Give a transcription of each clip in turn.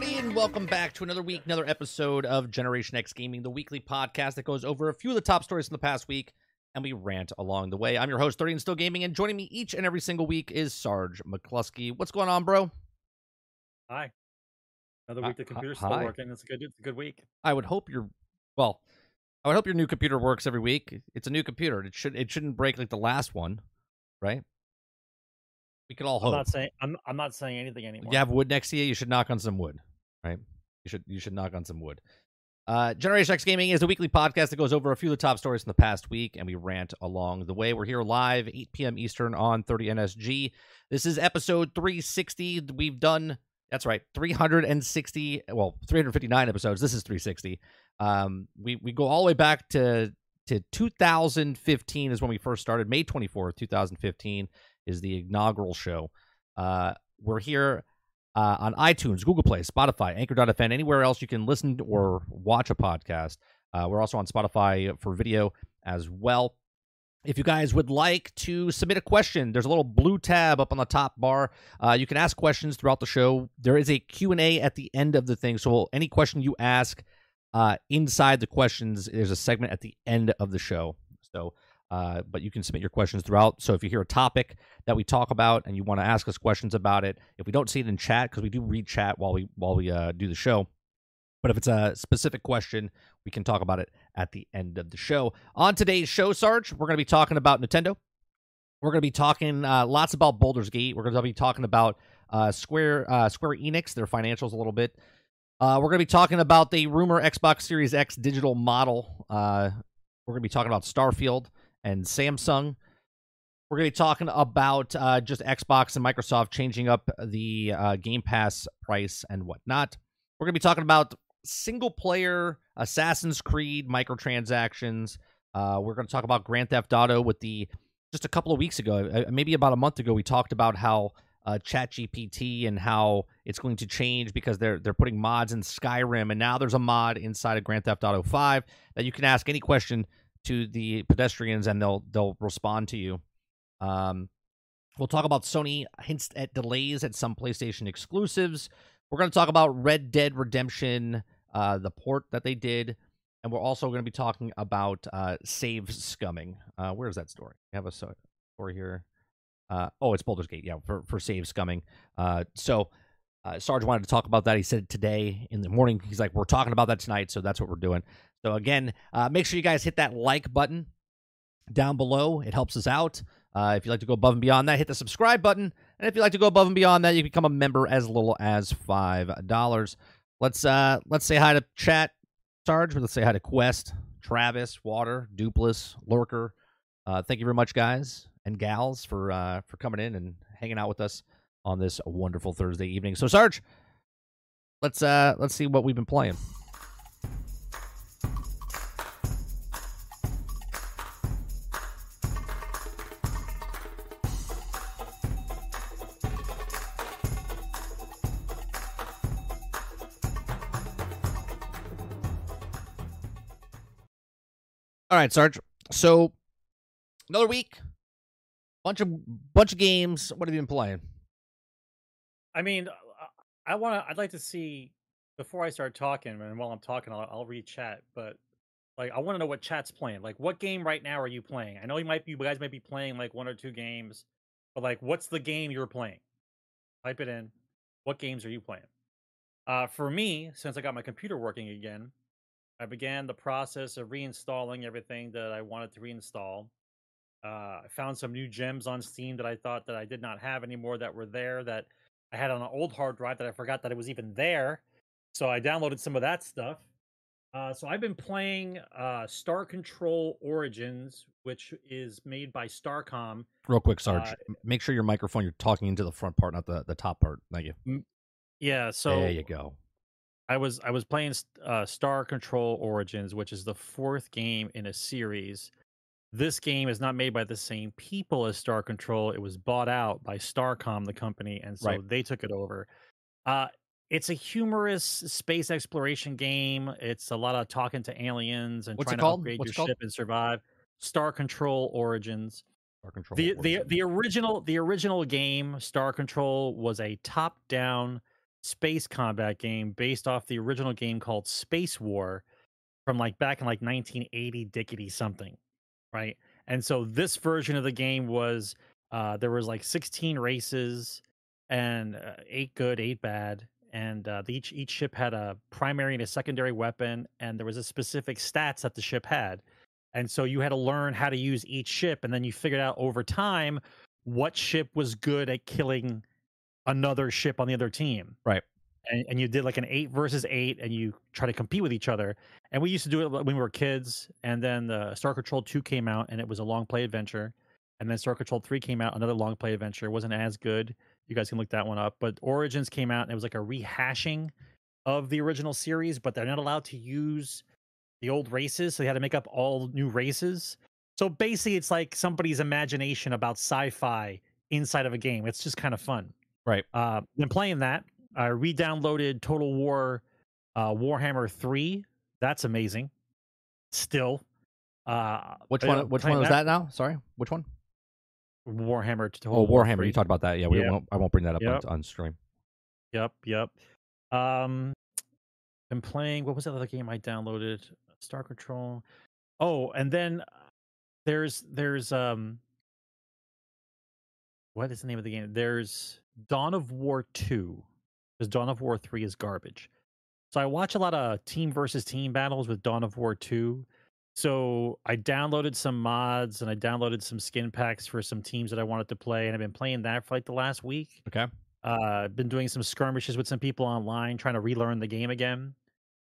Everybody, and welcome back to another week, another episode of Generation X Gaming, the weekly podcast that goes over a few of the top stories from the past week, and we rant along the way. I'm your host, 30 and Still Gaming, and joining me each and every single week is Sarge McClusky. What's going on, bro? Hi. Another week the computer's still working. It's a good it's a good week. I would hope your well, I would hope your new computer works every week. It's a new computer. It should it shouldn't break like the last one, right? We could all hope. I'm not saying I'm I'm not saying anything anymore. you have wood next to you, you should knock on some wood, right? You should you should knock on some wood. Uh, Generation X Gaming is a weekly podcast that goes over a few of the top stories from the past week, and we rant along the way. We're here live, 8 p.m. Eastern on 30 NSG. This is episode 360. We've done that's right, 360. Well, 359 episodes. This is 360. Um, we we go all the way back to to 2015 is when we first started. May 24th, 2015 is the inaugural show. Uh, we're here uh, on iTunes, Google Play, Spotify, Anchor.fm, anywhere else you can listen or watch a podcast. Uh, we're also on Spotify for video as well. If you guys would like to submit a question, there's a little blue tab up on the top bar. Uh, you can ask questions throughout the show. There is a Q&A at the end of the thing, so any question you ask uh, inside the questions, there's a segment at the end of the show. So, uh, but you can submit your questions throughout. So if you hear a topic that we talk about and you want to ask us questions about it, if we don't see it in chat, because we do read chat while we while we uh, do the show, but if it's a specific question, we can talk about it at the end of the show. On today's show, Sarge, we're going to be talking about Nintendo. We're going to be talking uh, lots about Baldur's Gate. We're going to be talking about uh, Square uh, Square Enix, their financials a little bit. We're going to be talking about the rumor Xbox Series X digital model. We're going to be talking about Starfield and Samsung. We're going to be talking about uh, just Xbox and Microsoft changing up the uh, Game Pass price and whatnot. We're going to be talking about single player Assassin's Creed microtransactions. Uh, we're going to talk about Grand Theft Auto with the just a couple of weeks ago, uh, maybe about a month ago, we talked about how uh, ChatGPT and how it's going to change because they're they're putting mods in Skyrim, and now there's a mod inside of Grand Theft Auto 5 that you can ask any question to the pedestrians and they'll they'll respond to you. Um, we'll talk about Sony hints at delays at some PlayStation exclusives. We're going to talk about Red Dead Redemption, uh, the port that they did, and we're also going to be talking about uh, save scumming. Uh, where is that story? We have a story here. Uh, oh, it's Baldur's Gate. Yeah, for for save scumming. Uh, so. Uh, Sarge wanted to talk about that. He said today in the morning. He's like, "We're talking about that tonight, so that's what we're doing." So again, uh, make sure you guys hit that like button down below. It helps us out. Uh, if you'd like to go above and beyond that, hit the subscribe button. And if you'd like to go above and beyond that, you can become a member as little as five dollars. Let's uh let's say hi to chat, Sarge. Let's say hi to Quest, Travis, Water, Dupless, Lurker. Uh, thank you very much, guys and gals, for uh for coming in and hanging out with us on this wonderful Thursday evening. So, Sarge, let's uh let's see what we've been playing. All right, Sarge. So another week, bunch of bunch of games. What have you been playing? I mean, I want to. I'd like to see before I start talking, and while I'm talking, I'll, I'll read chat. But like, I want to know what chat's playing. Like, what game right now are you playing? I know you might be, you guys might be playing like one or two games, but like, what's the game you're playing? Type it in. What games are you playing? Uh, for me, since I got my computer working again, I began the process of reinstalling everything that I wanted to reinstall. Uh, I found some new gems on Steam that I thought that I did not have anymore that were there that I had on an old hard drive that I forgot that it was even there. So I downloaded some of that stuff. Uh, so I've been playing uh, Star Control Origins, which is made by Starcom. Real quick, Sarge. Uh, make sure your microphone. You're talking into the front part, not the the top part. Thank you. Yeah, so there you go. I was I was playing uh, Star Control Origins, which is the fourth game in a series. This game is not made by the same people as Star Control. It was bought out by Starcom, the company, and so Right. they took it over. Uh, it's a humorous space exploration game. It's a lot of talking to aliens and What's trying to upgrade What's your ship and survive. Star Control Origins. Star Control. The the Origins. the original the original game Star Control was a top down space combat game based off the original game called Space War from like back in like 1980 dickety something, right? And so this version of the game was uh there was like 16 races and uh, eight good, eight bad, and uh, the- each each ship had a primary and a secondary weapon, and there was a specific stats that the ship had, and so you had to learn how to use each ship, and then you figured out over time what ship was good at killing another ship on the other team. Right. And, and you did like an eight versus eight, and you try to compete with each other. And we used to do it when we were kids. And then the Star Control Two came out, and it was a long play adventure. And then Star Control Three came out, another long play adventure. It wasn't as good. You guys can look that one up. But Origins came out, and it was like a rehashing of the original series, but they're not allowed to use the old races, so they had to make up all new races. So basically, it's like somebody's imagination about sci-fi inside of a game. It's just kind of fun. Right. Uh, been playing that. I re-downloaded Total War, uh, Warhammer Three. That's amazing. Still, uh, which one? Which one was that now? Sorry, which one? Warhammer. Total Oh, War Warhammer. 3. You talked about that. Yeah, we Yep. won't. I won't bring that up Yep. on, on stream. Yep, yep. Um, been playing. What was that other game I downloaded? Star Control. Oh, and then uh, there's there's um, what is the name of the game? There's Dawn of War two, because Dawn of War three is garbage. So I watch a lot of team versus team battles with Dawn of War two. So I downloaded some mods and I downloaded some skin packs for some teams that I wanted to play, and I've been playing that for like the last week. Okay. Uh, been doing some skirmishes with some people online, trying to relearn the game again.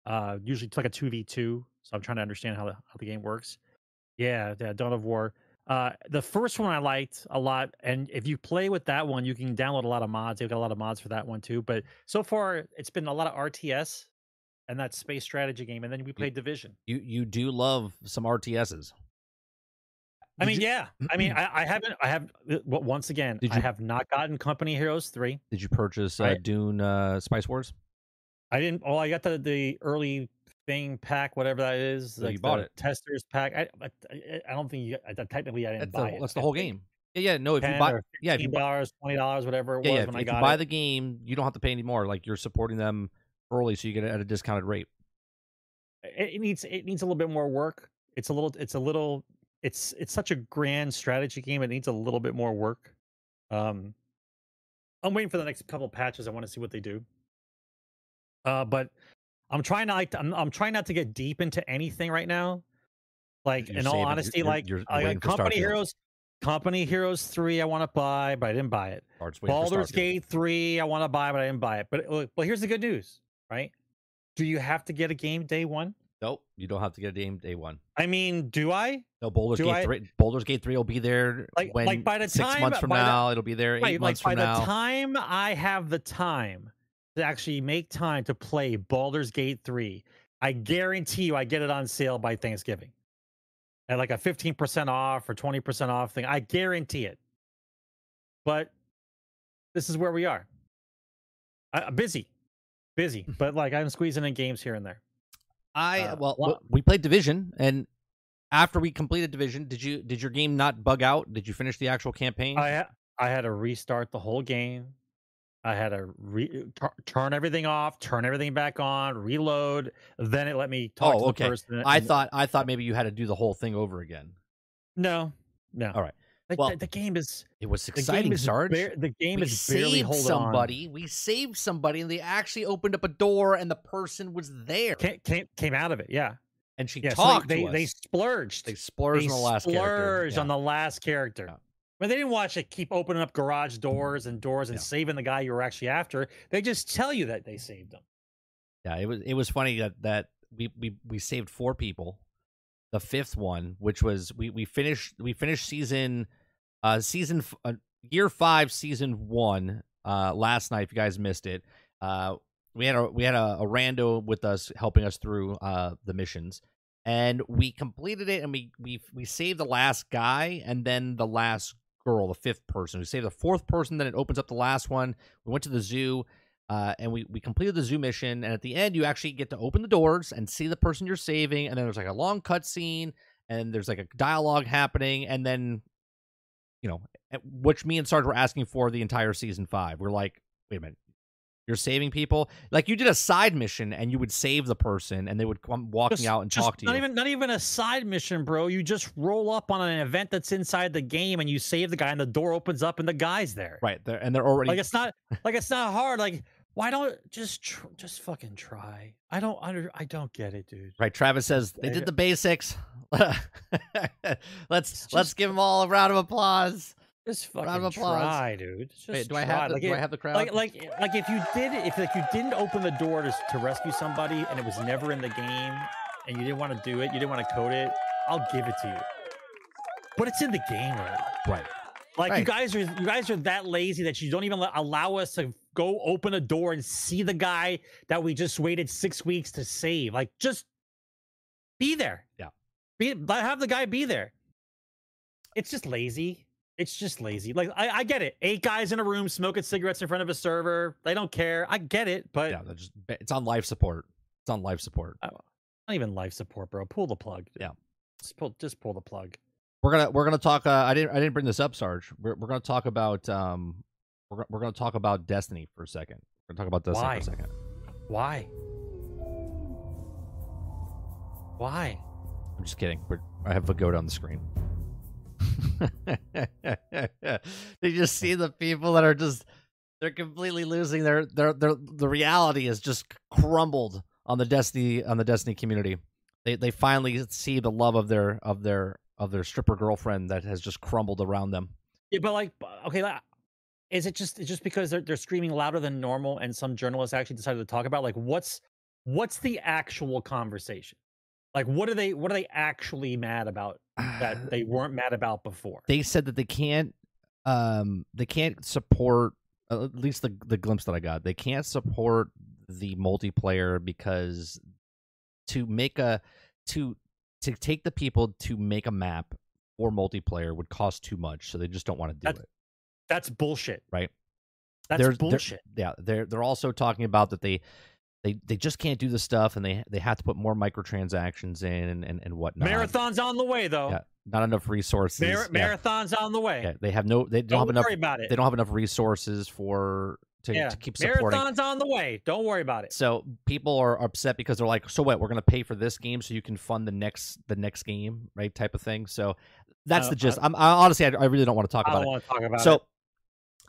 Uh, usually it's like a two v two, so I'm trying to understand how the how the game works. Yeah, yeah, Dawn of War. Uh, the first one I liked a lot, and if you play with that one, you can download a lot of mods. They've got a lot of mods for that one too. But so far, it's been a lot of RTS and that space strategy game, and then we played Division. You you do love some RTSs. I mean, you- yeah. I mean, I, I haven't. I have. uh, once again, Did I you- have not gotten Company Heroes three. Did you purchase uh, I- Dune uh, Spice Wars? I didn't. Well, I got the the early thing pack, whatever that is. So you like bought it. Testers pack. I, I, I don't think you. I, technically, I didn't That's buy the, it. that's the whole game. Yeah, yeah. No, if you buy, yeah, if you buy, dollars, twenty dollars, whatever it yeah, was yeah, when if, I if you buy it. the game, you don't have to pay anymore. Like you're supporting them early, so you get it at a discounted rate. it, it needs it needs a little bit more work. It's a little. It's a little. It's it's such a grand strategy game. It needs a little bit more work. Um, I'm waiting for the next couple patches. I want to see what they do. Uh, but I'm trying to like I'm, I'm trying not to get deep into anything right now. Like You're in all honesty, you're- like you're I waiting got for Company Heroes, Company Heroes three, I want to buy, but I didn't buy it. Or just wait for Baldur's Gate three, I want to buy, but I didn't buy it. But look, well, here's the good news, right? Do you have to get a game day one? Nope, you don't have to get a game day one. I mean, do I? No, Baldur's Do Gate I- three. Baldur's Gate three will be there Like- when like by the six time- months from by the- now. it'll be there eight right, like months by from the time I have the time to actually make time to play Baldur's Gate 3, I guarantee you I get it on sale by Thanksgiving. At like a 15% off or 20% off thing. I guarantee it. But this is where we are. I, busy. Busy. But like I'm squeezing in games here and there. I uh, well, lo- we played Division, and after we completed Division, did you did your game not bug out? Did you finish the actual campaign? I I had to restart the whole game. I had to re- tur- turn everything off, turn everything back on, reload. Then it let me talk Oh, to the okay. person. I and- thought I thought maybe you had to do the whole thing over again. no, no. All right. The, Well, the, the game is It was the exciting, is Sarge. bar- the game we is barely holding somebody. We saved somebody, and they actually opened up a door, and the person was there. Came, came came out of it. Yeah, and she yeah. so talked they to they, they splurged. They splurged They on the last character. splurged Yeah. on the last character. Yeah. But they didn't watch it keep opening up garage doors and doors and Yeah. saving the guy you were actually after. They just tell you that they saved them. Yeah, it was it was funny that that we we we saved four people. The fifth one, which was we we finished we finished season uh season uh, year 5 season 1 uh last night if you guys missed it. Uh we had a we had a, a rando with us helping us through uh the missions, and we completed it, and we we we saved the last guy, and then the last girl, the fifth person. We saved the fourth person, then it opens up the last one. We went to the zoo. Uh, and we, we completed the zoo mission, and at the end, you actually get to open the doors and see the person you're saving, and then there's like a long cutscene, and there's like a dialogue happening, and then, you know, which me and Sarge were asking for the entire season five. We're like, wait a minute, you're saving people like you did a side mission and you would save the person and they would come walking Just- out and just talk to not you even not even a side mission, bro. You just roll up on an event that's inside the game and you save the guy and the door opens up and the guy's there. right there and they're already Like it's not like it's not hard. Like why don't just tr- just fucking try? I don't under I don't get it, dude. right travis says they did the basics let's It's let's give them all a round of applause Just Round fucking of applause. try, dude. Just Wait, do i try. have the, like, do i have the crowd like like like if you did if like you didn't open the door to, to rescue somebody and it was never in the game and you didn't want to do it, you didn't want to code it, I'll give it to you. But it's in the game already. right Like you guys are you guys are that lazy that you don't even let, allow us to go open a door and see the guy that we just waited six weeks to save. Like just be there. Yeah. Be have the guy be there. It's just lazy. It's just lazy. Like I, I get it. Eight guys in a room smoking cigarettes in front of a server. They don't care. I get it, but yeah just it's on life support it's on life support not even life support, bro. Pull the plug. Yeah. Just pull just pull the plug. we're gonna we're gonna talk uh, i didn't i didn't bring this up sarge we're, we're gonna talk about um we're, we're gonna talk about destiny for a second we're gonna talk about destiny Why? for a second Why? Why? I'm just kidding. We're, I have a goat on the screen. You just see the people that are just they're completely losing their their their the reality is just crumbled on the Destiny on the Destiny community. They they finally see the love of their of their of their stripper girlfriend that has just crumbled around them. Yeah, but like, okay, like, is it just just because they're they're screaming louder than normal, and some journalists actually decided to talk about like what's what's the actual conversation? Like, what are they what are they actually mad about that they weren't mad about before? they said that they can't um they can't support uh, at least the the glimpse that I got. They can't support the multiplayer because to make a to to take the people to make a map or multiplayer would cost too much, so they just don't want to do That's- it. That's bullshit. Right. That's They're- they're- bullshit. Yeah, they're they're also talking about that they they they just can't do the stuff and they they have to put more microtransactions in and and, and whatnot. Marathon's on the way though. Yeah, not enough resources. Mar- yeah, Marathon's on the way. yeah, they have no they don't, Don't have enough worry about it. they don't have enough resources for to, yeah, to keep supporting. Marathon's on the way. Don't worry about it. So people are upset because they're like, so what? We're going to pay for this game so you can fund the next the next game, right? Type of thing. So that's I- the gist. I- I'm I, honestly, I, I really don't want to talk I about don't it. want to talk about so it.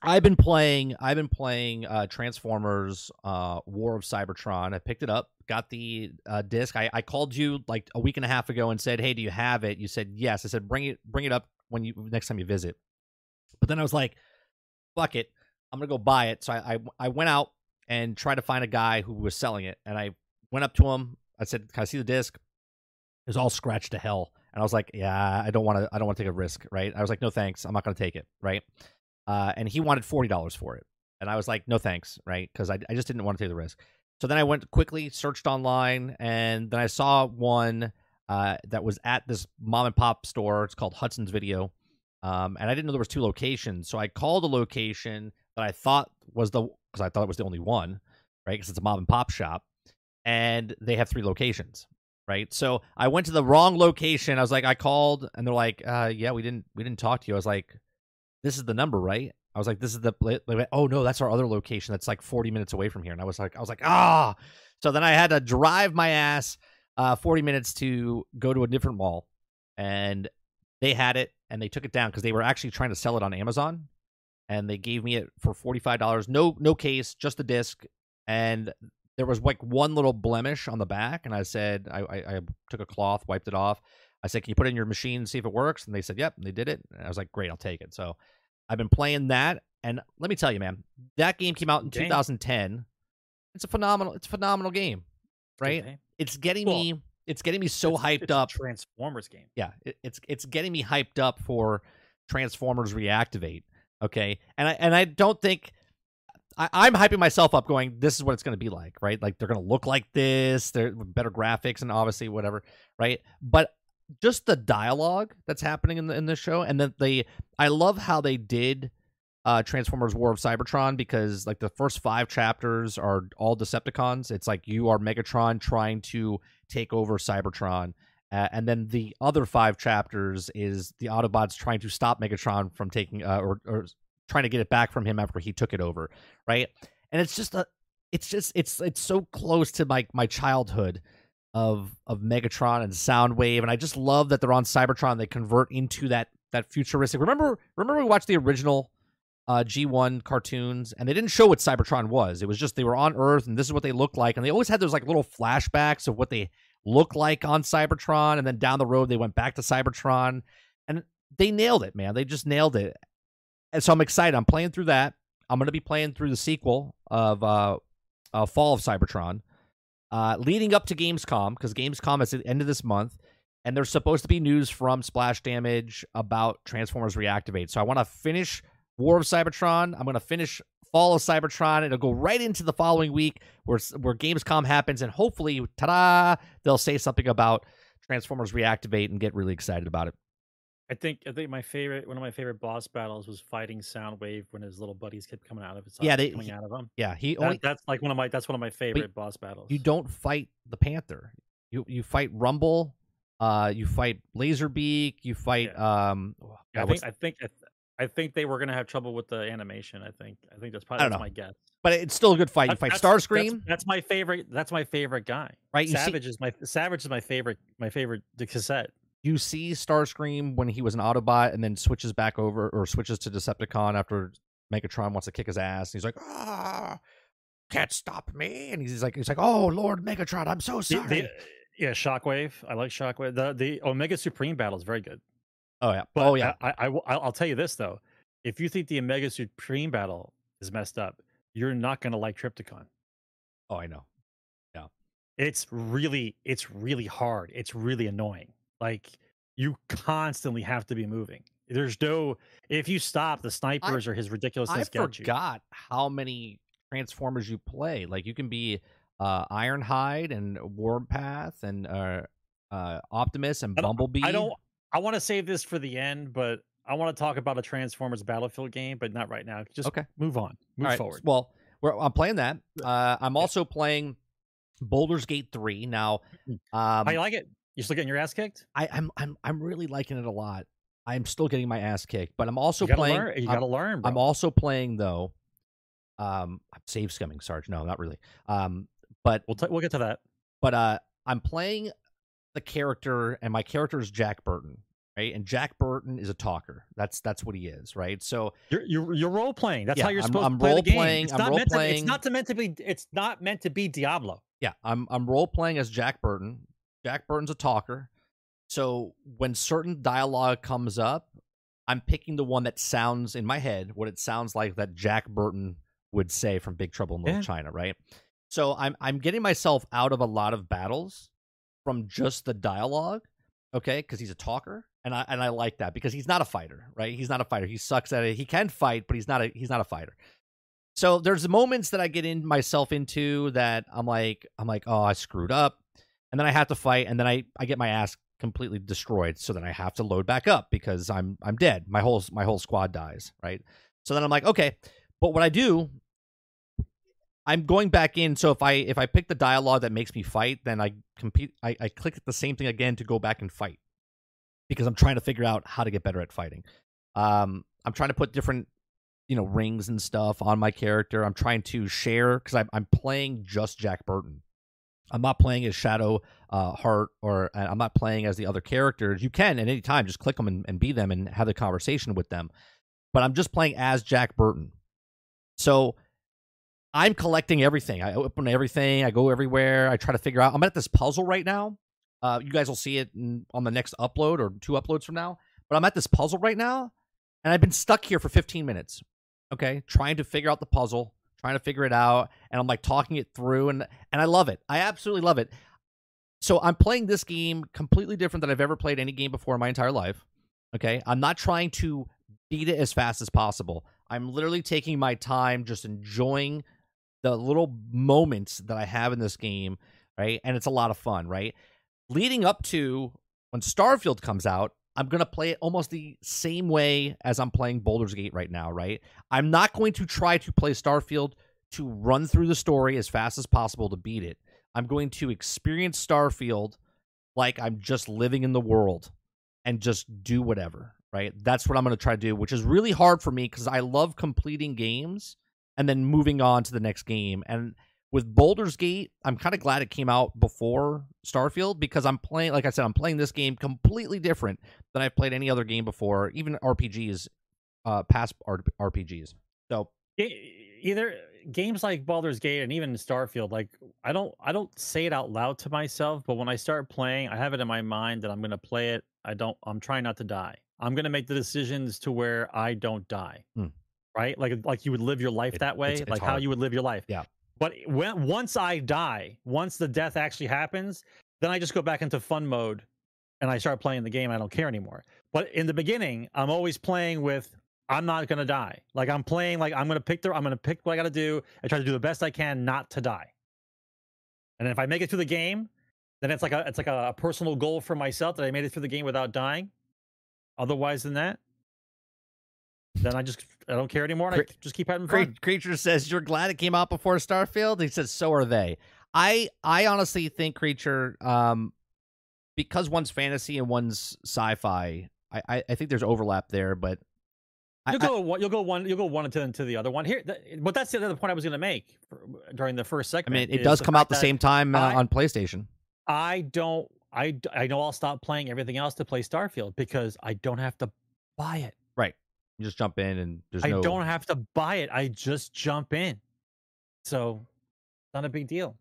I've been playing. I've been playing uh, Transformers: uh, War of Cybertron. I picked it up, got the uh, disc. I, I called you like a week and a half ago and said, "Hey, do you have it?" You said yes. I said, "Bring it, bring it up when you next time you visit." But then I was like, "Fuck it, I'm gonna go buy it." So I I, I went out and tried to find a guy who was selling it, and I went up to him. I said, "Can I see the disc?" It was all scratched to hell, and I was like, "Yeah, I don't want to. I don't want to take a risk, right?" I was like, "No, thanks. I'm not gonna take it, right?" Uh, and he wanted forty dollars for it, and I was like, no thanks, right? Because I, I just didn't want to take the risk. So then I went quickly, searched online, and then I saw one uh, that was at this mom and pop store. It's called Hudson's Video, um, and I didn't know there was two locations. So I called a location that I thought was the because I thought it was the only one, right? Because it's a mom and pop shop, and they have three locations. Right, so I went to the wrong location. I was like, I called, and they're like, uh, "Yeah, we didn't, we didn't talk to you." I was like, this is the number, right? I was like, this is the oh no, that's our other location that's like 40 minutes away from here. And I was like, I was like, ah. So then I had to drive my ass uh 40 minutes to go to a different mall. And they had it and they took it down because they were actually trying to sell it on Amazon. And they gave me it for $45. No, no case, just the disc. And there was like one little blemish on the back. And I said, I, I, I took a cloth, wiped it off. I said, Can you put it in your machine and see if it works? And they said, Yep. And they did it. And I was like, Great, I'll take it. So I've been playing that. And let me tell you, man, that game came out in Game. 2010. It's a phenomenal, it's a phenomenal game, right? Okay. It's getting Well, me, it's getting me so It's- hyped it's up. Transformers game. Yeah, it, it's it's getting me hyped up for Transformers Reactivate. Okay, and I and I don't think I, I'm hyping myself up, going, "This is what it's going to be like, right? Like they're going to look like this. They're better graphics and obviously whatever, right? But just the dialogue that's happening in the in this show, and then they, I love how they did uh Transformers War of Cybertron because like the first five chapters are all Decepticons. It's like you are Megatron trying to take over Cybertron. Uh, and then the other five chapters is the Autobots trying to stop Megatron from taking uh, or, or trying to get it back from him after he took it over, right? And it's just a, it's just it's it's so close to my my childhood of of Megatron and Soundwave, and I just love that they're on Cybertron. They convert into that that futuristic. Remember, remember we watched the original uh, G1 cartoons, and they didn't show what Cybertron was. It was just they were on Earth, and this is what they looked like, and they always had those like little flashbacks of what they look like on Cybertron, and then down the road they went back to Cybertron, and they nailed it, man. They just nailed it, and so I'm excited. I'm playing through that. I'm going to be playing through the sequel of uh, uh, Fall of Cybertron, uh, leading up to Gamescom because Gamescom is at the end of this month, and there's supposed to be news from Splash Damage about Transformers Reactivate. So I want to finish War of Cybertron. I'm going to finish Fall of Cybertron. It'll go right into the following week where where Gamescom happens, and hopefully, ta-da, they'll say something about Transformers Reactivate and get really excited about it. I think I think my favorite one of my favorite boss battles was fighting Soundwave when his little buddies kept coming out of his Yeah, they- coming out of him. Yeah, he That- only that's like one of my that's one of my favorite boss battles. you don't fight the Panther. You you fight Rumble. Uh, you fight Laserbeak. You fight um. Yeah, uh, I think I think I th- I think they were gonna have trouble with the animation. I think I think that's probably that's my guess. but it's still a good fight. You fight that's- Starscream. That's, that's my favorite. That's my favorite guy. Right, you see- Ravage is my Ravage is my favorite. My favorite the cassette. You see Starscream when he was an Autobot and then switches back over or switches to Decepticon after Megatron wants to kick his ass. And he's like, ah, can't stop me. And he's like, he's like, oh Lord Megatron, I'm so sorry. the- yeah, Shockwave. I like Shockwave. The the Omega Supreme battle is very good. oh yeah, But oh yeah. I, I, will- I'll tell you this though: if you think the Omega Supreme battle is messed up, you're not gonna like Trypticon. oh, I know. Yeah. It's really, it's really hard. It's really annoying. Like you constantly have to be moving. There's no if you stop, the snipers or his I ridiculousness get you. forgot how many Transformers you play. Like you can be uh, Ironhide and Warpath and uh, uh, Optimus and Bumblebee. I don't. I want to save this for the end, but I want to talk about a Transformers Battlefield game, but not right now. Just Okay. move on. Move right, forward. Well, we're, I'm playing that. Uh, I'm also playing Baldur's Gate three now. Um, How you like it? You still getting your ass kicked? I, I'm I'm I'm really liking it a lot. I'm still getting my ass kicked, but I'm also you gotta playing. learn. You I'm, gotta learn. Bro. I'm also playing though. Um, I'm save scumming, Sarge. No, not really. Um, but We'll t- we'll get to that. but uh, I'm playing the character, and my character is Jack Burton, right? And Jack Burton is a talker. That's that's what he is, right? So You're you're, you're role playing. That's Yeah, how you're I'm- supposed I'm to play the game. role-playing- It's I'm not meant to. role-playing. It's not to meant to be. It's not meant to be Diablo. yeah, I'm I'm role playing as Jack Burton. Jack Burton's a talker. So when certain dialogue comes up, I'm picking the one that sounds in my head what it sounds like that Jack Burton would say from Big Trouble in Little Yeah. China, right? So I'm I'm getting myself out of a lot of battles from just the dialogue, okay? Because he's a talker, and I and I like that because he's not a fighter, right? He's not a fighter. He sucks at it. He can fight, but he's not a he's not a fighter. So there's moments that I get in myself into that I'm like I'm like oh I screwed up, and then I have to fight, and then I I get my ass completely destroyed. So then I have to load back up because I'm I'm dead. My whole my whole squad dies, right? So then I'm like okay, but what I do. I'm going back in. So if I if I pick the dialogue that makes me fight, then I compete. I, I click the same thing again to go back and fight because I'm trying to figure out how to get better at fighting. Um, I'm trying to put different you know rings and stuff on my character. I'm trying to share because I'm I'm playing just Jack Burton. I'm not playing as Shadow uh, Heart or I'm not playing as the other characters. You can at any time just click them and, and be them and have the conversation with them. But I'm just playing as Jack Burton. So I'm collecting everything. I open everything. I go everywhere. I try to figure out. I'm at this puzzle right now. Uh, you guys will see it in, on the next upload or two uploads from now. But I'm at this puzzle right now, and I've been stuck here for 15 minutes. Okay, trying to figure out the puzzle, trying to figure it out, and I'm like talking it through, and and I love it. I absolutely love it. So I'm playing this game completely different than I've ever played any game before in my entire life. Okay, I'm not trying to beat it as fast as possible. I'm literally taking my time, just enjoying the little moments that I have in this game, right? And it's a lot of fun, right? Leading up to when Starfield comes out, I'm going to play it almost the same way as I'm playing Baldur's Gate right now, right? I'm not going to try to play Starfield to run through the story as fast as possible to beat it. I'm going to experience Starfield like I'm just living in the world and just do whatever, right? That's what I'm going to try to do, which is really hard for me because I love completing games and then moving on to the next game. And with Baldur's Gate, I'm kind of glad it came out before Starfield because I'm playing, like I said, I'm playing this game completely different than I've played any other game before, even RPGs, uh, past RPGs. So either games like Baldur's Gate and even Starfield, like I don't, I don't say it out loud to myself, but when I start playing, I have it in my mind that I'm going to play it. I don't, I'm trying not to die. I'm going to make the decisions to where I don't die. Hmm. Right, like like you would live your life it, that way, it's, it's like hard. how you would live your life. Yeah, but when once I die, once the death actually happens, then I just go back into fun mode and I start playing the game. I don't care anymore. But in the beginning, I'm always playing with I'm not gonna die. Like I'm playing like I'm gonna pick the I'm gonna pick what I gotta do and try to do the best I can not to die. And if I make it through the game, then it's like a it's like a, a personal goal for myself that I made it through the game without dying. Otherwise than that, then I just I don't care anymore. And I just keep having fun. Creature says you're glad it came out before Starfield. He says so are they. I I honestly think Creature, um, because one's fantasy and one's sci-fi. I I, I think there's overlap there, but You'll I, go one. You'll go one. You'll go one into, into the other one here. but that's the other point I was going to make for, during the first segment. I mean, it does come out the same time uh, I, on PlayStation. I don't. I I know I'll stop playing everything else to play Starfield because I don't have to buy it. You just jump in and there's I no... don't have to buy it. I just jump in. So not a big deal.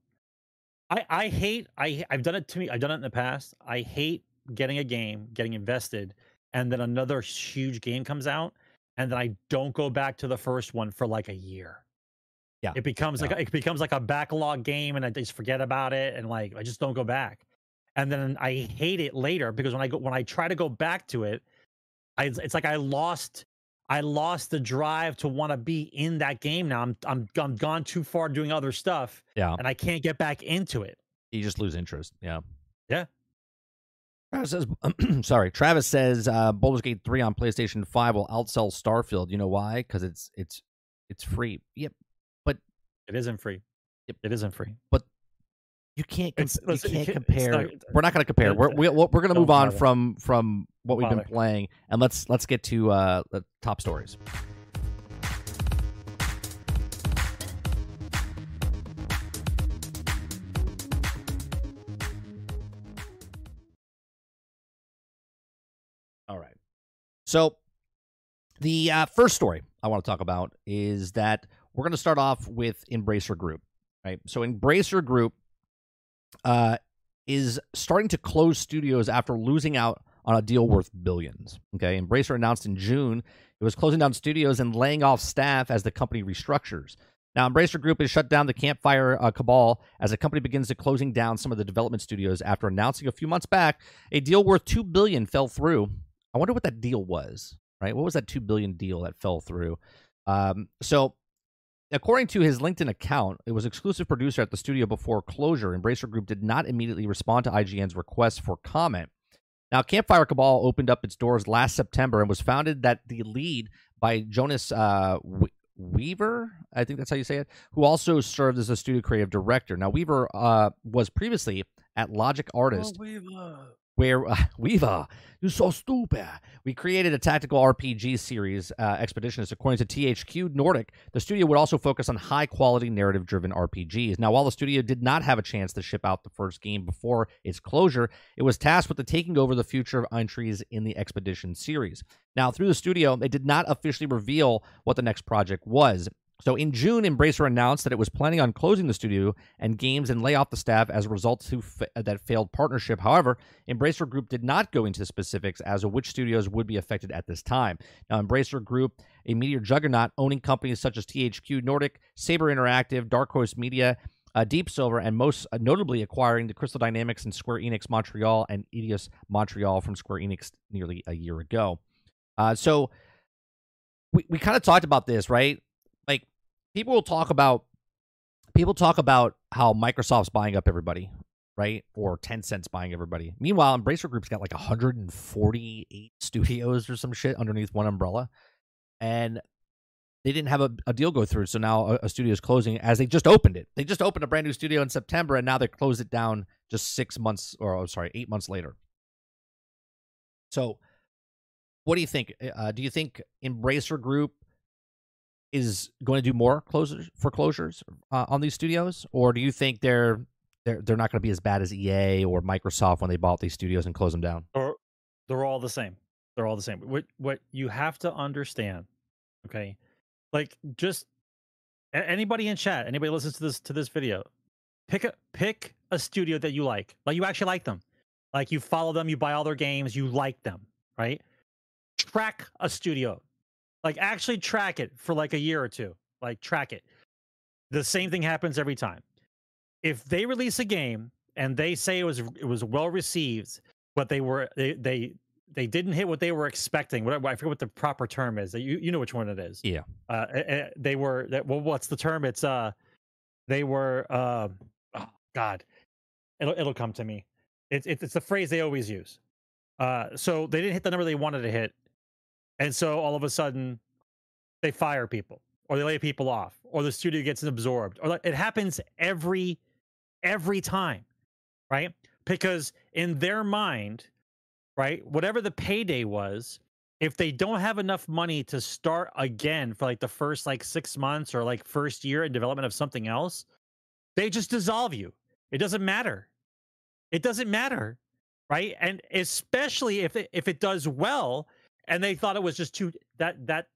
I I hate I I've done it to me. I've done it in the past. I hate getting a game, getting invested, and then another huge game comes out, and then I don't go back to the first one for like a year. Yeah, it becomes yeah. like it becomes like a backlog game, and I just forget about it, and like I just don't go back. And then I hate it later because when I go when I try to go back to it, I it's like I lost I lost the drive to want to be in that game now. I'm I'm I'm gone too far doing other stuff. Yeah. And I can't get back into it. You just lose interest. Yeah. Yeah. Travis says sorry. Travis says uh Baldur's Gate 3 on PlayStation 5 will outsell Starfield. You know why? Because it's it's it's free. Yep. But it isn't free. Yep. It isn't free. But you can't. Com- you can't compare. Not, we're not going to compare. We're we, are we are going to move on from from what we've been playing, and let's let's get to uh, the top stories. All right. So the uh, first story I want to talk about is that we're going to start off with Embracer Group. Right. So Embracer Group uh, is starting to close studios after losing out on a deal worth billions. Okay, Embracer announced in June it was closing down studios and laying off staff as the company restructures. Now, Embracer Group has shut down the Campfire uh, cabal as the company begins to closing down some of the development studios after announcing a few months back a deal worth two billion fell through. I wonder what that deal was. Right, what was that two billion deal that fell through? Um, so According to his LinkedIn account, it was exclusive producer at the studio before closure. Embracer Group did not immediately respond to IGN's request for comment. Now, Campfire Cabal opened up its doors last September and was founded that the lead by Jonas uh, Weaver, I think that's how you say it, who also served as a studio creative director. Now, Weaver uh, was previously at Logic Artist, oh, where uh, Weaver, you're so stupid. We created a tactical RPG series, uh, Expeditionist. According to THQ Nordic, the studio would also focus on high quality narrative driven RPGs. Now, while the studio did not have a chance to ship out the first game before its closure, it was tasked with the taking over the future of entries in the Expedition series. Now, through the studio, they did not officially reveal what the next project was. So in June, Embracer announced that it was planning on closing the studio and games and lay off the staff as a result of that failed partnership. However, Embracer Group did not go into the specifics as to which studios would be affected at this time. Now, Embracer Group, a media juggernaut owning companies such as THQ Nordic, Saber Interactive, Dark Horse Media, uh, Deep Silver, and most uh, notably acquiring the Crystal Dynamics and Square Enix Montreal and Eidos Montreal from Square Enix nearly a year ago. Uh, so we, we kind of talked about this, right? Like people will talk about people talk about how Microsoft's buying up everybody, right? Or Tencent's buying everybody. Meanwhile, Embracer Group's got like 148 studios or some shit underneath one umbrella. And they didn't have a, a deal go through. So now a, a studio is closing as they just opened it. They just opened a brand new studio in September and now they closed it down just six months or, oh, sorry, eight months later. So what do you think? Uh, do you think Embracer Group is going to do more closures foreclosures uh, on these studios, or do you think they're they're they're not going to be as bad as EA or Microsoft when they bought these studios and closed them down? Or they're all the same. They're all the same. What what you have to understand, okay? Like just anybody in chat, anybody listens to this to this video, pick a pick a studio that you like. Like you actually like them. Like you follow them, you buy all their games, you like them, right? Track a studio. Like actually track it for like a year or two. Like track it. The same thing happens every time. If they release a game and they say it was it was well received, but they were they they they didn't hit what they were expecting. Whatever I forget what the proper term is. You you know which one it is. Yeah. Uh, they were well. What's the term? It's uh, they were uh, oh God, it'll it'll come to me. It's it's it's the phrase they always use. Uh, so they didn't hit the number they wanted to hit, and so all of a sudden, they fire people or they lay people off or the studio gets absorbed or it happens every every time, right? Because in their mind, right, whatever the payday was, if they don't have enough money to start again for like the first like six months or like first year in development of something else, they just dissolve you. It doesn't matter. It doesn't matter, right? And especially if it, if it does well, and they thought it was just too that that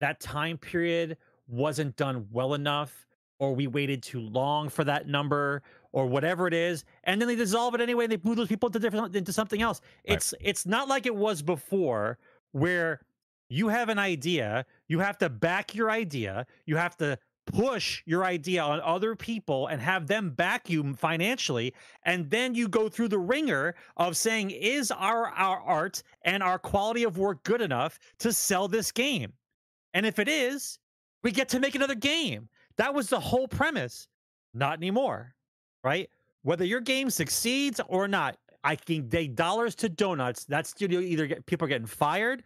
that time period wasn't done well enough or we waited too long for that number or whatever it is and then they dissolve it anyway and they move those people into different into something else right. it's it's not like it was before where you have an idea you have to back your idea you have to push your idea on other people and have them back you financially and then you go through the ringer of saying is our our art and our quality of work good enough to sell this game? And if it is we get to make another game. That was the whole premise. Not anymore right? Whether your game succeeds or not i can take dollars to donuts that studio either get people are getting fired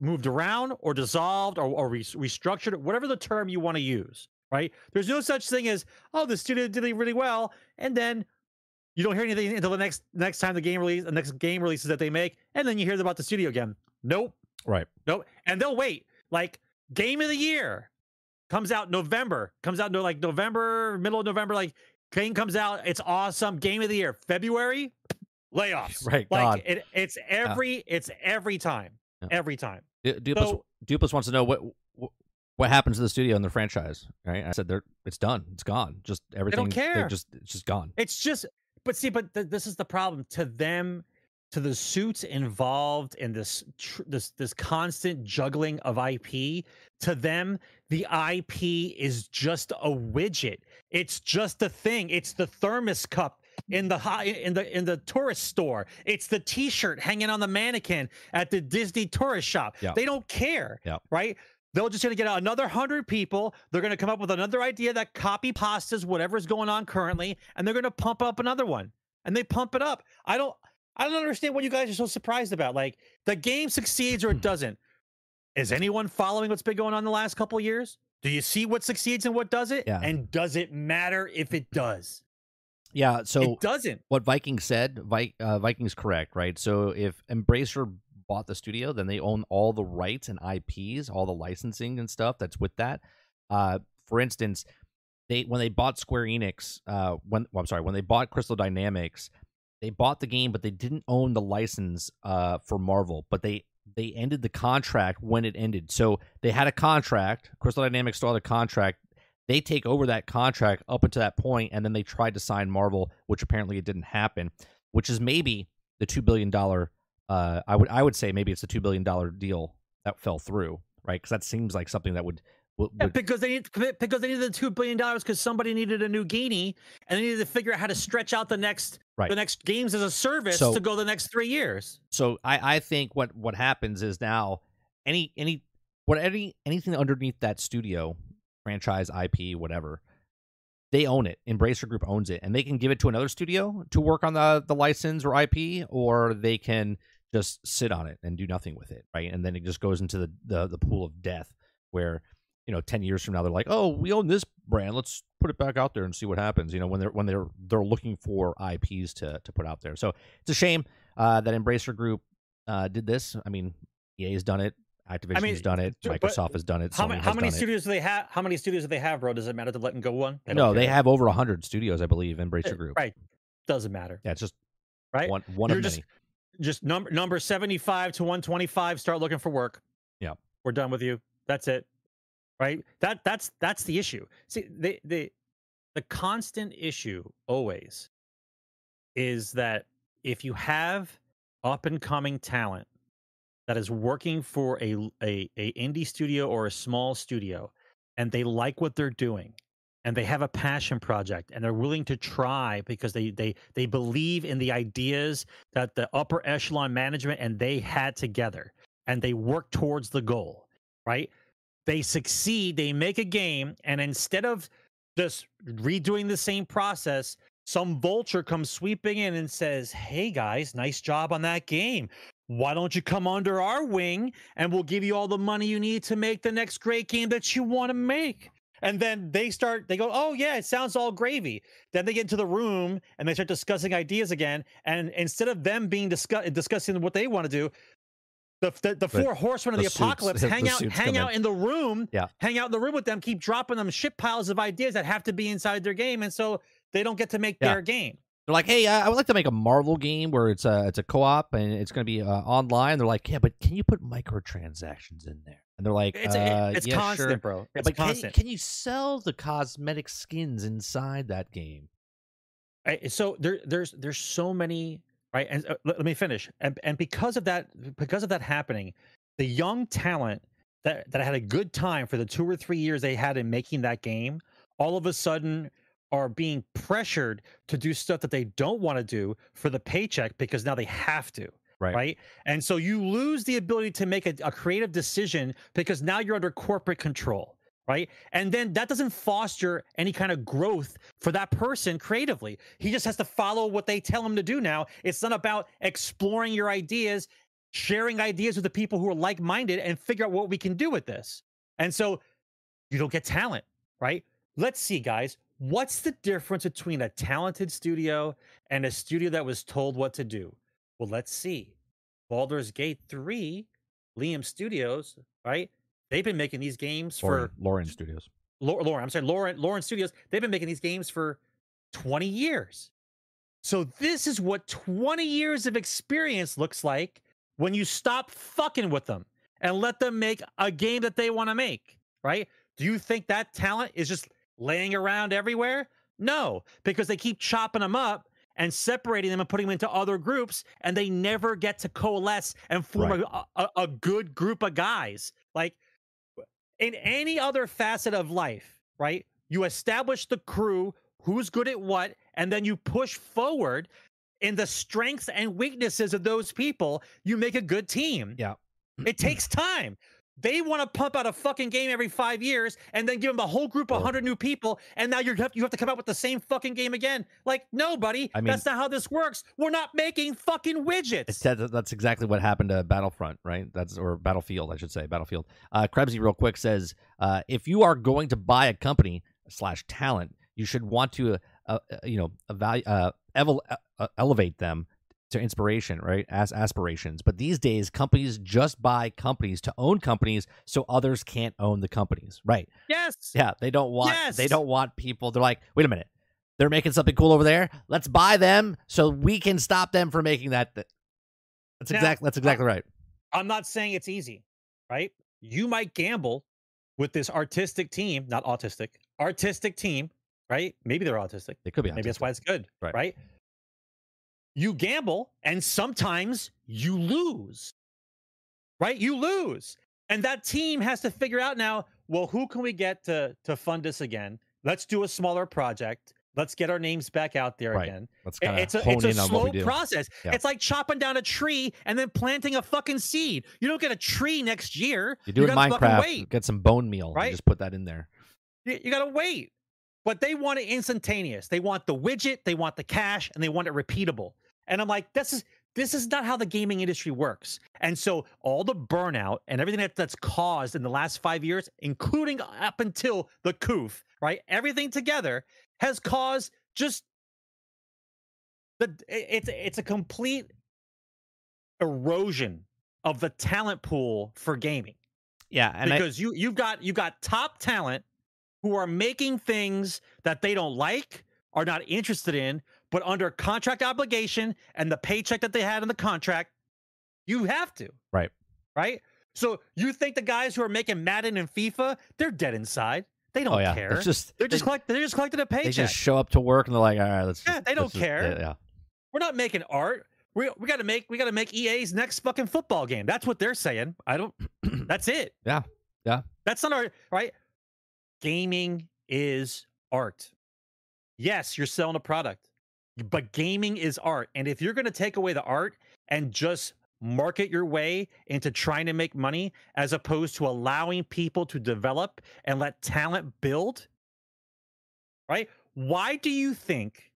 moved around or dissolved or, or restructured, whatever the term you want to use, right? There's no such thing as, oh, the studio did really well, and then you don't hear anything until the next next time the game release, the next game releases that they make, and then you hear about the studio again. Nope. Right. Nope. And they'll wait. Like game of the year comes out November, comes out no like November, middle of November, like game comes out, it's awesome. Game of the year, February, layoffs. Right. Like God. it, it's every yeah. it's every time. Yeah. Every time. Dupas, so, Dupas wants to know what what happens to the studio and the franchise. Right? I said they're it's done. It's gone. Just everything. They don't care. Just it's just gone. It's just. But see, but th- this is the problem. To them, to the suits involved in this tr- this this constant juggling of IP, to them, the IP is just a widget. It's just a thing. It's the thermos cup in the high in the in the tourist store. It's the T-shirt hanging on the mannequin at the Disney tourist shop. Yeah. They don't care, yeah. right? They're just going to get another hundred people. They're going to come up with another idea that copy pastas whatever's going on currently, and they're going to pump up another one. And they pump it up. I don't. I don't understand what you guys are so surprised about. Like the game succeeds or it hmm. doesn't. Is anyone following what's been going on the last couple years? Do you see what succeeds and what does it? Yeah. And does it matter if it does? Yeah, so it doesn't. What Vikings said, Vi- uh, Vikings correct, right? So if Embracer bought the studio, then they own all the rights and IPs, all the licensing and stuff that's with that. Uh, for instance, they when they bought Square Enix, uh, when well, I'm sorry, when they bought Crystal Dynamics, they bought the game, but they didn't own the license uh, for Marvel. But they they ended the contract when it ended. So they had a contract. Crystal Dynamics still had a contract they take over that contract up until that point, and then they tried to sign Marvel, which apparently it didn't happen. Which is maybe the two billion dollar. Uh, I would I would say maybe it's a two billion dollar deal that fell through, right? Because that seems like something that would. would yeah, because they need because they needed the two billion dollars because somebody needed a new genie and they needed to figure out how to stretch out the next right. the next games as a service so, to go the next three years. So I I think what what happens is now any any what any anything underneath that studio, franchise, IP, whatever, they own it. Embracer Group owns it, and they can give it to another studio to work on the the license or IP, or they can just sit on it and do nothing with it, right? And then it just goes into the the, the pool of death, where you know, ten years from now, they're like, oh, we own this brand. Let's put it back out there and see what happens. You know, when they're when they're they're looking for IPs to to put out there. So it's a shame uh, that Embracer Group uh, did this. I mean, EA's done it. Activision's mean, done it. Microsoft has done it. How, ma- how many done it. studios do they have? How many studios do they have, bro? Does it matter to let them go one? don't No, they care. have over hundred studios, I believe. Embracer Eh, Group. Right. Doesn't matter. Yeah, it's just Right. one one You're of just- many. Just number number seventy five to one twenty five. Start looking for work. Yeah. We're done with you. That's it. Right. That that's that's the issue. See the the the constant issue always is that if you have up and coming talent that is working for a, a a indie studio or a small studio and they like what they're doing and they have a passion project and they're willing to try because they they they believe in the ideas that the upper echelon management and they had together and they work towards the goal right? They succeed they make a game and instead of just redoing the same process some vulture comes sweeping in and says hey guys nice job on that game why don't you come under our wing and we'll give you all the money you need to make the next great game that you want to make and then they start they go oh yeah it sounds all gravy then they get into the room and they start discussing ideas again and instead of them being discuss- discussing what they want to do the, the, the four horsemen of the the, suits- apocalypse hang out hang out in. in the room Yeah. hang out in the room with them keep dropping them shit piles of ideas that have to be inside their game and so they don't get to make Yeah. their game They're like, hey, I I would like to make a Marvel game where it's a it's a co-op and it's going to be uh, online. They're like, yeah, but can you put microtransactions in there? And they're like, it's uh, it's yeah, constant sure. bro it's but can, constant can you sell the cosmetic skins inside that game? Right, so there there's there's so many right and uh, let, let me finish and and because of that because of that happening the young talent that that had a good time for the two or three years they had in making that game all of a sudden are being pressured to do stuff that they don't want to do for the paycheck because now they have to Right. right? And so you lose the ability to make a, a creative decision because now you're under corporate control right? And then that doesn't foster any kind of growth for that person creatively. He just has to follow what they tell him to do now. It's not about exploring your ideas sharing ideas with the people who are like-minded and figure out what we can do with this. And so you don't get talent right? Let's see guys what's the difference between a talented studio and a studio that was told what to do well let's see Baldur's Gate 3 Liam Studios right they've been making these games for Larian, Larian Studios. Larian, Larian, I'm sorry, Larian, Larian Studios, they've been making these games for 20 years. So this is what 20 years of experience looks like when you stop fucking with them and let them make a game that they want to make, right? Do you think that talent is just laying around everywhere? No, because they keep chopping them up and separating them and putting them into other groups and they never get to coalesce and form Right. a, a, a good group of guys. Like in any other facet of life, right? You establish the crew, who's good at what, and then you push forward in the strengths and weaknesses of those people. You make a good team. Yeah. It takes time. They want to pump out a fucking game every five years and then give them a whole group of hundred new people, and now you have you have to come out with the same fucking game again. Like, no, buddy, I mean- that's not how this works. We're not making fucking widgets. It's that, that's exactly what happened to Battlefront, right? That's or Battlefield, I should say, Battlefield. Uh, Krebsy, real quick, says uh, if you are going to buy a company slash talent, you should want to, uh, uh, you know, evalu- uh, evel- uh, elevate them to inspiration, right? As aspirations. But these days, companies just buy companies to own companies, so others can't own the companies, right? yes. Yeah, they don't want yes. they don't want people. They're like, wait a minute, they're making something cool over there. Let's buy them so we can stop them from making that. th-" That's Now, exactly that's exactly right. I'm not saying it's easy, right? You might gamble with this artistic team, not autistic, artistic team, right? Maybe they're autistic. It could be. Maybe that's why it's good, Right. right? You gamble and sometimes you lose, right? You lose. And that team has to figure out now, well, who can we get to to fund us again? Let's do a smaller project. let's get our names back out there Right. again. Let's kind of It's a, it's a slow process. Yeah. It's like chopping down a tree and then planting a fucking seed. You don't get a tree next year. You do it in Minecraft. Wait. Get some bone meal. and Right? Just put that in there. You, you gotta wait. But they want it instantaneous. They want the widget, they want the cash, and they want it repeatable. And I'm like, this is this is not how the gaming industry works. And so all the burnout and everything that, that's caused in the last five years, including up until the coof, right? Everything together has caused just the it's it's a complete erosion of the talent pool for gaming Yeah, and I, because you you've got you've got top talent who are making things that they don't like, are not interested in, but under contract obligation and the paycheck that they had in the contract, you have to. Right. Right? So you think the guys who are making Madden and FIFA, they're dead inside. They oh, don't oh yeah, care. it's just they're just they, collect, they're just collecting a paycheck. they just show up to work and they're like, all right, let's. Yeah, just- they don't let's just- care. yeah, We're not making art. We we got to make we got to make EA's next fucking football game. That's what they're saying. I don't. that's it. Yeah, yeah. That's not our right. Gaming is art. Yes, you're selling a product, but gaming is art. And if you're going to take away the art and just market your way into trying to make money as opposed to allowing people to develop and let talent build, right? Why do you think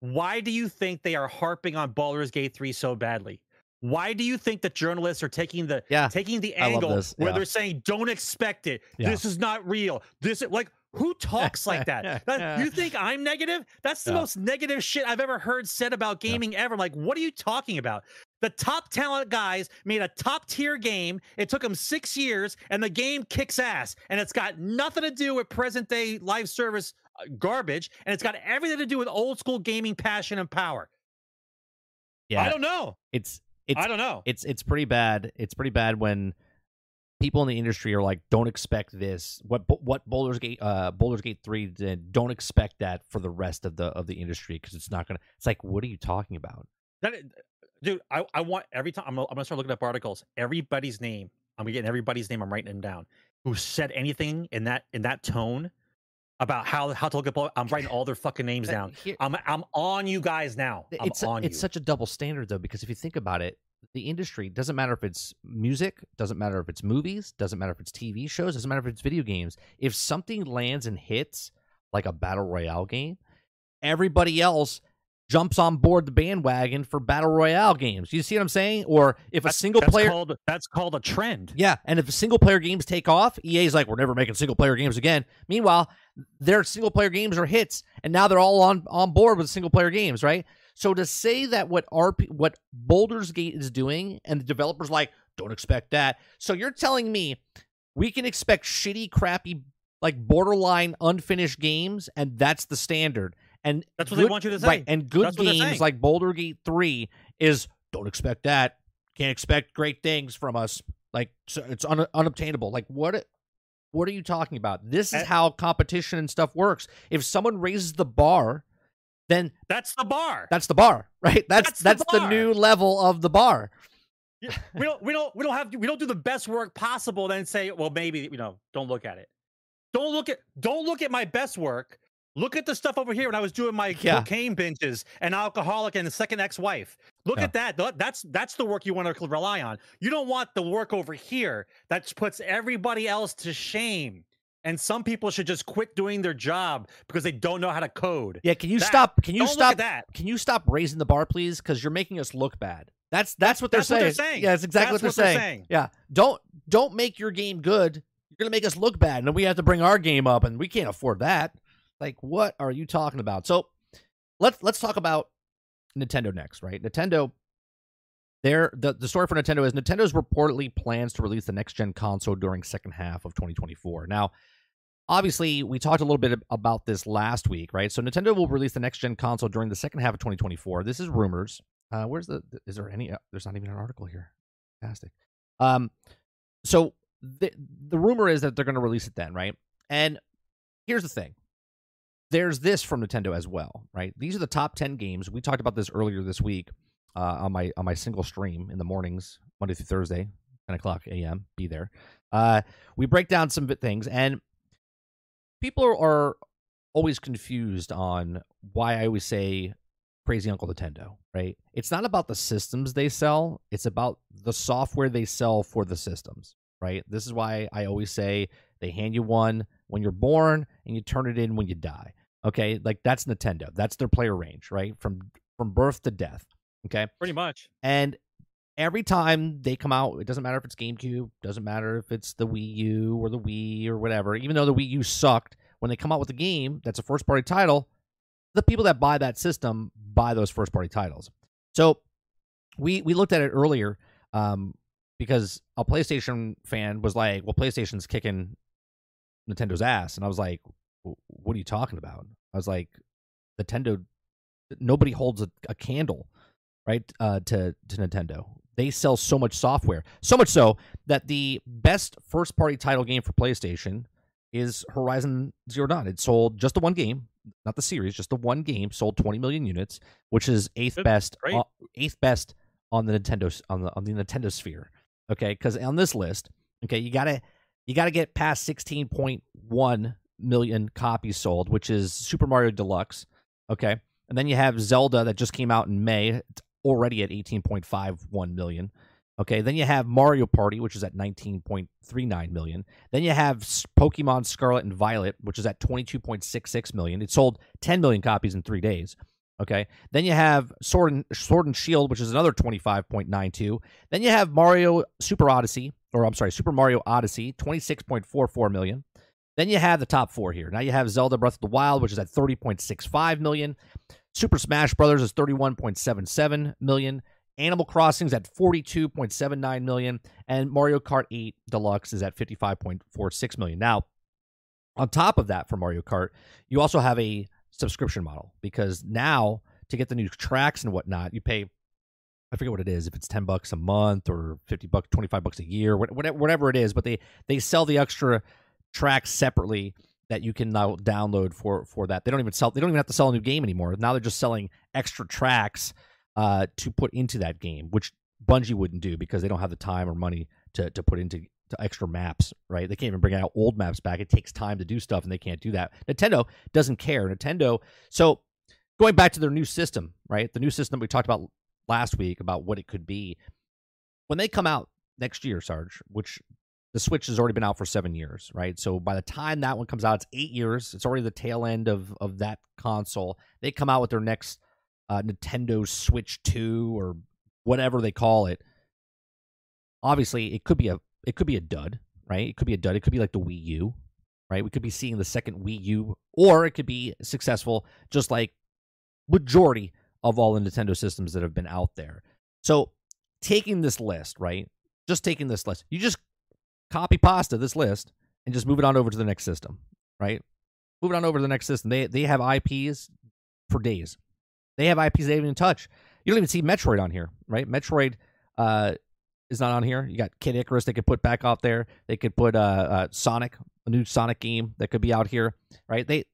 why do you think they are harping on Baldur's Gate 3 so badly? Why do you think that journalists are taking the Yeah, taking the angle this, where yeah. they're saying don't expect it. Yeah. This is not real. This is like who talks like that? That- you think I'm negative? That's the Yeah. most negative shit I've ever heard said about gaming ever. I'm like, what are you talking about? The top talent guys made a top tier game. It took them six years, and the game kicks ass. And it's got nothing to do with present day live service uh, garbage, and it's got everything to do with old school gaming passion and power. yeah. I don't know. it's it's I don't know. it's it's pretty bad. It's pretty bad when people in the industry are like, "Don't expect this." What what Baldur's Gate uh Baldur's Gate three did. Don't expect that for the rest of the of the industry because it's not gonna. It's like, what are you talking about? That, dude, I, I want every time I'm, gonna- I'm gonna start looking up articles. Everybody's name. I'm getting everybody's name. I'm writing them down. Who said anything in that in that tone about how how to look up? I'm writing all their fucking names down. I'm I'm on you guys now. I'm it's on it's you. such a double standard though because if you think about it the industry doesn't matter if it's music doesn't matter if it's movies doesn't matter if it's tv shows doesn't matter if it's video games if something lands and hits like a battle royale game everybody else jumps on board the bandwagon for battle royale games you see what i'm saying or if a single that's player Called, that's called a trend. yeah, and if single player games take off, EA's like, we're never making single player games again. Meanwhile, their single player games are hits, and now they're all on on board with single player games, right? So to say that what RP what Baldur's Gate is doing, and the developers like, don't expect that. So you're telling me we can expect shitty, crappy, like borderline unfinished games, and that's the standard. And That's what they want you to say. Right, and good That's games like Baldur Gate 3 is don't expect that. Can't expect great things from us. Like so it's un- unobtainable. Like what what are you talking about? This is how competition and stuff works. If someone raises the bar, then That's the bar. that's the bar, right? That's That's that's, the the, new level of the bar. Yeah, we don't we don't we don't have we don't do the best work possible then say well maybe you know don't look at it don't look at don't look at my best work look at the stuff over here when i was doing my Yeah. cocaine binges and alcoholic and the second ex-wife look Yeah. at that that's that's the work you want to rely on you don't want the work over here that puts everybody else to shame and some people should just quit doing their job because they don't know how to code Yeah, can you That- stop can you stop that can you stop raising the bar please cuz you're making us look bad. That's that's what they're, that's what saying. they're saying. Yeah, that's exactly That's what they're saying. Yeah. Don't don't make your game good. You're going to make us look bad and then we have to bring our game up and we can't afford that. Like what are you talking about? So let's let's talk about Nintendo next, right? Nintendo There, the, the story for Nintendo is Nintendo's reportedly plans to release the next gen console during second half of 2024. Now, obviously, we talked a little bit about this last week, right? So Nintendo will release the next gen console during the second half of 2024. This is rumors. Uh, where's the? Is there any? Uh, there's not even an article here. Fantastic. Um, so the the rumor is that they're going to release it then, right? And here's the thing. There's this from Nintendo as well, right? These are the top 10 games. We talked about this earlier this week uh, on my on my single stream in the mornings, Monday through Thursday, 10 o'clock a.m. Be there. Uh, we break down some things, and people are, are always confused on why I always say crazy Uncle Nintendo, right? It's not about the systems they sell, it's about the software they sell for the systems, right? This is why I always say they hand you one when you're born and you turn it in when you die. Okay? Like that's Nintendo. That's their player range, right? From from birth to death. Okay? Pretty much. And every time they come out, it doesn't matter if it's GameCube, doesn't matter if it's the Wii U or the Wii or whatever, even though the Wii U sucked, when they come out with a game that's a first party title, the people that buy that system buy those first party titles. So we we looked at it earlier um, because a PlayStation fan was like, "Well, PlayStation's kicking Nintendo's ass," and I was like, "What are you talking about?" I was like, "Nintendo, nobody holds a, a candle, right, uh, to to Nintendo. They sell so much software, so much so that the best first party title game for PlayStation." is Horizon Zero Dawn. It sold just the one game, not the series, just the one game. Sold 20 million units, which is eighth Good. best, uh, eighth best on the Nintendo on the on the Nintendo sphere. Okay, because on this list, okay, you gotta you gotta get past 16.1 million copies sold, which is Super Mario Deluxe. Okay, and then you have Zelda that just came out in May, it's already at 18.51 million. Okay, then you have Mario Party, which is at 19.39 million. Then you have Pokemon Scarlet and Violet, which is at 22.66 million. It sold 10 million copies in three days. Okay, then you have Sword and Sword and Shield, which is another 25.92. Then you have Mario Super Odyssey, or I'm sorry, Super Mario Odyssey, 26.44 million. Then you have the top four here. Now you have Zelda Breath of the Wild, which is at 30.65 million. Super Smash Brothers is 31.77 million. Animal Crossing's at 42.79 million, and Mario Kart 8 Deluxe is at 55.46 million. Now, on top of that, for Mario Kart, you also have a subscription model because now to get the new tracks and whatnot, you pay. I forget what it is. If it's ten bucks a month or fifty bucks, twenty five bucks a year, whatever, whatever it is. But they they sell the extra tracks separately that you can now download for for that. They don't even sell. They don't even have to sell a new game anymore. Now they're just selling extra tracks uh, to put into that game, which Bungie wouldn't do because they don't have the time or money to to put into to extra maps. Right? They can't even bring out old maps back. It takes time to do stuff, and they can't do that. Nintendo doesn't care. Nintendo. So going back to their new system, right? The new system we talked about last week about what it could be when they come out next year, Sarge, which the Switch has already been out for seven years, right? So by the time that one comes out, it's eight years. It's already the tail end of of that console. They come out with their next uh, Nintendo Switch Two or whatever they call it. Obviously, it could be a it could be a dud, right? It could be a dud. It could be like the Wii U, right? We could be seeing the second Wii U, or it could be successful, just like majority of all the Nintendo systems that have been out there. So taking this list, right? Just taking this list, you just copy pasta this list and just move it on over to the next system, right? Move it on over to the next system. They they have IPs for days. They have IPs they haven't even touch. You don't even see Metroid on here, right? Metroid uh, is not on here. You got Kid Icarus they could put back out there. They could put uh, uh, Sonic, a new Sonic game that could be out here, right? They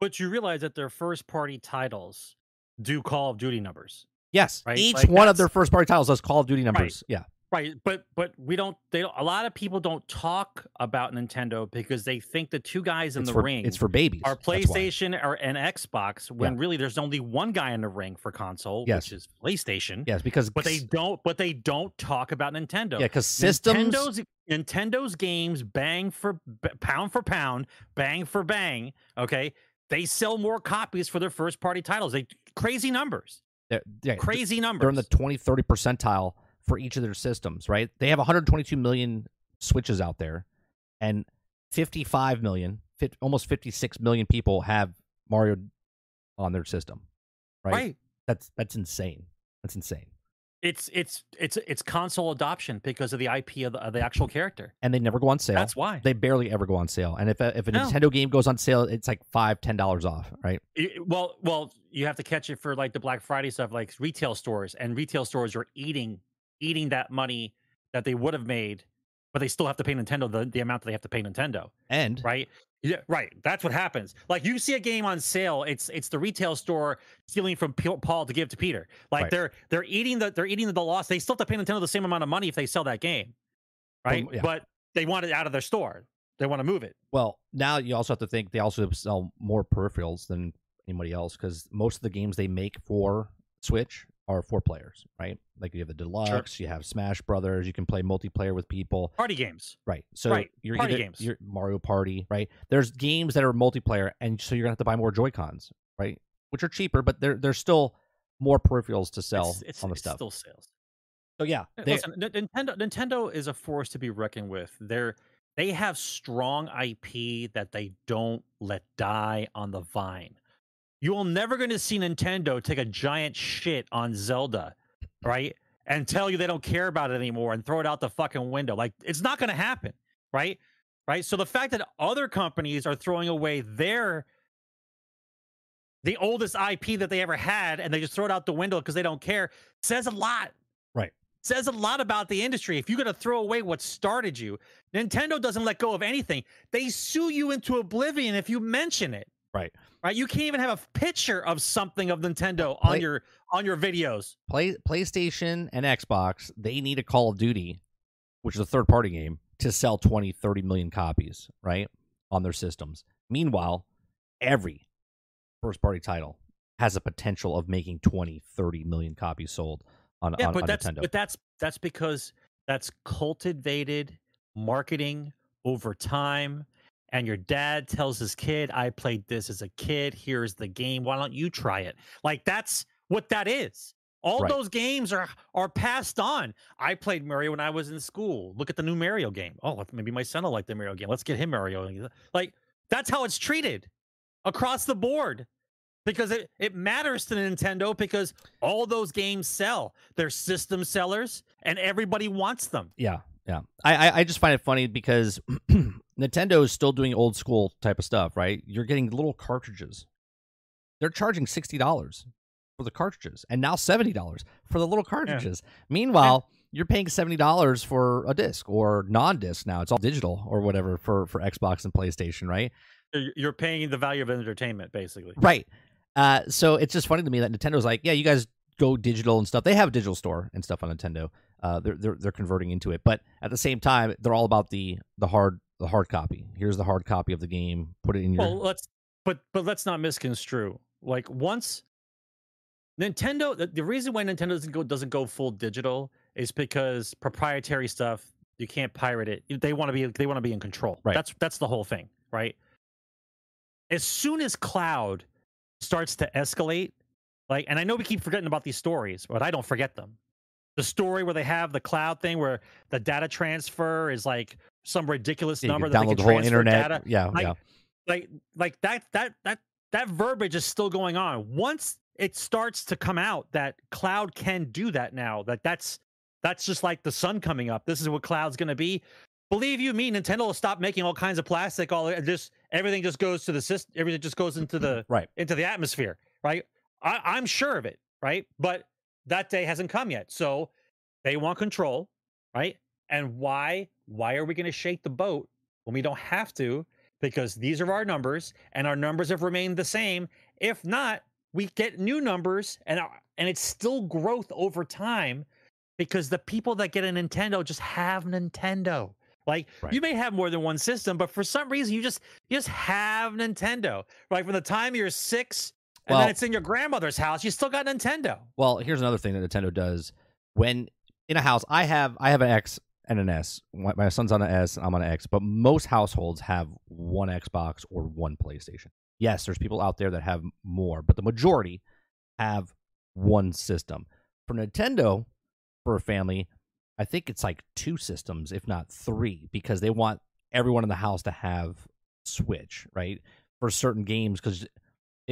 But, you realize that their first party titles do Call of Duty numbers. yes, Right, each like one of their first party titles does Call of Duty numbers. Yeah, Right, but but we don't. They don't, a lot of people don't talk about Nintendo because they think the two guys in it's the for ring it's for babies. are PlayStation or an Xbox. When really there's only one guy in the ring for console, Yes. which is PlayStation. Yes, because But they don't. But they don't talk about Nintendo. yeah, because systems Nintendo's Nintendo's games bang for pound for pound, bang for bang. Okay, they sell more copies for their first party titles. They crazy numbers, they're, yeah, crazy numbers. they're in the 20 30 percentile for each of their systems right they have 122 million switches out there and 55 million almost 56 million people have mario on their system right, right. that's that's insane that's insane It's it's it's it's console adoption because of the IP of the, of the actual character. and they never go on sale That's why. they barely ever go on sale and if a, if a No. nintendo game goes on sale it's like five ten dollars off right well, well, you have to catch it for like the Black Friday stuff, like retail stores, and retail stores are eating eating that money that they would have made, but they still have to pay Nintendo the, the amount that they have to pay Nintendo, and right? Yeah, right. That's what happens. Like you see a game on sale, it's it's the retail store stealing from P- Paul to give to Peter. Like Right. they're they're eating the they're eating the loss. They still have to pay Nintendo the same amount of money if they sell that game, right? Yeah. But they want it out of their store. they want to move it. Well, now you also have to think they also sell more peripherals than anybody else because most of the games they make for Switch are four players, right? Like you have the deluxe, you have Smash Brothers, you can play multiplayer with people, Party games. right? So Right, you're party either, games. you're Mario Party, right? There's games that are multiplayer, and so you're gonna have to buy more Joy Cons, right? Which are cheaper, but they're they're still more peripherals to sell it's, it's, on the it's stuff. still sales. so yeah, they- Listen, Nintendo Nintendo is a force to be reckoned with. They're they have strong IP that they don't let die on the vine. You're never going to see Nintendo take a giant shit on Zelda, right? And tell you they don't care about it anymore and throw it out the fucking window. Like it's not going to happen, right? Right? So the fact that other companies are throwing away their the oldest IP that they ever had and they just throw it out the window because they don't care says a lot Right. says a lot about the industry. If you're going to throw away what started you, Nintendo doesn't let go of anything. They sue you into oblivion if you mention it. Right. Right. You can't even have a picture of something of Nintendo Play- on your on your videos. Play PlayStation and Xbox, they need a Call of Duty, which is a third party game, to sell 20, 30 million copies, right? On their systems. Meanwhile, every first party title has a potential of making 20, 30 million copies sold on, Yeah, on, but on that's Nintendo. but that's that's because that's cultivated marketing over time. And your dad tells his kid, I played this as a kid. Here's the game. Why don't you try it? Like that's what that is. All Right. those games are are passed on. I played Mario when I was in school. Look at the new Mario game. Oh, maybe my son will like the Mario game. Let's get him Mario. Like that's how it's treated across the board because it, it matters to Nintendo because all those games sell. They're system sellers and everybody wants them. Yeah, yeah. I, I I just find it funny because Nintendo is still doing old school type of stuff, right? You're getting little cartridges. They're charging sixty dollars for the cartridges, and now seventy dollars for the little cartridges. Meanwhile, you're paying seventy dollars for a disc or non-disc now. It's all digital or whatever for for Xbox and PlayStation, right? You're you're paying the value of entertainment, basically. Right. Uh, so it's just funny to me that Nintendo's like, yeah, you guys go digital and stuff. They have a digital store and stuff on Nintendo. Uh, they're they're they're converting into it, but at the same time, they're all about the the hard the hard copy. Here's the hard copy of the game. Put it in your Well, let's but but let's not misconstrue. Like once Nintendo, the, the reason why Nintendo doesn't go doesn't go full digital is because proprietary stuff you can't pirate it. They want to be they want to be in control. Right. That's that's the whole thing, right? As soon as cloud starts to escalate, like, and I know we keep forgetting about these stories, but I don't forget them. The story where they have the cloud thing, where the data transfer is like some ridiculous yeah, number that they can the whole internet. data Yeah, Like, yeah. like like that that that that verbiage is still going on once it starts to come out that cloud can do that now that that's that's just like the sun coming up this is what cloud's going to be believe you me nintendo will stop making all kinds of plastic all just everything just goes to the system everything just goes into the Right. into the atmosphere right I, i'm sure of it right but that day hasn't come yet so they want control right and why why are we going to shake the boat when we don't have to because these are our numbers and our numbers have remained the same. If not, we get new numbers and and it's still growth over time because the people that get a Nintendo just have Nintendo. Like Right. you may have more than one system, but for some reason you just you just have Nintendo. Like from the time you're six and Well- then it's in your grandmother's house, you still got Nintendo. Well, here's another thing that Nintendo does. When in a house, I have I have an X and an S. My son's on an S, I'm on an X. But most households have one Xbox or one PlayStation. Yes, there's people out there that have more, but the majority have one system. For Nintendo, for a family, I think it's like two systems, if not three, because they want everyone in the house to have Switch, right? For certain games, because it,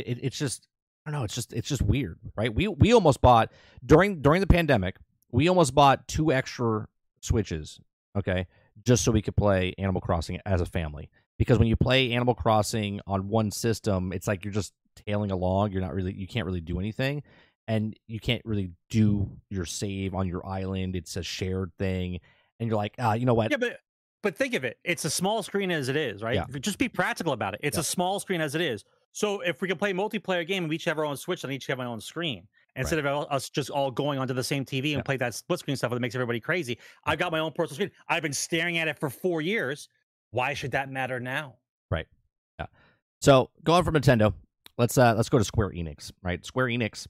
it, it's just I don't know. It's just it's just weird, right? We we almost bought during during the pandemic. We almost bought two extra switches, okay, just so we could play Animal Crossing as a family. Because when you play Animal Crossing on one system, it's like you're just tailing along. You're not really you can't really do anything, and you can't really do your save on your island. It's a shared thing, and you're like, ah, you know what? Yeah, but but think of it. It's a small screen as it is, right? Yeah. Just be practical about it. It's Yeah. a small screen as it is. So if we can play multiplayer game and we each have our own Switch and each have our own screen, instead of us just all going onto the same TV and Yeah. play that split screen stuff that makes everybody crazy, I've got my own personal screen. I've been staring at it for four years. Why should that matter now? Right. Yeah. So going from Nintendo, let's uh let's go to Square Enix, right? Square Enix,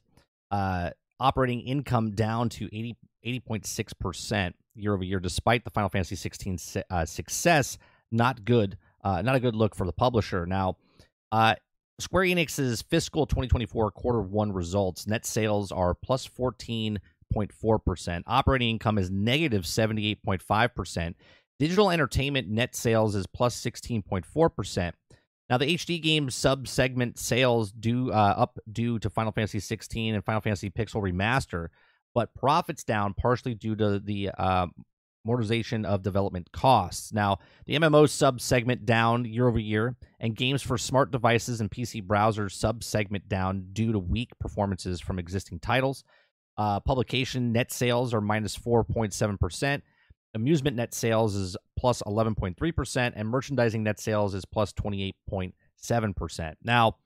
uh, operating income down to 80 80.6 percent year over year, despite the Final Fantasy 16 uh, success. Not good, uh, not a good look for the publisher. Now, uh, Square Enix's fiscal 2024 quarter one results, net sales are plus plus 14.4 percent. Operating income is negative negative 78.5 percent. Digital entertainment net sales is plus plus 16.4 percent. Now, the HD game sub segment sales do uh, up due to Final Fantasy 16 and Final Fantasy Pixel Remaster, but profits down partially due to the uh, amortization of development costs. Now, the MMO sub segment down year over year, and games for smart devices and PC browsers sub segment down due to weak performances from existing titles. Uh, publication net sales are minus 4.7%. Amusement net sales is plus 11.3%, and merchandising net sales is plus 28.7%. Now,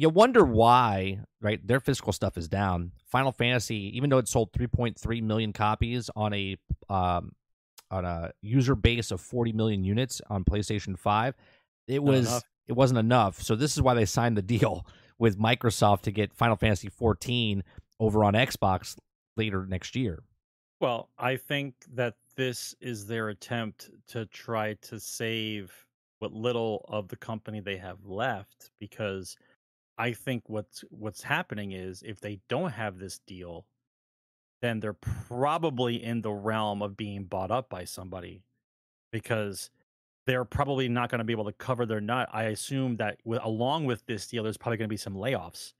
you wonder why, right? Their physical stuff is down. Final Fantasy, even though it sold 3.3 million copies on a um, on a user base of 40 million units on PlayStation 5, it was enough. it wasn't enough. So this is why they signed the deal with Microsoft to get Final Fantasy 14 over on Xbox later next year. Well, I think that this is their attempt to try to save what little of the company they have left because I think what's what's happening is if they don't have this deal then they're probably in the realm of being bought up by somebody because they're probably not going to be able to cover their nut. I assume that with, along with this deal there's probably going to be some layoffs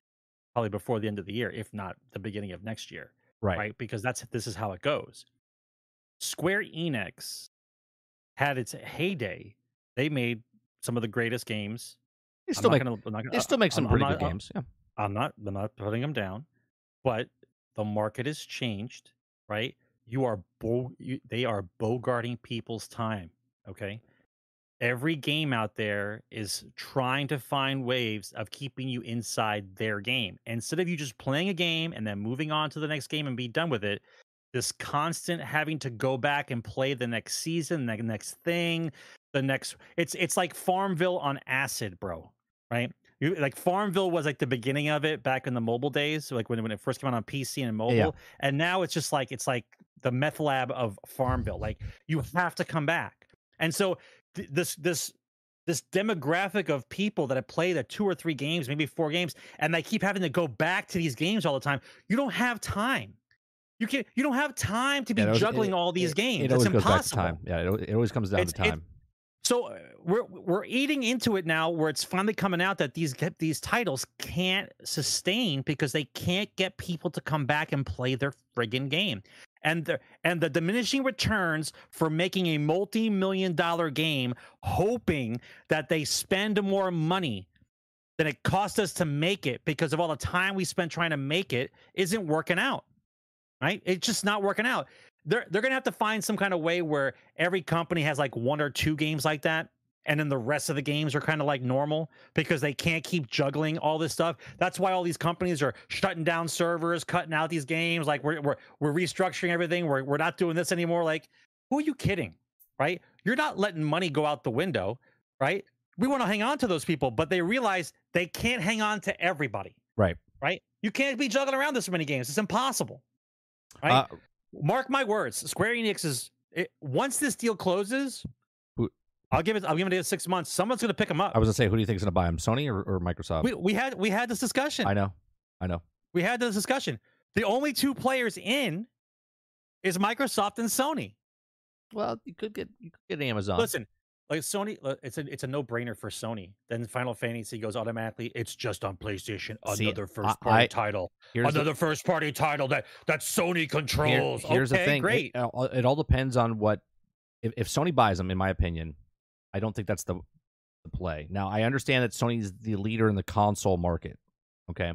probably before the end of the year if not the beginning of next year Right. right? Because that's this is how it goes. Square Enix had its heyday. They made some of the greatest games. They I'm still make gonna, they still make some I'm- I'm pretty not- good games. Yeah. I'm not I'm not putting them down, but the market has changed, right? You are bo- you, they are bogarting people's time, okay? Every game out there is trying to find ways of keeping you inside their game. Instead of you just playing a game and then moving on to the next game and be done with it, this constant having to go back and play the next season, the next thing, the next it's it's like Farmville on acid, bro. Right? You, like Farmville was like the beginning of it back in the mobile days, like when when it first came out on PC and mobile, and now it's just like it's like the meth lab of Farmville. Like you have to come back, and so th- this this this demographic of people that have played a two or three games, maybe four games, and they keep having to go back to these games all the time. You don't have time. You can't. you don't have time to be Yeah, always- juggling it- all these it, games. It it's always goes back to time. Yeah, it, it always comes down It's- to it- time. So uh, we're we're eating into it now, where it's finally coming out that these these titles can't sustain because they can't get people to come back and play their friggin' game, and the and the diminishing returns for making a multi-million dollar game, hoping that they spend more money than it cost us to make it because of all the time we spent trying to make it, isn't working out. Right? It's just not working out they're they're gonna have to find some kind of way where every company has like one or two games like that and then the rest of the games are kind of like normal because they can't keep juggling all this stuff. That's why all these companies are shutting down servers cutting out these games like we're we're, we're restructuring everything we're, we're not doing this anymore like who are you kidding right? You're not letting money go out the window right? We want to hang on to those people but they realize they can't hang on to everybody Right. right? You can't be juggling around this many games it's impossible right? Uh, mark my words square enix is it, once this deal closes i'll give it i'll give it six months someone's gonna pick them up I was gonna say, who do you think is gonna buy them, Sony or, or Microsoft? we, we had we had this discussion I know, I know. we had this discussion the only two players in is microsoft and sony Well, you could get you could get Amazon. listen like sony uh, it's a it's a no-brainer for sony then final fantasy goes automatically it's just on playstation another I- first party I- title here's the- another first party title that that sony Here- controls here's okay the thing. Great It, all- it all depends on what. If, if Sony buys them, in my opinion, I don't think that's the, the play. Now, I understand that Sony's the leader in the console market. Okay,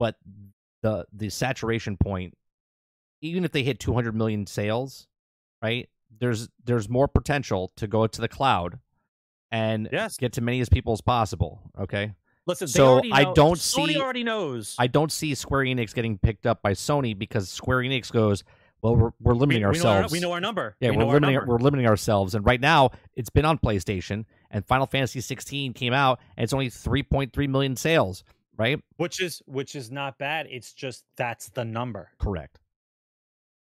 but the the saturation point, even if they hit 200 million sales, right? There's there's more potential to go to the cloud and Yes. get to many as people as possible. Okay, Listen, So, I don't Sony see- already knows. I don't see Square Enix getting picked up by Sony because Square Enix goes, Well, we're we're We, limiting we know our, ourselves. we know our number. Yeah, we we're know our limiting we're limiting ourselves, and right now it's been on PlayStation, and Final Fantasy 16 came out, and it's only 3.3 million sales. Right? which is which is not bad. It's just that's the number. Correct.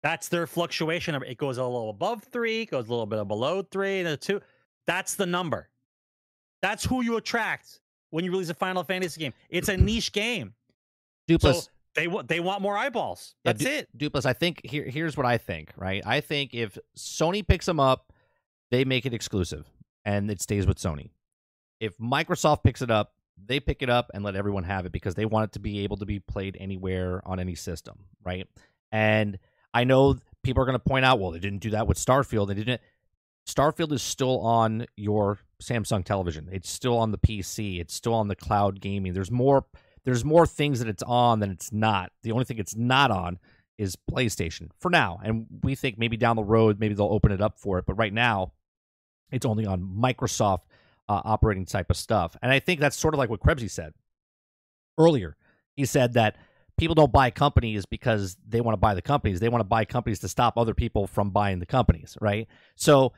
That's their fluctuation. It goes a little above three, goes a little bit below three, and a two. That's the number. That's who you attract when you release a Final Fantasy game. It's a niche game. Dupless. So they want they want more eyeballs. Yeah, That's Du- it. Dupless, I think here here's what I think, right? I think if Sony picks them up, they make it exclusive and it stays with Sony. If Microsoft picks it up, they pick it up and let everyone have it because they want it to be able to be played anywhere on any system, right? And I know people are going to point out, well, they didn't do that with Starfield. They didn't. Starfield is still on your Samsung television. It's still on the PC. It's still on the cloud gaming. There's more there's more things that it's on than it's not. The only thing it's not on is PlayStation for now. And we think maybe down the road, maybe they'll open it up for it. But right now, it's only on Microsoft uh, operating type of stuff. And I think that's sort of like what Krebsy said earlier. He said that people don't buy companies because they want to buy the companies. They want to buy companies to stop other people from buying the companies, right? So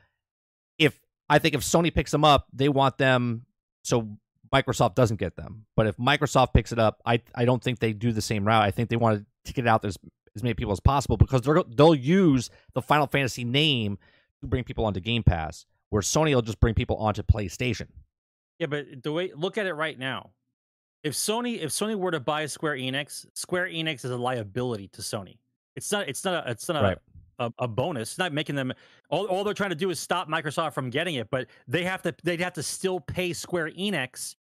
if I think if Sony picks them up, they want them so Microsoft doesn't get them. But if Microsoft picks it up, I I don't think they do the same route. I think they want to get out as, as many people as possible because they're, they'll use the Final Fantasy name to bring people onto Game Pass, where Sony will just bring people onto PlayStation. Yeah, but the way look at it right now. If Sony if Sony were to buy Square Enix, Square Enix is a liability to Sony. It's not it's not a, it's not a, Right. a, a bonus. It's not making them all, all they're trying to do is stop Microsoft from getting it, but they have to they'd have to still pay Square Enix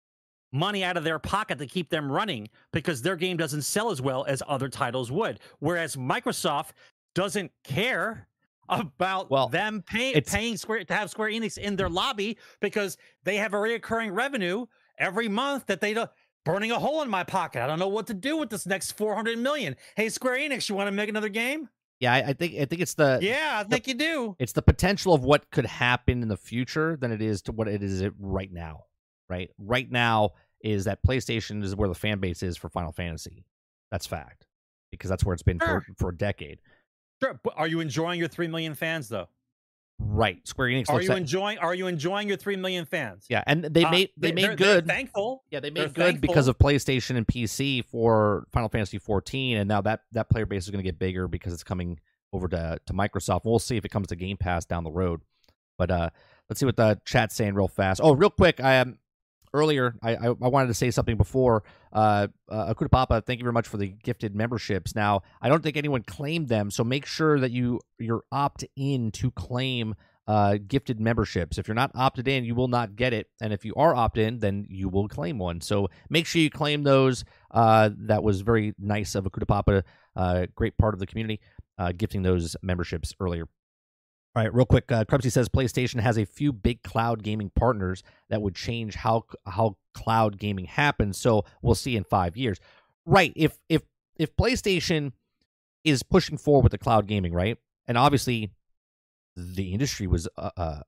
money out of their pocket to keep them running because their game doesn't sell as well as other titles would. Whereas Microsoft doesn't care about Well, them pay, paying Square to have Square Enix in their lobby because they have a recurring revenue every month that they don't burning a hole in my pocket. I don't know what to do with this next 400 million. Hey Square Enix, you want to make another game? Yeah, I, I think I think it's the Yeah, I think you do. it's the potential of what could happen in the future than it is to what it is right now. Right, right now is that PlayStation is where the fan base is for Final Fantasy. That's fact because that's where it's been Sure. for, for a decade. Sure, but are you enjoying your 3 million fans though? Right, Square Enix. Are you at- enjoying are you enjoying your 3 million fans? yeah, and they Uh, made they they're- made they're good. thankful. Yeah, they They're made good because of PlayStation and PC for Final Fantasy 14, and now that that player base is going to get bigger because it's coming over to to Microsoft. We'll see if it comes to Game Pass down the road. But uh, let's see what the chat's saying real fast. Oh, real quick, I um, earlier I, I I wanted to say something before. Uh, uh, Akuta Papa, thank you very much for the gifted memberships. Now I don't think anyone claimed them, so make sure that you you're opt in to claim uh, gifted memberships. If you're not opted in, you will not get it. And if you are opted in, then you will claim one. So make sure you claim those. Uh, that was very nice of Akuta Papa, uh, great part of the community, uh, gifting those memberships earlier. All right, real quick. Uh, Krebsy says PlayStation has a few big cloud gaming partners that would change how how cloud gaming happens. So we'll see in five years. Right. If if if PlayStation is pushing forward with the cloud gaming, right, and obviously the industry was uh, uh,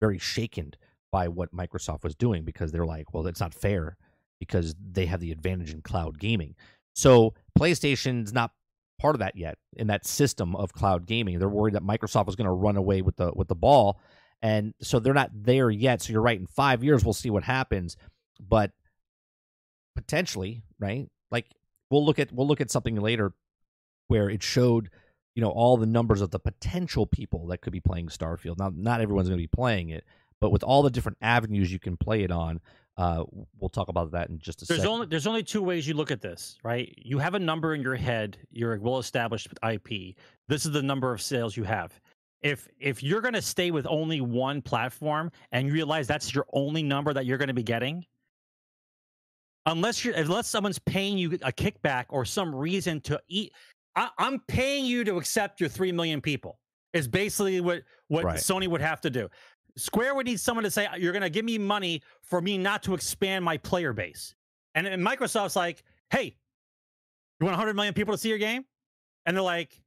very shaken by what Microsoft was doing because they're like, well, that's not fair because they have the advantage in cloud gaming. So PlayStation's not part of that yet in that system of cloud gaming. They're worried that Microsoft was going to run away with the with the ball, and so they're not there yet. So you're right. In five years, we'll see what happens, but potentially, right? Like we'll look at we'll look at something later where it showed you know all the numbers of the potential people that could be playing Starfield. Now, not everyone's going to be playing it, but with all the different avenues you can play it on, uh, we'll talk about that in just a There's second. only there's only two ways you look at this, right? You have a number in your head. You're a well-established IP. This is the number of sales you have. If if you're going to stay with only one platform and you realize that's your only number that you're going to be getting, unless you're unless someone's paying you a kickback or some reason to eat, I, I'm paying you to accept your three million people. Is basically what what Right. Sony would have to do. Square would need someone to say, "You're going to give me money for me not to expand my player base." And, and Microsoft's like, "Hey, you want 100 million people to see your game?" And they're like,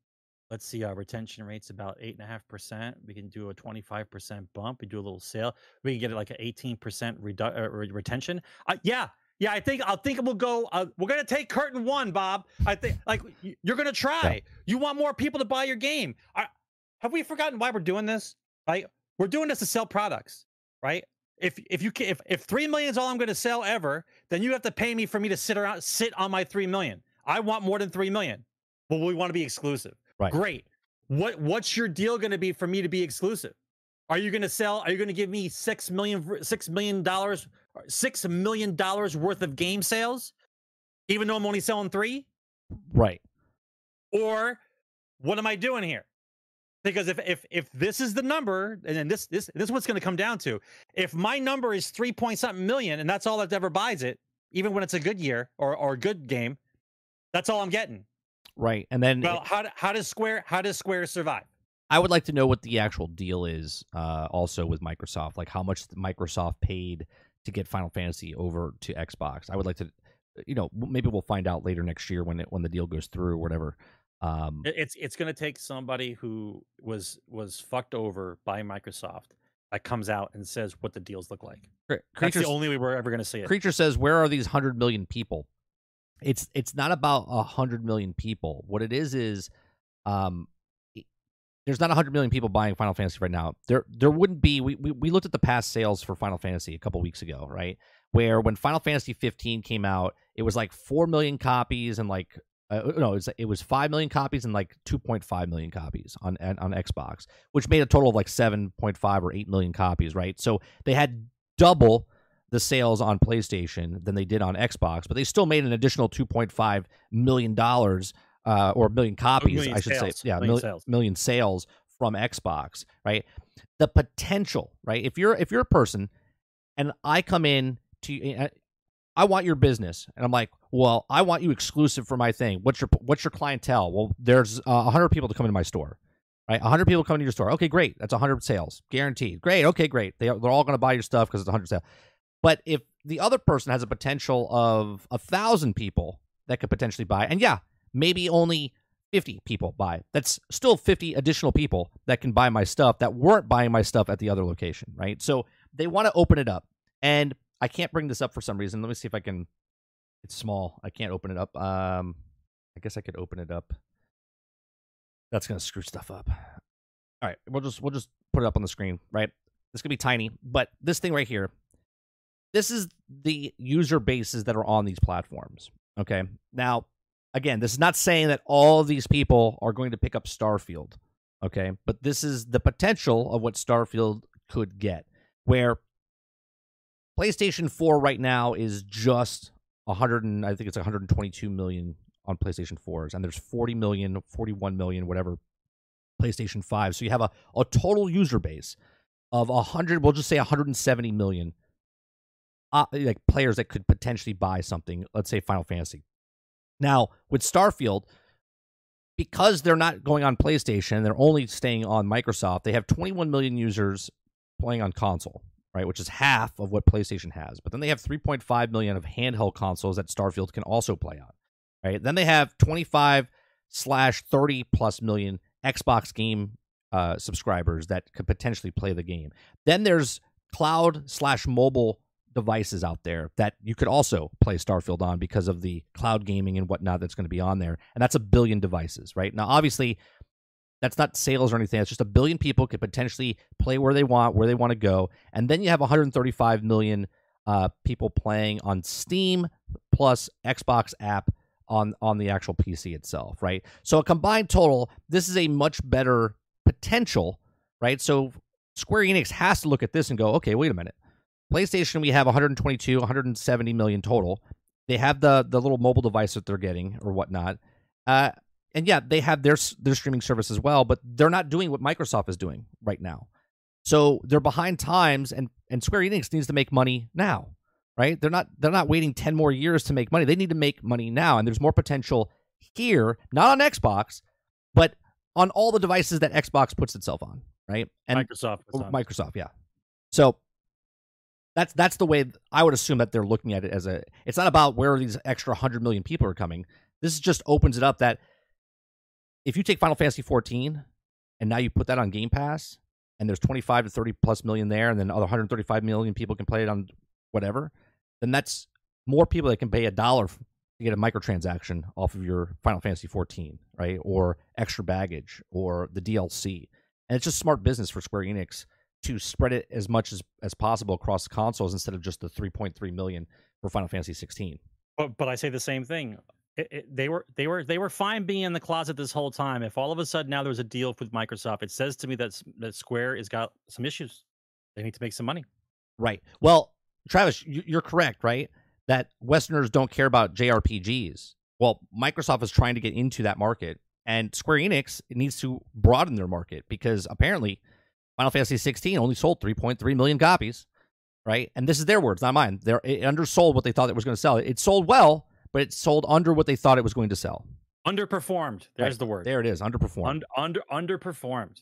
"Let's see, our retention rate's about eight and a half percent. We can do a 25 percent bump. We do a little sale. We can get it like an 18 percent redu- uh, retention. Uh, yeah, Yeah, I think I think we'll go. Uh, we're gonna take curtain one, Bob. I think like you're gonna try. Yeah. You want more people to buy your game. I, have we forgotten why we're doing this? Right, we're doing this to sell products, right? If if you can, if if three million is all I'm going to sell ever, then you have to pay me for me to sit around sit on my three million. I want more than three million, but we want to be exclusive. Right. Great. What what's your deal going to be for me to be exclusive? Are you going to sell? Are you going to give me six million six million dollars six million dollars worth of game sales, even though I'm only selling three? Right. Or what am I doing here? Because if if if this is the number, and then this this this is what's going to come down to. If my number is three point something million, and that's all that ever buys it, even when it's a good year or or a good game, that's all I'm getting. Right, and then well, how how does Square how does Square survive? I would like to know what the actual deal is, uh, also with Microsoft, like how much Microsoft paid to get Final Fantasy over to Xbox. I would like to, you know, maybe we'll find out later next year when it when the deal goes through or whatever. Um, it's it's going to take somebody who was was fucked over by Microsoft that comes out and says what the deals look like. That's the only way we're ever going to see it. Creature says, "Where are these hundred million people?" It's it's not about a hundred million people. What it is is, um, there's not 100 million people buying Final Fantasy right now. There there wouldn't be. We, we, we looked at the past sales for Final Fantasy a couple weeks ago, right? Where when Final Fantasy 15 came out, it was like 4 million copies and like uh, no, it was, it was 5 million copies and like 2.5 million copies on on Xbox, which made a total of like 7.5 or 8 million copies, right? So they had double the sales on PlayStation than they did on Xbox, but they still made an additional 2.5 million dollars uh, or million copies, million I should sales. say, yeah, million, sales. million sales from Xbox, right? The potential, right? If you're if you're a person, and I come in to, I want your business, and I'm like, well, I want you exclusive for my thing. What's your what's your clientele? Well, there's uh, hundred people to come into my store, right? A hundred people come into your store. Okay, great. That's a hundred sales guaranteed. Great. Okay, great. They they're all going to buy your stuff because it's a hundred sales. But if the other person has a potential of a thousand people that could potentially buy, and yeah, maybe only 50 people buy. That's still 50 additional people that can buy my stuff that weren't buying my stuff at the other location, right? So they want to open it up. And I can't bring this up for some reason. Let me see if I can. It's small. I can't open it up. Um, I guess I could open it up. That's gonna screw stuff up. All right, we'll just we'll just put it up on the screen, right? This could be tiny, but this thing right here, this is the user bases that are on these platforms. Okay, now again, this is not saying that all these people are going to pick up Starfield, okay? But this is the potential of what Starfield could get, where PlayStation 4 right now is just 100 and I think it's 122 million on PlayStation 4s, and there's 40 million, 41 million, whatever PlayStation 5. So you have a, a total user base of 100, we'll just say 170 million uh, like players that could potentially buy something, let's say Final Fantasy. Now, with Starfield, because they're not going on PlayStation, they're only staying on Microsoft. They have 21 million users playing on console, right, which is half of what PlayStation has. But then they have 3.5 million of handheld consoles that Starfield can also play on, right? Then they have 25 slash 30 plus million Xbox game uh, subscribers that could potentially play the game. Then there's cloud slash mobile devices out there that you could also play Starfield on because of the cloud gaming and whatnot that's going to be on there. And that's a billion devices, right? Now, obviously, that's not sales or anything. It's just a billion people could potentially play where they want, where they want to go. And then you have 135 million uh, people playing on Steam plus Xbox app on on the actual PC itself, right? So a combined total, this is a much better potential, right? So Square Enix has to look at this and go, okay, wait a minute. PlayStation, we have 122, 170 million total. They have the the little mobile device that they're getting or whatnot. Uh, and yeah, they have their their streaming service as well, but they're not doing what Microsoft is doing right now. So they're behind times, and and Square Enix needs to make money now, right? They're not they're not waiting ten more years to make money. They need to make money now, and there's more potential here, not on Xbox, but on all the devices that Xbox puts itself on, right? And Microsoft, Microsoft, yeah. So that's that's the way I would assume that they're looking at it as a. It's not about where these extra hundred million people are coming. This just opens it up that if you take Final Fantasy 14 and now you put that on Game Pass and there's 25 to 30 plus million there, and then other 135 million people can play it on whatever, then that's more people that can pay a dollar to get a microtransaction off of your Final Fantasy 14, right? Or extra baggage or the DLC. And it's just smart business for Square Enix to spread it as much as, as possible across consoles instead of just the 3.3 million for Final Fantasy 16. But but I say the same thing. It, it, they were they were they were fine being in the closet this whole time. If all of a sudden now there's a deal with Microsoft, it says to me that that Square has got some issues. They need to make some money. Right. Well, Travis, you're correct, right? That Westerners don't care about JRPGs. Well, Microsoft is trying to get into that market, and Square Enix needs to broaden their market because apparently Final Fantasy 16 only sold 3.3 million copies, right? And this is their words, not mine. They're, it undersold what they thought it was going to sell. It sold well, but it sold under what they thought it was going to sell. Underperformed. There's right. the word. There it is. Underperformed. under underperformed.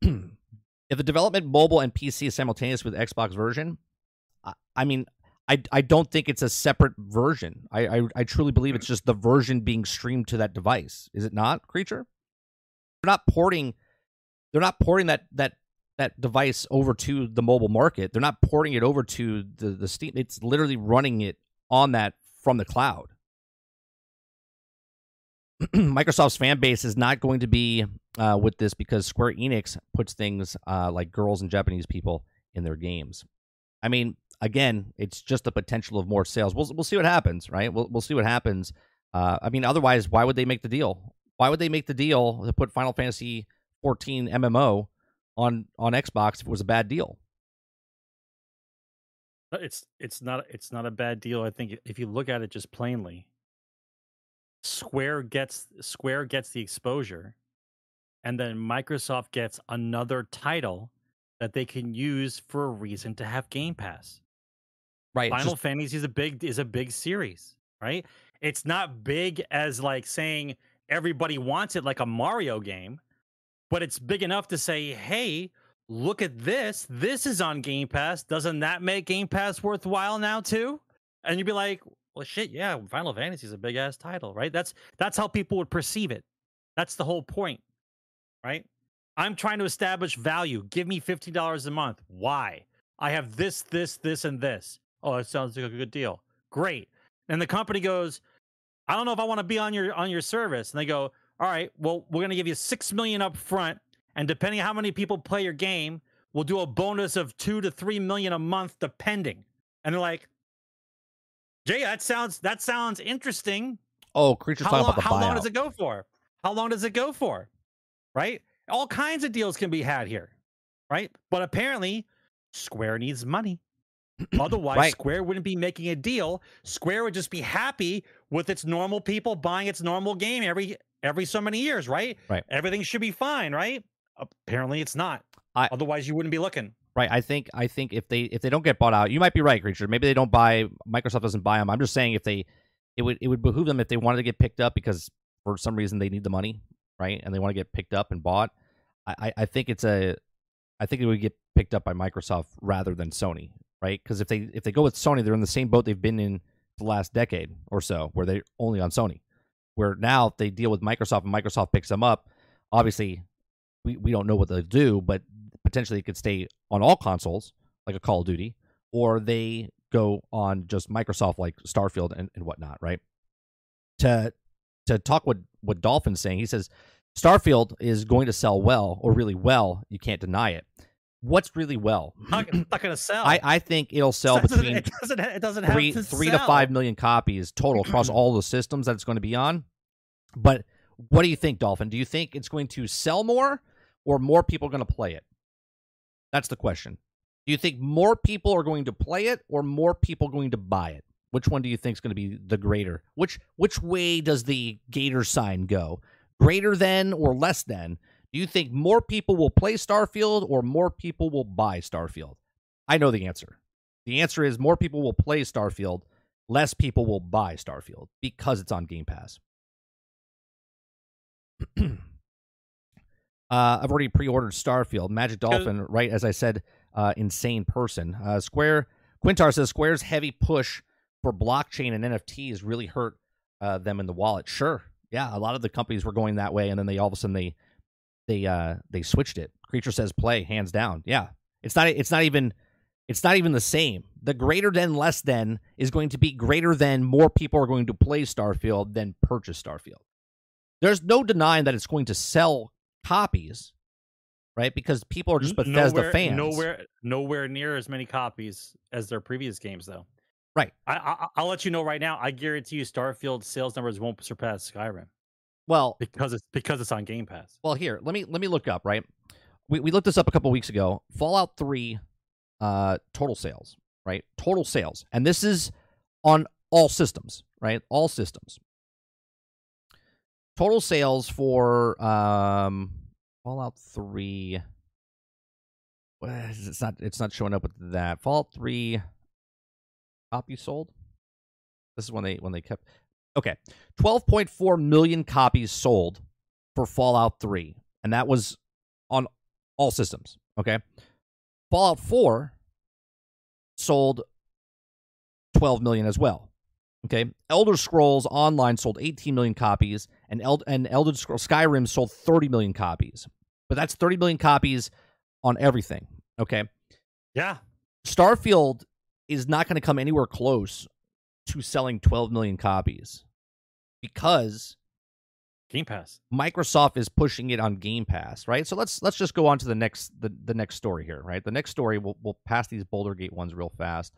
if the development mobile and PC is simultaneous with Xbox version, I, I mean, I, I don't think it's a separate version. I, I, I truly believe it's mm-hmm. just the version being streamed to that device. Is it not, creature? They're not porting. They're not porting that that that device over to the mobile market. They're not porting it over to the the Steam. It's literally running it on that from the cloud. Microsoft's fan base is not going to be uh, with this because Square Enix puts things uh, like girls and Japanese people in their games. I mean, again, it's just the potential of more sales. We'll we'll see what happens, right? We'll we'll see what happens. Uh, I mean, otherwise, why would they make the deal? Why would they make the deal to put Final Fantasy 14 MMO on on Xbox if it was a bad deal? Uh, it's it's not it's not a bad deal. I think if you look at it just plainly, Square gets Square gets the exposure, and then Microsoft gets another title that they can use for a reason to have Game Pass. Right. Final just... Fantasy is a big is a big series, right? It's not big as like saying everybody wants it like a Mario game, but it's big enough to say, "Hey, look at this. This is on Game Pass. Doesn't that make Game Pass worthwhile now too?" And you'd be like, "Well, shit, yeah, Final Fantasy is a big ass title, right?" That's that's how people would perceive it. That's the whole point, right? I'm trying to establish value. Give me $50 a month. Why? I have this, this, this, and this. Oh, it sounds like a good deal. Great. And the company goes, I don't know if I want to be on your on your service. And they go, All right, well, we're gonna give you six million up front, and depending on how many people play your game, we'll do a bonus of two to three million a month, depending. And they're like, Jay, that sounds that sounds interesting. Oh, creatures how long, How long does it go for? How long does it go for? Right? All kinds of deals can be had here. Right? But apparently, Square needs money. Otherwise, right. Square wouldn't be making a deal. Square would just be happy with its normal people buying its normal game every every so many years, right? Right. Everything should be fine, right? Apparently, it's not. I, Otherwise, you wouldn't be looking. Right. I think I think if they if they don't get bought out, you might be right, creature. Maybe they don't buy. Microsoft doesn't buy them. I'm just saying if they, it would it would behoove them if they wanted to get picked up because for some reason they need the money, right? And they want to get picked up and bought. I I think it's a, I think it would get picked up by Microsoft rather than Sony, right? Because if they if they go with Sony, they're in the same boat they've been in the last decade or so, where they're only on Sony. Where now if they deal with Microsoft and Microsoft picks them up, obviously we, we don't know what they'll do, but potentially it could stay on all consoles, like a Call of Duty, or they go on just Microsoft like Starfield and, and whatnot, right? To to talk what what Dolphin's saying, he says Starfield is going to sell well or really well. You can't deny it what's really well. Not, not going to sell. I, I think it'll sell it between it doesn't, it doesn't three to three to five million copies total across all the systems that it's going to be on. But what do you think, Dolphin? Do you think it's going to sell more, or more people going to play it? That's the question. Do you think more people are going to play it, or more people going to buy it? Which one do you think is going to be the greater? Which which way does the Gator sign go? Greater than or less than? Do you think more people will play Starfield or more people will buy Starfield? I know the answer. The answer is more people will play Starfield, less people will buy Starfield because it's on Game Pass. uh, I've already pre-ordered Starfield. Magic Dolphin, right as I said, uh, insane person. Uh, Square Quintar says Square's heavy push for blockchain and NFTs really hurt uh, them in the wallet. Sure, yeah, a lot of the companies were going that way, and then they all of a sudden they they uh they switched it. Creature says play hands down. Yeah, it's not it's not even It's not even the same. The greater than less than is going to be greater than more people are going to play Starfield than purchase Starfield. There's no denying that it's going to sell copies, right? Because people are just Bethesda nowhere, fans. Nowhere, nowhere near as many copies as their previous games, though. Right. I, I I'll let you know right now. I guarantee you, Starfield sales numbers won't surpass Skyrim Well, because it's because it's on Game Pass. well, here let me let me look up. Right, we we looked this up a couple weeks ago. Fallout Three, uh, total sales, right? Total sales, and this is on all systems, right? All systems. Total sales for um Fallout Three. It's not. It's not showing up with that. Fallout Three. Copies sold. This is when they when they kept. Okay, twelve point four million copies sold for Fallout Three, and that was on all systems. Okay, Fallout Four sold twelve million as well. Okay, Elder Scrolls Online sold 18 million copies, and Eld- and Elder Scrolls Skyrim sold 30 million copies. But that's 30 million copies on everything. Okay, Yeah, Starfield is not going to come anywhere close to selling 12 million copies because Game Pass. Microsoft is pushing it on Game Pass, right? So let's let's just go on to the next the, the next story here, right? The next story we'll we'll pass these Baldur Gate ones real fast,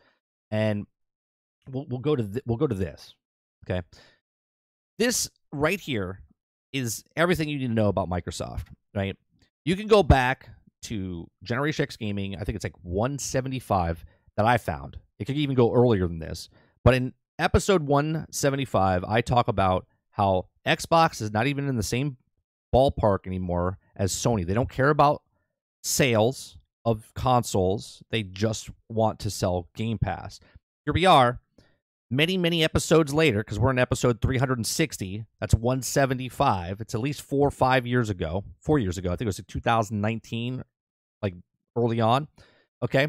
and we'll we'll go to th- we'll go to this, okay? This right here is everything you need to know about Microsoft, right? You can go back to Generation X Gaming. I think it's like 175 that I found. It could even go earlier than this, but in episode 175, I talk about how Xbox is not even in the same ballpark anymore as Sony. They don't care about sales of consoles, they just want to sell Game Pass. Here we are, many, many episodes later, because we're in episode 360. That's 175. It's at least four or five years ago, four years ago. I think it was in 2019, like early on. Okay.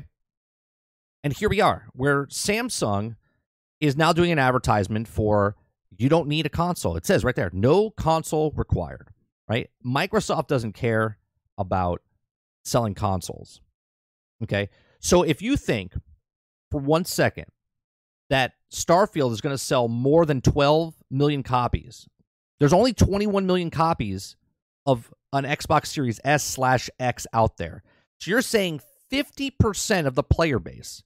And here we are, where Samsung is now doing an advertisement for you don't need a console. It says right there, no console required, right? Microsoft doesn't care about selling consoles. Okay. So if you think for one second that Starfield is going to sell more than 12 million copies, there's only 21 million copies of an Xbox Series S slash X out there. So you're saying 50% of the player base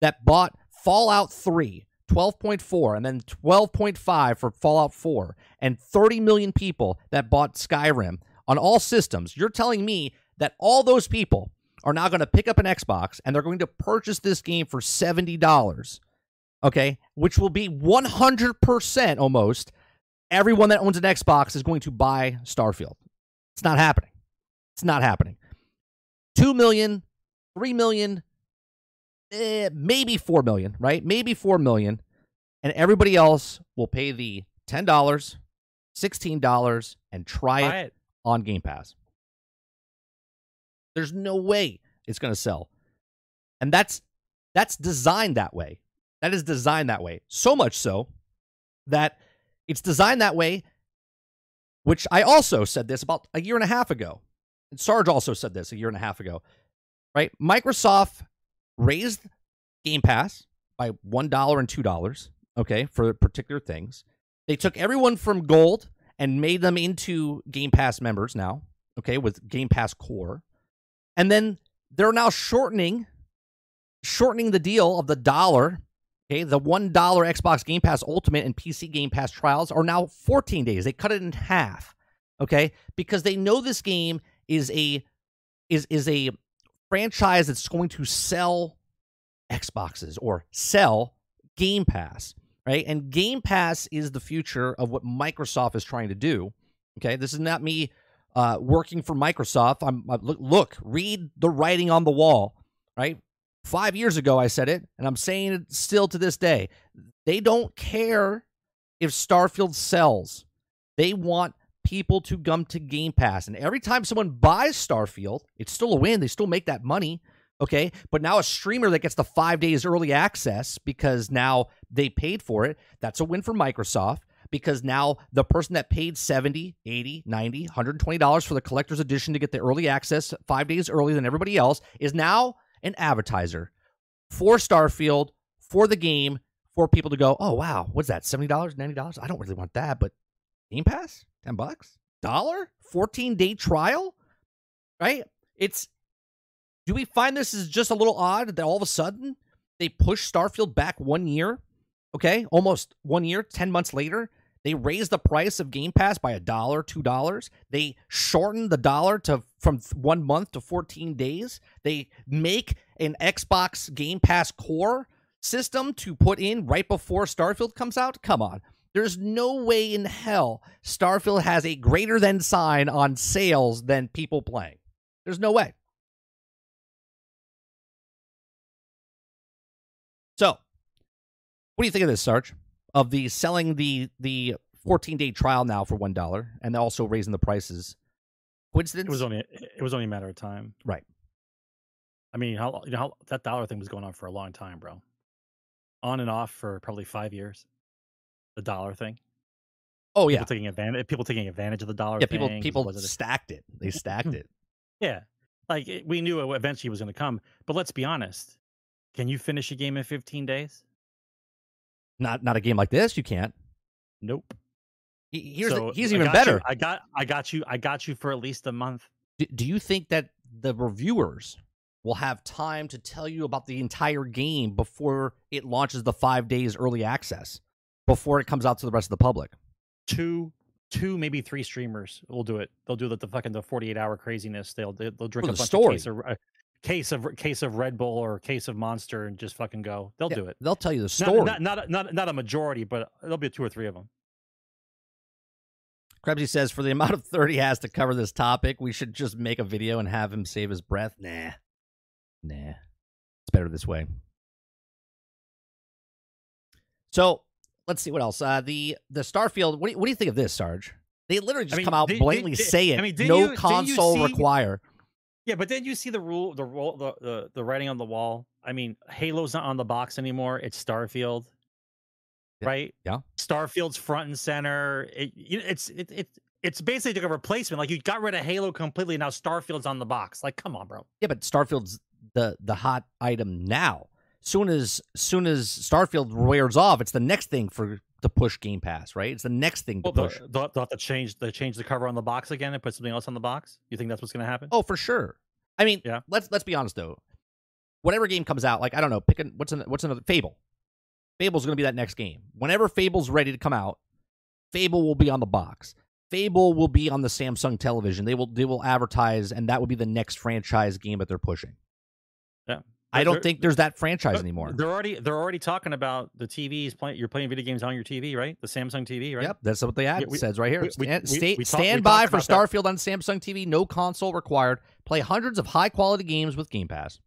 that bought Fallout 3 12.4 and then 12.5 for Fallout 4 and 30 million people that bought Skyrim on all systems. You're telling me that all those people are now going to pick up an Xbox and they're going to purchase this game for $70. Okay? Which will be 100% almost everyone that owns an Xbox is going to buy Starfield. It's not happening. It's not happening. 2 million, 3 million, eh, maybe 4 million, right? Maybe 4 million. And everybody else will pay the $10, $16 and try it it. on Game Pass. There's no way it's going to sell. And that's that's designed that way. That is designed that way. So much so that it's designed that way which I also said this about a year and a half ago. And Sarge also said this a year and a half ago. Right? Microsoft raised Game Pass by $1 and $2, okay, for particular things. They took everyone from gold and made them into Game Pass members now, okay, with Game Pass Core. And then they're now shortening shortening the deal of the dollar. Okay, the one dollar Xbox Game Pass Ultimate and PC Game Pass trials are now 14 days. They cut it in half. Okay, because they know this game is a is is a franchise that's going to sell Xboxes or sell Game Pass, right? And Game Pass is the future of what Microsoft is trying to do. Okay, this is not me uh, working for Microsoft. I'm look, look, read the writing on the wall, right? Five years ago, I said it, and I'm saying it still to this day. They don't care if Starfield sells. They want people to come to Game Pass. And every time someone buys Starfield, it's still a win. They still make that money. Okay. But now a streamer that gets the five days early access because now they paid for it, that's a win for Microsoft because now the person that paid 70 80 90 $120 for the collector's edition to get the early access five days earlier than everybody else is now an advertiser for Starfield, for the game, for people to go, oh wow, what's that? Seventy dollars, ninety dollars? I don't really want that, but Game Pass, ten bucks, dollar, fourteen day trial, right? It's. Do we find this is just a little odd that all of a sudden they push Starfield back one year? Okay, almost one year, ten months later, they raised the price of Game Pass by a dollar, two dollars. They shortened the dollar to from one month to fourteen days. They make an Xbox Game Pass Core system to put in right before Starfield comes out. Come on, there's no way in hell Starfield has a greater than sign on sales than people playing. There's no way. So, what do you think of this, Sarge? Of the selling the the 14 day trial now for one dollar and also raising the prices. Coincidence? It was only it was only a matter of time, right? I mean, how you know how that dollar thing was going on for a long time, bro. On and off for probably five years. The dollar thing. Oh yeah, people taking advantage. People taking advantage of the dollar. Yeah, people people stacked it. They stacked it. Yeah, like eh, we knew it eventually it was going to come. But let's be honest. Can you finish a game in 15 days? Not not a game like this. You can't. Nope. He, here's so, the, he's even better. You, I got I got you I got you for at least a month. Do, do you think that the reviewers will have time to tell you about the entire game before it launches the five days early access before it comes out to the rest of the public? Two two, maybe three streamers will do it. They'll do the, the fucking the forty eight hour craziness. They'll they'll drink a bunch story. of case of uh, case of case of Red Bull or case of Monster and just fucking go. They'll yeah, do it. They'll tell you the story. Not, not, not not not a majority, but there'll be two or three of them. Krebsy says, for the amount of 30 has to cover this topic, we should just make a video and have him save his breath. Nah. Nah. It's better this way. So let's see what else. Uh, the the Starfield. What do, you, what do you think of this, Sarge? They literally just I mean, come out did, blatantly did, say it. I mean, no you, console see, require. Yeah, but then you see the rule, the rule, the, the the writing on the wall. I mean, Halo's not on the box anymore. It's Starfield right? Yeah. Starfield's front and center. It, it's it, it it's basically like a replacement. Like you got rid of Halo completely. Now Starfield's on the box. Like, come on, bro. Yeah, but Starfield's the the hot item now. Soon as soon as Starfield wears off, it's the next thing for to push Game Pass, right? It's the next thing to well, push. They'll, they'll have to change they change the cover on the box again and put something else on the box. You think that's what's going to happen? Oh, for sure. I mean, yeah. Let's let's be honest though. Whatever game comes out, like I don't know, pick an, what's an, what's another Fable. Fable's going to be that next game. Whenever Fable's ready to come out, Fable will be on the box. Fable will be on the Samsung television. They will they will advertise, and that will be the next franchise game that they're pushing. Yeah, I don't think there's that franchise anymore. They're already they're already talking about the TVs playing. You're playing video games on your TV, right? The Samsung TV, right? Yep, that's what the ad yeah, says right here. We, stand, we, stay, we talk, stand by for Starfield that. on Samsung TV. No console required. Play hundreds of high quality games with Game Pass.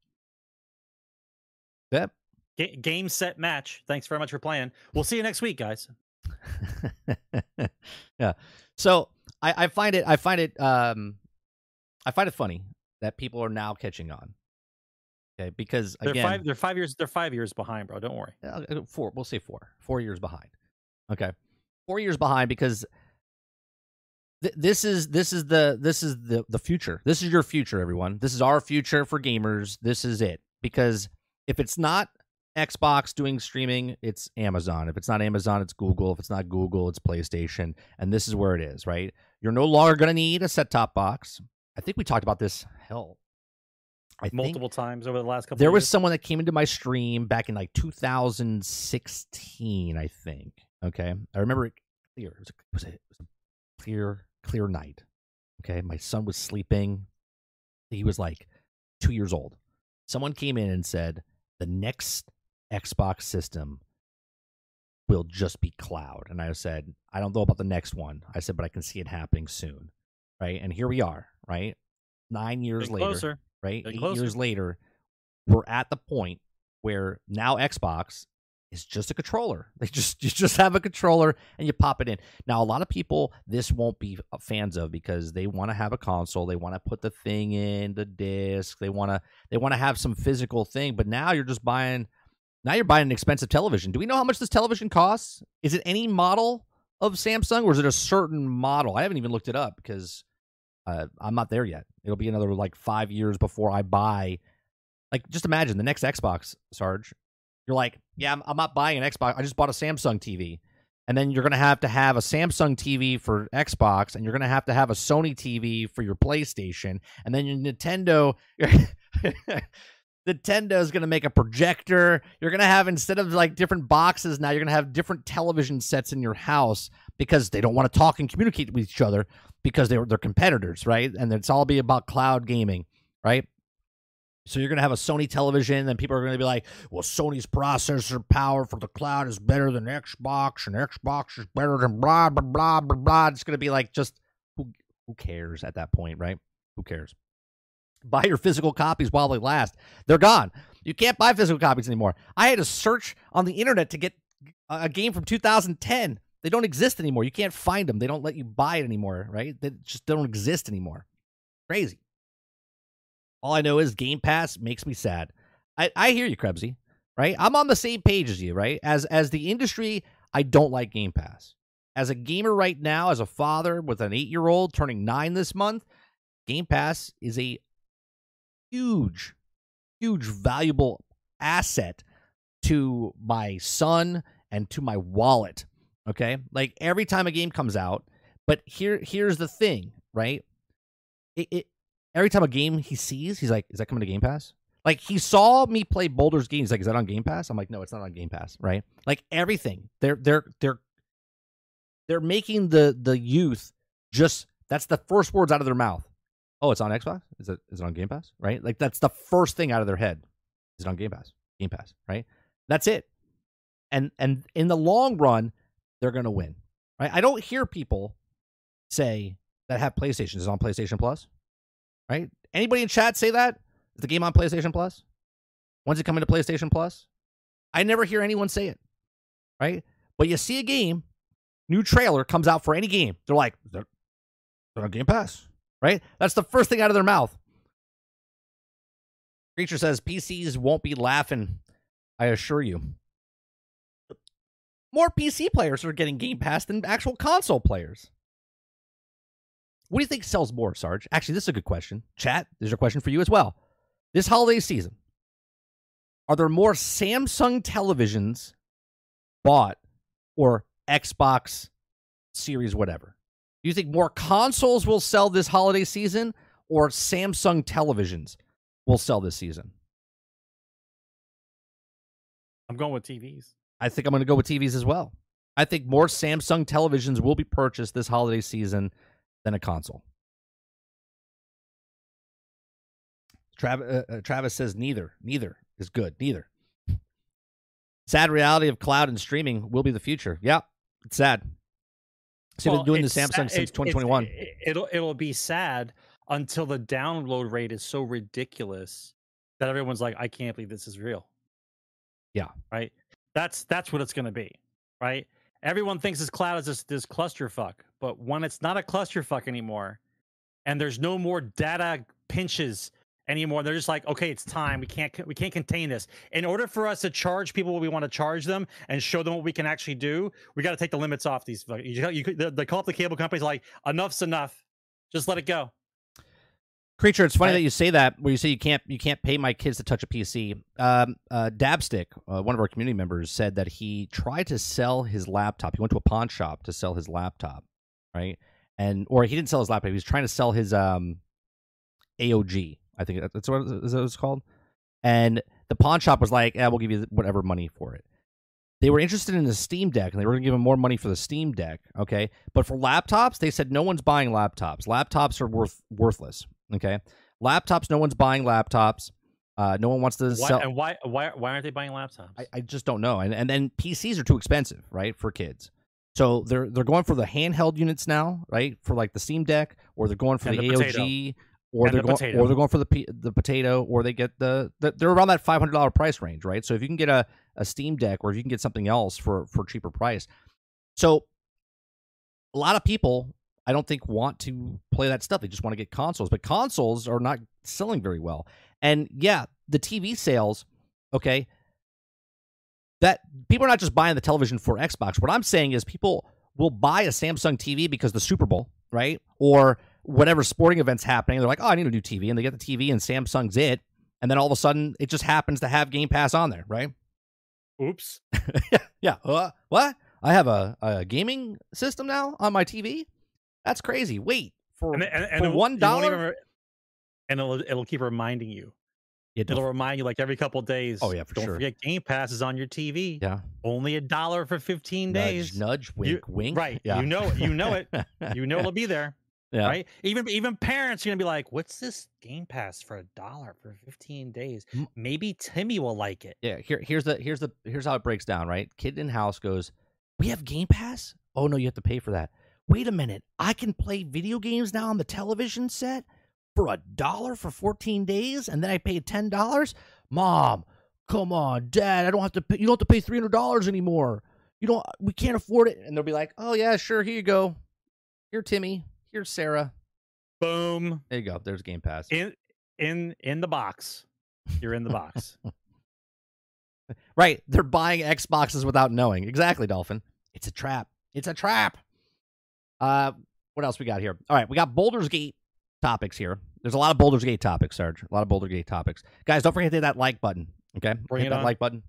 Yep, G- game set match. Thanks very much for playing. We'll see you next week, guys. yeah. So I, I find it I find it um I find it funny that people are now catching on. Okay, because again, they're five, they're five years they're five years behind, bro. Don't worry. Uh, four, we'll say four, four years behind. Okay, four years behind because th- this is this is the this is the the future. This is your future, everyone. This is our future for gamers. This is it because if it's not Xbox doing streaming, it's Amazon. If it's not Amazon, it's Google. If it's not Google, it's PlayStation. And this is where it is, right? You're no longer going to need a set top box. I think we talked about this, hell, I multiple times over the last couple. There was someone that came into my stream back in like 2016, I think. Okay, I remember it clear. It was, a, it was, a, it was a clear, clear night. Okay, my son was sleeping. He was like two years old. Someone came in and said the next Xbox system will just be cloud. And I said, I don't know about the next one. I said, but I can see it happening soon. Right. And here we are, right? Nine years later, closer. Right? Eight closer. years later, we're at the point where now Xbox is just a controller. They just you just have a controller and you pop it in. Now a lot of people this won't be fans of because they want to have a console, they want to put the thing in the disc, they want to they want to have some physical thing, but now you're just buying now you're buying an expensive television. Do we know how much this television costs? Is it any model of Samsung or is it a certain model? I haven't even looked it up because uh, I'm not there yet. It'll be another like five years before I buy. Like, just imagine the next Xbox, Sarge. You're like, yeah, I'm, I'm not buying an Xbox. I just bought a Samsung TV. And then you're going to have to have a Samsung TV for Xbox, and you're going to have to have a Sony TV for your PlayStation. And then your Nintendo. Nintendo is going to make a projector. You're going to have, instead of like different boxes now, you're going to have different television sets in your house because they don't want to talk and communicate with each other because they're, they're competitors, right? And it's all be about cloud gaming, right? So you're going to have a Sony television, and people are going to be like, well, Sony's processor power for the cloud is better than Xbox, and Xbox is better than blah, blah, blah, blah, blah. It's going to be like, just who, who cares at that point, right? Who cares? Buy your physical copies while they last. They're gone. You can't buy physical copies anymore. I had to search on the internet to get a game from 2010. They don't exist anymore. You can't find them. They don't let you buy it anymore, right? They just don't exist anymore. Crazy. All I know is Game Pass makes me sad. I, I hear you, Krebsy, right? I'm on the same page as you, right? As as the industry, I don't like Game Pass. As a gamer right now, as a father with an eight year old turning nine this month, Game Pass is a huge, huge, valuable asset to my son and to my wallet. Okay. Like every time a game comes out, but here here's the thing, right? It, it every time a game he sees, he's like, "Is that coming to Game Pass?" Like he saw me play Baldur's game. He's like, "Is that on Game Pass?" I'm like, "No, it's not on Game Pass." Right? Like everything. They're they're they're they're making the the youth just that's the first words out of their mouth. Oh, it's on Xbox. Is it is it on Game Pass? Right? Like that's the first thing out of their head. Is it on Game Pass? Game Pass. Right? That's it. And and in the long run, they're gonna win. Right? I don't hear people say that have PlayStations is on PlayStation Plus right? Anybody in chat say that? Is the game on PlayStation Plus? When's it coming to PlayStation Plus? I never hear anyone say it, right? But you see a game, new trailer comes out for any game. They're like, they're, they're on Game Pass, right? That's the first thing out of their mouth. Creature says PCs won't be laughing, I assure you. More PC players are getting Game Pass than actual console players. What do you think sells more, Sarge? Actually, this is a good question. Chat, there's a question for you as well. This holiday season, are there more Samsung televisions bought or Xbox Series, whatever? Do you think more consoles will sell this holiday season or Samsung televisions will sell this season? I'm going with TVs. I think I'm going to go with TVs as well. I think more Samsung televisions will be purchased this holiday season than a console. Travis, uh, uh, Travis says neither. Neither is good. Neither. Sad reality of cloud and streaming will be the future. Yeah, it's sad. So well, been doing the Samsung since 2021. It, it'll it'll be sad until the download rate is so ridiculous that everyone's like, I can't believe this is real. Yeah. Right. That's that's what it's going to be. Right everyone thinks this cloud is this, this clusterfuck, but when it's not a clusterfuck anymore, and there's no more data pinches anymore, they're just like, okay, it's time. We can't we can't contain this. In order for us to charge people what we want to charge them and show them what we can actually do, we got to take the limits off these. You, you, they call up the cable companies like, enough's enough. Just let it go. Creature, it's funny that you say that. Where you say you can't you can't pay my kids to touch a PC. Um, uh, Dabstick, uh, one of our community members, said that he tried to sell his laptop. He went to a pawn shop to sell his laptop, right? And or he didn't sell his laptop. He was trying to sell his um, AOG. I think that's what it's called. And the pawn shop was like, "Yeah, we'll give you whatever money for it." They were interested in the Steam Deck, and they were going to give him more money for the Steam Deck. Okay, but for laptops, they said no one's buying laptops. Laptops are worth worthless Okay, laptops. No one's buying laptops. Uh, no one wants to why, sell. And why why why aren't they buying laptops? I, I just don't know. And and then PCs are too expensive, right, for kids. So they're they're going for the handheld units now, right, for like the Steam Deck, or they're going for the, the, AOG, or they're the going potato. or they're going for the the potato, or they get the, the they're around that five hundred dollar price range, right? So if you can get a, a Steam Deck, or if you can get something else for for cheaper price, so a lot of people I don't think want to play that stuff. They just want to get consoles, but consoles are not selling very well. And yeah, the TV sales, okay, that people are not just buying the television for Xbox. What I'm saying is people will buy a Samsung TV because the Super Bowl, right? Or whatever sporting events happening. They're like, oh, I need a new TV. And they get the TV and Samsung's it. and then all of a sudden it just happens to have Game Pass on there, right? Oops. yeah, yeah. Uh, what? I have a, a gaming system now on my TV. That's crazy. Wait for And, and, and for one you dollar. and it'll it'll keep reminding you. It It'll remind you like every couple oh, days. Oh, yeah, for Don't sure. forget Game Pass is on your TV. yeah. Only a dollar for 15 Nudge, days. nudge, wink, wink. right. Yeah. You know you know it. You know it'll be there. Yeah. Right? Even even parents are gonna be like, what's this Game Pass for a dollar for 15 days? Maybe Timmy will like it. Yeah, here here's the here's the here's how it breaks down, right? Kid in house goes, "We have Game Pass? Oh no, you have to pay for that. Wait a minute. I can play video games now on the television set for a dollar for 14 days and then I pay $10? Mom, come on, dad, I don't have to pay you don't have to pay $300 anymore. You don't we can't afford it." And they'll be like, "Oh yeah, sure, here you go. Here Timmy, here's Sarah. Boom. There you go. There's Game Pass." In in in the box. You're in the box. Right. They're buying Xboxes without knowing. Exactly, Dolphin. It's a trap. It's a trap. Uh what else we got here? All right, we got Baldur's Gate topics here. There's a lot of Baldur's Gate topics, Sarge. A lot of Baldur's Gate topics. Guys, don't forget to hit that like button. Okay? Bring hit it that on. like button.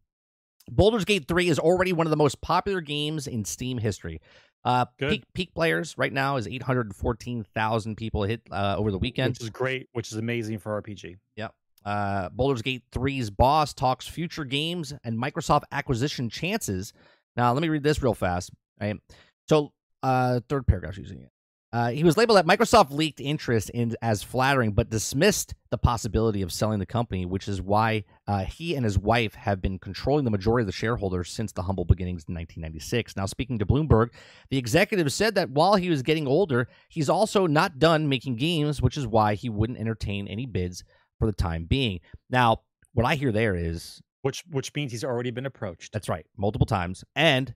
Baldur's Gate 3 is already one of the most popular games in Steam history. Uh peak peak players right now is 814,000 people hit uh, over the weekend. which is great, which is amazing for RPG. Yeah. Uh, Baldur's Gate 3's boss talks future games and Microsoft acquisition chances. Now, let me read this real fast. Right? So, uh, third paragraph using it. Uh, he was labeled that Microsoft leaked interest in as flattering, but dismissed the possibility of selling the company, which is why uh, he and his wife have been controlling the majority of the shareholders since the humble beginnings in 1996. Now, speaking to Bloomberg, the executive said that while he was getting older, he's also not done making games, which is why he wouldn't entertain any bids for the time being. Now, what I hear there is Which which means he's already been approached. that's right, multiple times, and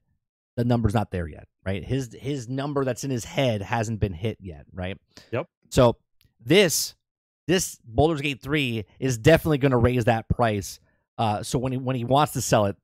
the number's not there yet, right? His his number that's in his head hasn't been hit yet, right? Yep. So this this Baldur's Gate three is definitely going to raise that price. Uh, so when he when he wants to sell it,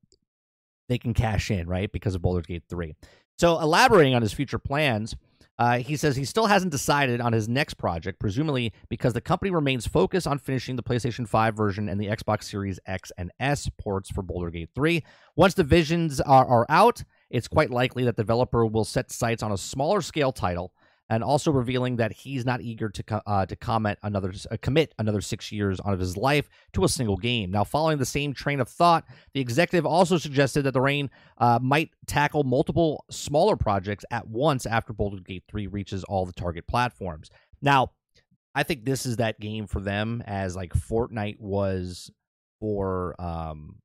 they can cash in, right? Because of Baldur's Gate three. So elaborating on his future plans, uh, he says he still hasn't decided on his next project, presumably because the company remains focused on finishing the PlayStation 5 version and the Xbox Series X and S ports for Baldur Gate 3. Once the visions are, are out, it's quite likely that the developer will set sights on a smaller scale title and also revealing that he's not eager to co- uh, to comment another uh, commit another six years out of his life to a single game. Now, following the same train of thought, the executive also suggested that Larian uh, might tackle multiple smaller projects at once after Baldur Gate Three reaches all the target platforms. Now, I think this is that game for them, as like Fortnite was for um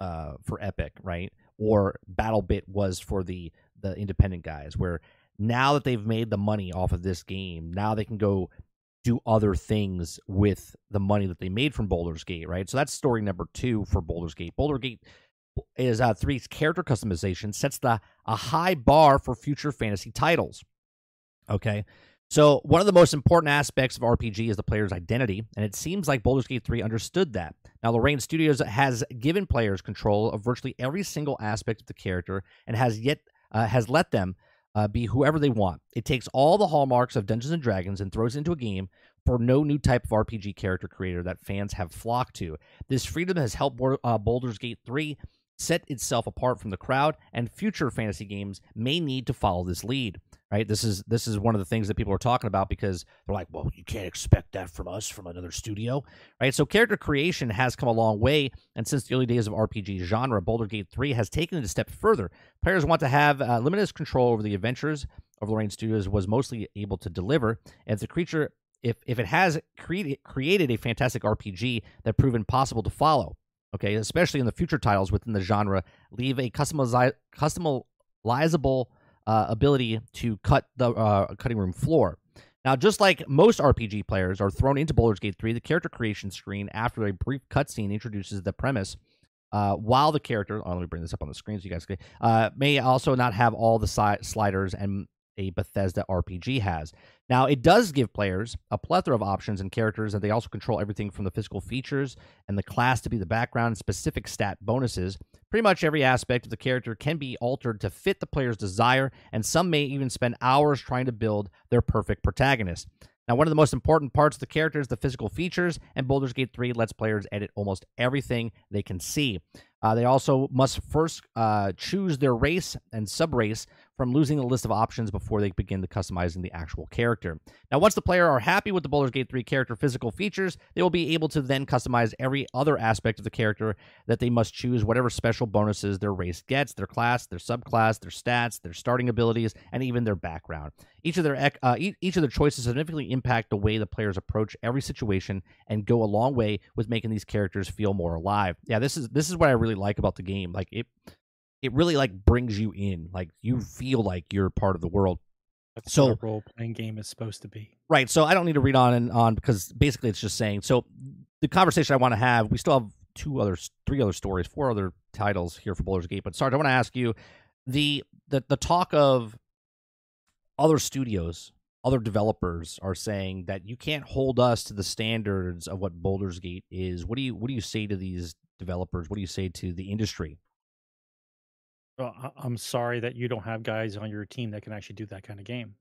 uh for Epic, right? Or BattleBit was for the the independent guys, where now that they've made the money off of this game, now they can go do other things with the money that they made from Baldur's Gate, right? So that's story number two for Baldur's Gate. Baldur Gate is uh, three's character customization sets the a high bar for future fantasy titles. Okay. So one of the most important aspects of RPG is the player's identity, and it seems like Baldur's Gate 3 understood that. Now, Larian Studios has given players control of virtually every single aspect of the character and has yet uh, has let them uh, be whoever they want. It takes all the hallmarks of Dungeons and Dragons and throws into a game for no new type of RPG character creator that fans have flocked to. This freedom has helped Bor- uh, Baldur's Gate 3 set itself apart from the crowd, and future fantasy games may need to follow this lead. Right? This is this is one of the things that people are talking about because they're like, well, you can't expect that from us from another studio, right? So character creation has come a long way, and since the early days of RPG genre, Baldur Gate 3 has taken it a step further. Players want to have uh, limitless control over the adventures of Larian Studios was mostly able to deliver, and the creature if if it has created created a fantastic RPG that proven possible to follow, okay, especially in the future titles within the genre, leave a customizi- customizable uh, ability to cut the uh, cutting room floor. Now, just like most RPG players are thrown into Baldur's Gate 3, the character creation screen after a brief cutscene introduces the premise. Uh, while the character, oh, let me bring this up on the screen so you guys can, uh, may also not have all the si- sliders and a Bethesda RPG has. Now, it does give players a plethora of options and characters, and they also control everything from the physical features and the class to be the background, specific stat bonuses. Pretty much every aspect of the character can be altered to fit the player's desire, and some may even spend hours trying to build their perfect protagonist. Now, one of the most important parts of the character is the physical features, and Baldur's Gate 3 lets players edit almost everything they can see. Uh, they also must first uh, choose their race and subrace from losing the list of options before they begin the customizing the actual character. Now, once the player are happy with the Baldur's Gate 3 character physical features, they will be able to then customize every other aspect of the character that they must choose whatever special bonuses their race gets, their class, their subclass, their stats, their starting abilities, and even their background. Each of their uh, each of their choices significantly impact the way the players approach every situation and go a long way with making these characters feel more alive. Yeah, this is this is what I really like about the game. Like it it really like brings you in. Like you mm. feel like you're part of the world. That's So- what a role playing game is supposed to be. Right. So I don't need to read on and on because basically it's just saying. So the conversation I want to have, we still have two other, three other stories, four other titles here for Baldur's Gate. But Sarge, I want to ask you the the the talk of other studios, other developers are saying that you can't hold us to the standards of what Baldur's Gate is. What do you what do you say to these developers? What do you say to the industry? Well, I'm sorry that you don't have guys on your team that can actually do that kind of game.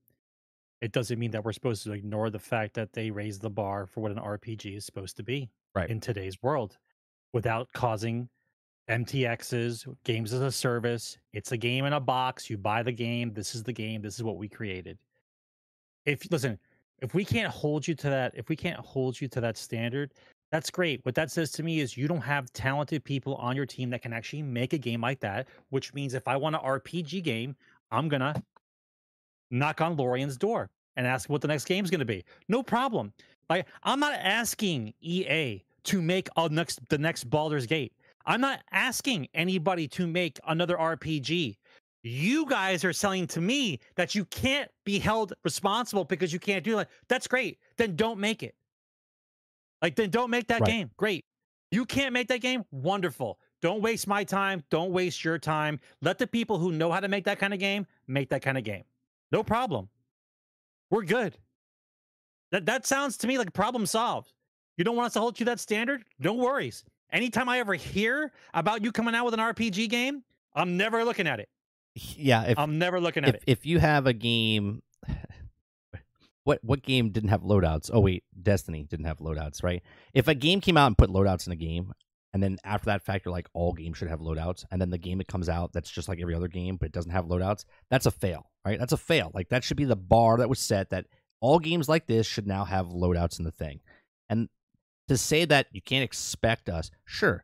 It doesn't mean that we're supposed to ignore the fact that they raised the bar for what an RPG is supposed to be Right. in today's world without causing MTXs, games as a service. It's a game in a box. You buy the game. This is the game. This is what we created. If listen, if we can't hold you to that, if we can't hold you to that standard, that's great. What that says to me is you don't have talented people on your team that can actually make a game like that, which means if I want an RPG game, I'm going to knock on Larian's door and ask what the next game's going to be. No problem. Like I'm not asking EA to make next the next Baldur's Gate. I'm not asking anybody to make another RPG. You guys are selling to me that you can't be held responsible because you can't do that. That's great. Then don't make it. Like then don't make that Right. game. Great. You can't make that game? Wonderful. Don't waste my time. Don't waste your time. Let the people who know how to make that kind of game make that kind of game. No problem. We're good. That that sounds to me like problem solved. You don't want us to hold you to that standard? No worries. Anytime I ever hear about you coming out with an RPG game, I'm never looking at it. Yeah. If I'm never looking at if it. if you have a game what what game didn't have loadouts oh wait destiny didn't have loadouts right if a game came out and put loadouts in a game and then after that fact you're like all games should have loadouts and then the game that comes out that's just like every other game but it doesn't have loadouts that's a fail right that's a fail like that should be the bar that was set that all games like this should now have loadouts in the thing and to say that you can't expect us sure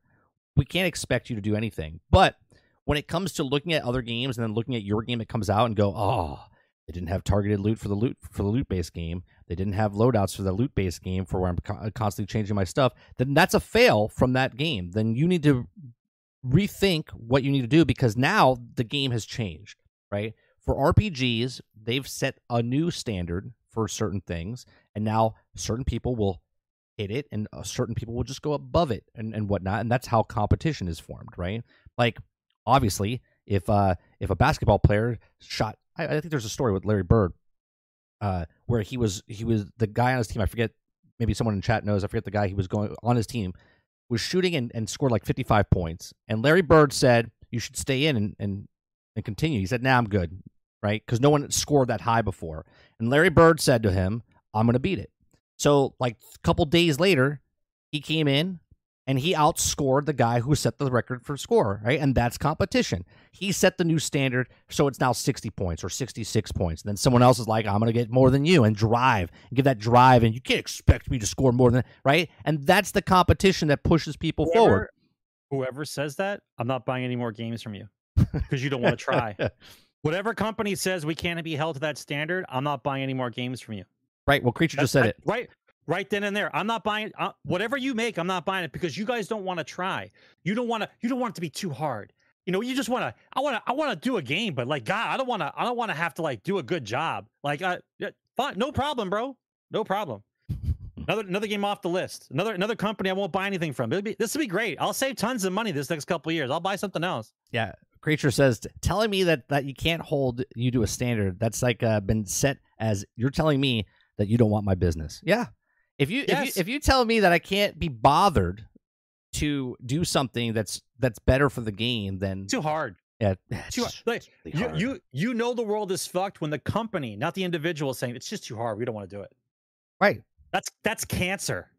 we can't expect you to do anything but when it comes to looking at other games and then looking at your game that comes out and go, oh, they didn't have targeted loot for the loot for the loot based game. They didn't have loadouts for the loot based game for where I'm co- constantly changing my stuff. Then that's a fail from that game. Then you need to rethink what you need to do because now the game has changed, right? For RPGs, they've set a new standard for certain things, and now certain people will hit it, and uh, certain people will just go above it and, and whatnot, and that's how competition is formed, right? Like obviously, if uh if a basketball player shot, I, I think there's a story with Larry Bird, uh, where he was he was the guy on his team. I forget, maybe someone in chat knows. I forget the guy he was going on his team was shooting and, and scored like 55 points. And Larry Bird said you should stay in and and, and continue. He said, "Nah, I'm good." Right? Because no one scored that high before. And Larry Bird said to him, "I'm going to beat it." So, like a couple days later, he came in and he outscored the guy who set the record for score, right? And that's competition. He set the new standard, so it's now 60 points or 66 points. And then someone else is like, I'm going to get more than you and drive, and give that drive, and you can't expect me to score more than, right? And that's the competition that pushes people forward. Whoever, whoever says that, I'm not buying any more games from you because you don't want to try. Whatever company says we can't be held to that standard, I'm not buying any more games from you. right? Well, Creature just said I- it. right, right then and there. I'm not buying uh, whatever you make. I'm not buying it because you guys don't want to try. You don't want to. You don't want it to be too hard. You know, you just want to. I want to. I want to do a game, but like God, I don't want to. I don't want to have to like do a good job. Like, uh, yeah, fine, no problem, bro. No problem. Another another game off the list. Another another company I won't buy anything from. It'll be, this will be great. I'll save tons of money this next couple of years. I'll buy something else. Yeah. Creature says telling me that that you can't hold you to a standard that's like uh, been set as you're telling me that you don't want my business. Yeah. If you Yes. if you if you tell me that I can't be bothered to do something that's that's better for the game, then Too hard. yeah, Too just like really you, hard. you you know the world is fucked when the company, not the individual, is saying it's just too hard. We don't want to do it. Right. That's that's cancer.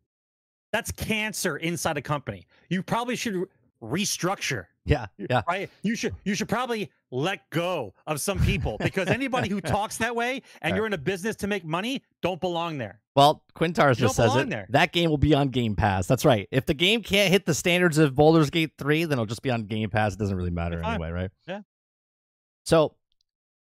That's cancer inside a company. You probably should restructure. Yeah. Yeah. Right? You should you should probably let go of some people because anybody who talks that way and Right. you're in a business to make money don't belong there. Well, Quintars just says it. there. That game will be on Game Pass. That's right. If the game can't hit the standards of Baldur's Gate 3, then it'll just be on Game Pass. It doesn't really matter Fine. anyway, right? Yeah. So,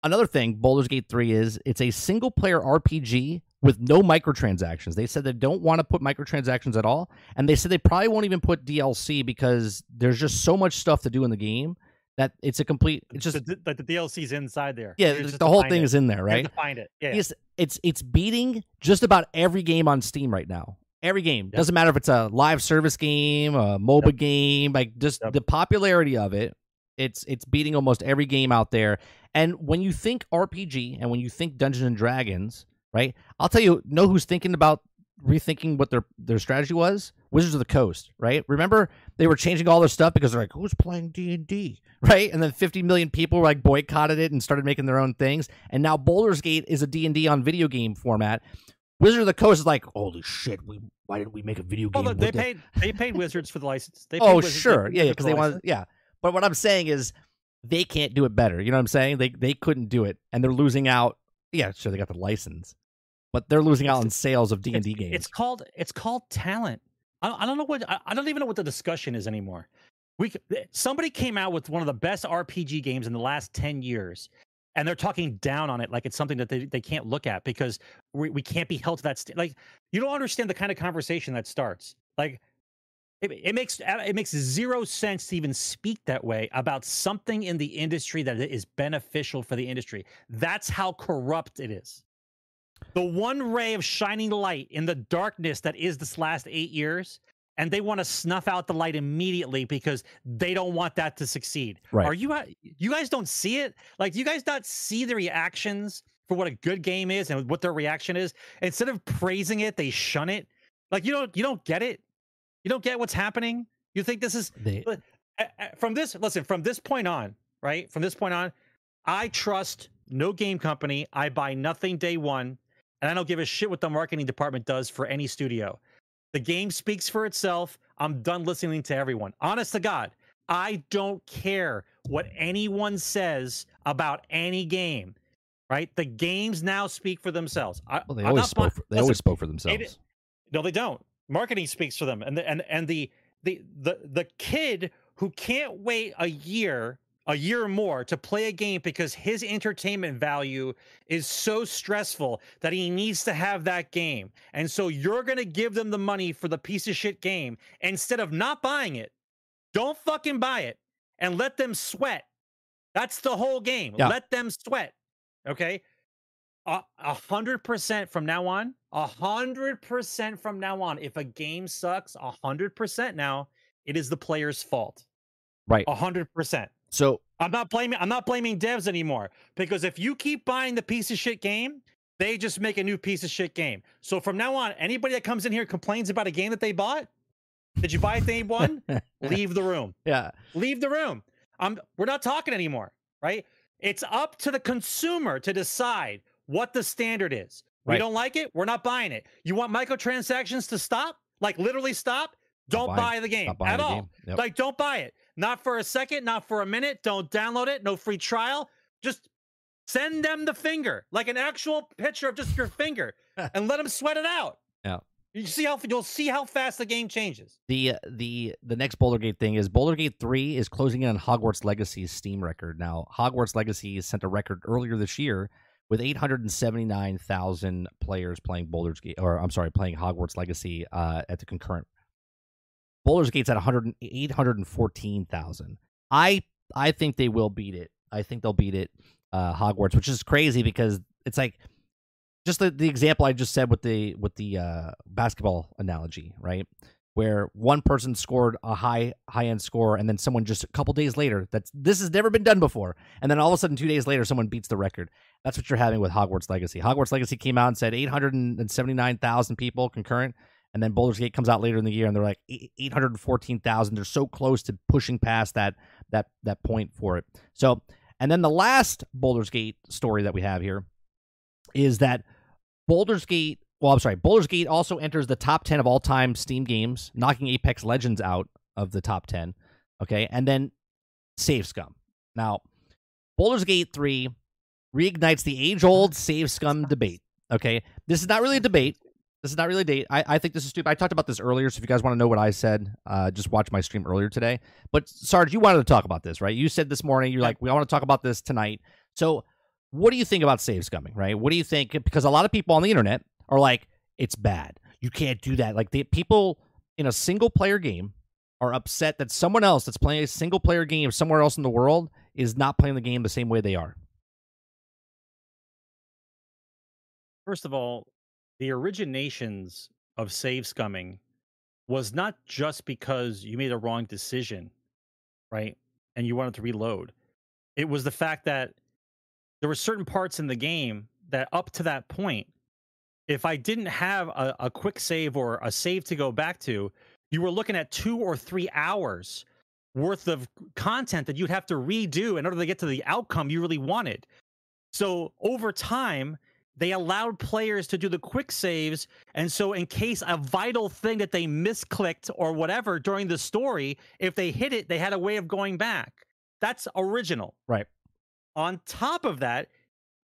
another thing Baldur's Gate 3 is it's a single player RPG with no microtransactions. They said they don't want to put microtransactions at all, and they said they probably won't even put DLC because there's just so much stuff to do in the game that it's a complete it's just the, the, the DLC's inside there. yeah, the, just have the to whole thing it. is in there, right? to find it. Yeah. It's it's it's beating just about every game on Steam right now. Every game Yep. doesn't matter if it's a live service game, a MOBA Yep. game, like just Yep. the popularity of it. It's it's beating almost every game out there. And when you think RPG and when you think Dungeons and Dragons, right? I'll tell you, know who's thinking about rethinking what their their strategy was? Wizards of the Coast, right? Remember they were changing all their stuff because they're like, who's playing D and D, right? And then 50 million people like boycotted it and started making their own things. And now Baldur's Gate is a D and D on video game format. Wizard of the Coast is like, holy shit, we why didn't we make a video game? With they this?" paid they paid Wizards for the license. They paid Oh, Wizards- sure, yeah, yeah, because for they the want, yeah. But what I'm saying is, they can't do it better. You know what I'm saying? They they couldn't do it, and they're losing out. Yeah, sure, they got the license, but they're losing out on sales of D and D games. It's called it's called talent. I don't, I don't know what I, I don't even know what the discussion is anymore. We eh, somebody came out with one of the best RPG games in the last ten years, and they're talking down on it like it's something that they, they can't look at because we, we can't be held to that. St- like you don't understand the kind of conversation that starts. Like it, it makes uh, it makes zero sense to even speak that way about something in the industry that is beneficial for the industry. That's how corrupt it is. The one ray of shining light in the darkness that is this last eight years, and they want to snuff out the light immediately because they don't want that to succeed. Right. Are you uh, you guys don't see it? Like, do you guys not see the reactions for what a good game is and what their reaction is? Instead of praising it, they shun it. Like you don't you don't get it. You don't get what's happening. You think this is They- from this listen from this point on right from this point on i trust no game company i buy nothing day one and i don't give a shit what the marketing department does for any studio the game speaks for itself i'm done listening to everyone honest to god i don't care what anyone says about any game right the games now speak for themselves I, well, they I'm always not spoke. For, they listen, always spoke for themselves. no, they don't. Marketing speaks for them, and the, and and the the the the kid who can't wait a year, a year or more to play a game because his entertainment value is so stressful that he needs to have that game, and so you're gonna give them the money for the piece of shit game instead of not buying it. Don't fucking buy it and let them sweat. That's the whole game. Yeah. Let them sweat. Okay. A hundred percent from now on, a hundred percent from now on. If a game sucks, a hundred percent now, it is the player's fault. Right. A hundred percent. So I'm not blaming. I'm not blaming devs anymore because if you keep buying the piece of shit game, they just make a new piece of shit game. So from now on, anybody that comes in here complains about a game that they bought, did you buy it day one? Leave the room yeah, leave the room. Um, we're not talking anymore, right? It's up to the consumer to decide what the standard is. We Right. don't like it, we're not buying it. You want microtransactions to stop? Like literally stop? Don't buying- buy the game at the all. game. Yep. Like don't buy it. Not for a second, not for a minute. Don't download it. No free trial. Just send them the finger, like an actual picture of just your finger, and let them sweat it out. Yeah. You see how you'll see how fast the game changes. the uh, the the next Baldur Gate thing is Baldur Gate three is closing in on Hogwarts Legacy's Steam record. Now Hogwarts Legacy sent a record earlier this year with 879,000 players playing Baldur's Gate, or I'm sorry, playing Hogwarts Legacy uh, at the concurrent. Baldur's Gate's at 100, 814,000. I I think they will beat it. I think they'll beat it, uh, Hogwarts, which is crazy because it's like just the, the example I just said with the with the uh, basketball analogy, right? Where one person scored a high high end score, and then someone just a couple days later that's this has never been done before, and then all of a sudden two days later someone beats the record. That's what you're having with Hogwarts Legacy. Hogwarts Legacy came out and said 879,000 people concurrent, and then Baldur's Gate comes out later in the year, and they're like 814,000. They're so close to pushing past that that that point for it. So, and then the last Baldur's Gate story that we have here is that Baldur's Gate well, I'm sorry. Baldur's Gate also enters the top 10 of all time Steam games, knocking Apex Legends out of the top 10. Okay. And then Save Scum. Now, Baldur's Gate 3 reignites the age old Save Scum debate. Okay. This is not really a debate. This is not really a date. I, I think this is stupid. I talked about this earlier, so if you guys want to know what I said, uh, just watch my stream earlier today. But Sarge, you wanted to talk about this, right? You said this morning, you're like, we want to talk about this tonight. So, what do you think about save scumming, right? What do you think? Because a lot of people on the internet are like, it's bad. You can't do that. Like the people in a single player game are upset that someone else that's playing a single player game somewhere else in the world is not playing the game the same way they are. First of all, the originations of save scumming was not just because you made a wrong decision, right? And you wanted to reload. It was the fact that there were certain parts in the game that up to that point, if I didn't have a, a quick save or a save to go back to, you were looking at two or three hours worth of content that you'd have to redo in order to get to the outcome you really wanted. So over time, they allowed players to do the quick saves. And so, in case a vital thing that they misclicked or whatever during the story, if they hit it, they had a way of going back. That's original. Right. On top of that,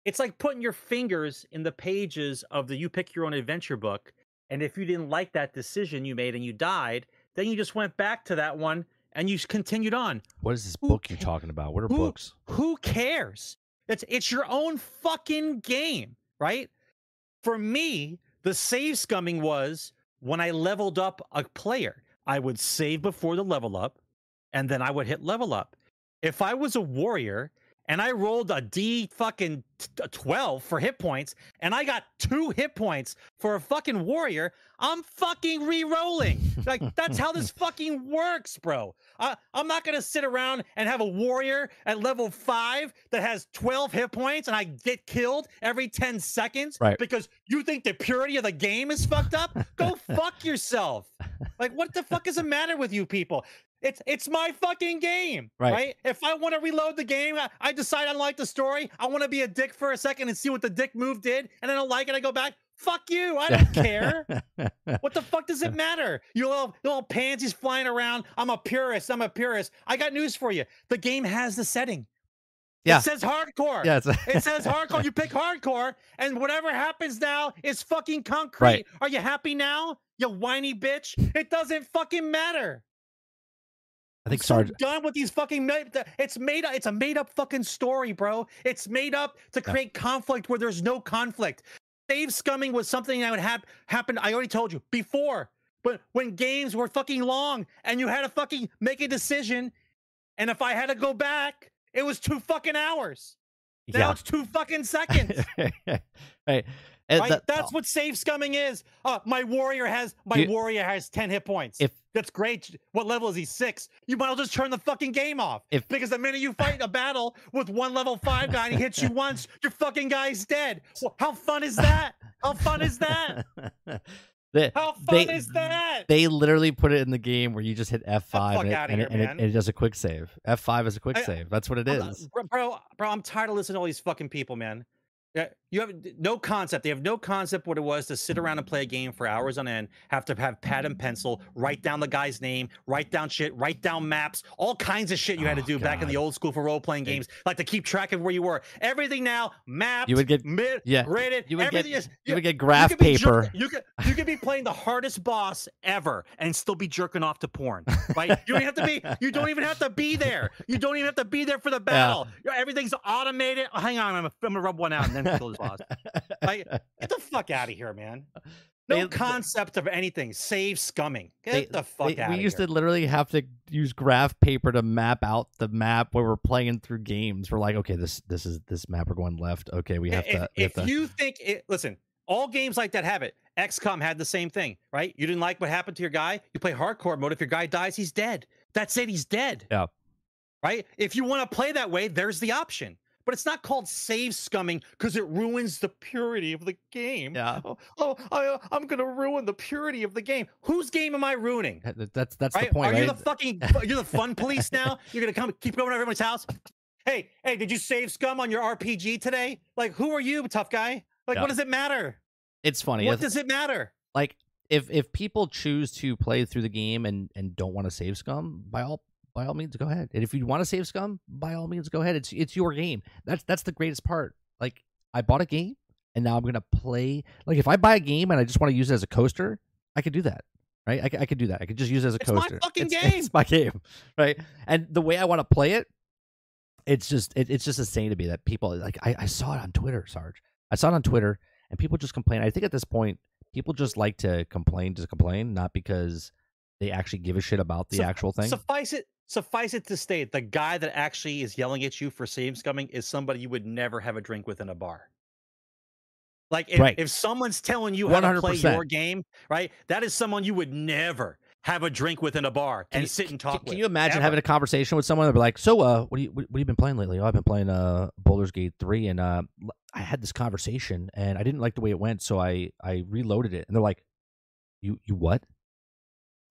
it's like putting your fingers in the pages of the You Pick Your Own Adventure book. And if you didn't like that decision you made and you died, then you just went back to that one and you continued on. What is this Who book you're talking about? What are who- books? Who cares? It's it's your own fucking game, right? For me, the save scumming was when I leveled up a player. I would save before the level up, and then I would hit level up. If I was a warrior and I rolled a D fucking t- 12 for hit points, and I got two hit points for a fucking warrior, I'm fucking re-rolling. Like that's how this fucking works, bro. I, I'm not gonna sit around and have a warrior at level five that has 12 hit points and I get killed every 10 seconds Right. because you think the purity of the game is fucked up. Go fuck yourself. Like, what the fuck is the matter with you people? It's it's my fucking game, Right. right? If I want to reload the game, I, I decide I don't like the story. I want to be a dick for a second and see what the dick move did, and then I don't like it. I go back. Fuck you. I don't care. What the fuck does it matter? You little, little pansies flying around. I'm a purist. I'm a purist. I got news for you. The game has the setting. Yeah. It says hardcore. yeah, It says hardcore. You pick hardcore, and whatever happens now is fucking concrete. Right. Are you happy now? You whiny bitch. It doesn't fucking matter. I think I'm so Sarge. done with these fucking. It's made up. It's a made up fucking story, bro. It's made up to Yeah. create conflict where there's no conflict. Save scumming was something that would hap- happen. I already told you before. But when games were fucking long and you had to fucking make a decision, and if I had to go back, it was two fucking hours. Now Yeah. it's two fucking seconds. right. And right? that- That's what save scumming is. Uh, my warrior has my You- warrior has ten hit points. If- that's great. What level is he? Six. You might as well just turn the fucking game off. If- because the minute you fight a battle with one level five guy and he hits you once, your fucking guy's dead. How fun is that? How fun is that? They- How fun they- is that? They literally put it in the game where you just hit F5 and, it, and, and, and it does a quick save. F5 is a quick I- save. That's what it I'm is. bro, bro, bro, I'm tired of listening to all these fucking people, man. Yeah, you have no concept. They have no concept what it was to sit around and play a game for hours on end. Have to have pad and mm-hmm. pencil, write down the guy's name, write down shit, write down maps, all kinds of shit you had to Oh, do back in the old school for role playing games, like to keep track of where you were. Everything now mapped. You would get- mid, yeah, rated. you would get- is. You would get graph be paper. jerk- you could you could be playing the hardest boss ever and still be jerking off to porn, right? You don't have to be. You don't even have to be there. You don't even have to be there for the battle. You're- Everything's automated. Oh, hang on, I'm gonna, I'm gonna rub one out and then kill this boss. Like, get the fuck out of here, man. No They- concept of anything. Save scumming. Get They- the fuck they- out we used here. to literally have to use graph paper to map out the map where we're playing through games. We're like, okay, this this is this map. We're going left. Okay, we have if, to. We have if to you think it, listen, all games like that have it. XCOM had the same thing, right? You didn't like what happened to your guy. You play hardcore mode. If your guy dies, he's dead. That's it. He's dead. Yeah. Right. If you want to play that way, there's the option. But it's not called save scumming because it ruins the purity of the game. Yeah. Oh, oh I, uh, I'm gonna ruin the purity of the game. Whose game am I ruining? That's that's right? the point, Are right? you the fucking you're the fun police now? You're gonna come keep going to everyone's house? Hey, hey, did you save scum on your RPG today? Like, who are you, tough guy? Like, Yeah. what does it matter? It's funny. What If- does it matter? like if if people choose to play through the game and and don't want to save scum, by all by all means go ahead. And if you want to save scum, by all means go ahead. It's it's your game. That's that's the greatest part. Like I bought a game and now I'm gonna play. Like if I buy a game and I just want to use it as a coaster, I could do that. Right, I, I could do that. I could just use it as a coaster. It's my fucking it's, game. It's my game, right? And the way I want to play it, it's just it, it's just insane to me that people like I, I saw it on Twitter, Sarge. I saw it on Twitter, and people just complain. I think at this point, people just like to complain to complain, not because they actually give a shit about the actual thing. Suffice it, suffice it to state, the guy that actually is yelling at you for save scumming is somebody you would never have a drink with in a bar. Like if, Right. if someone's telling you how to play 100%. your game, right? That is someone you would never have a drink with in a bar Can and you- sit and Can, talk can with. you imagine ever. having a conversation with someone and be like, "So, uh, what do you what, what have you been playing lately? Oh, I've been playing uh Baldur's Gate three, and uh, I had this conversation, and I didn't like the way it went, so I I reloaded it." And they're like, "You you what?"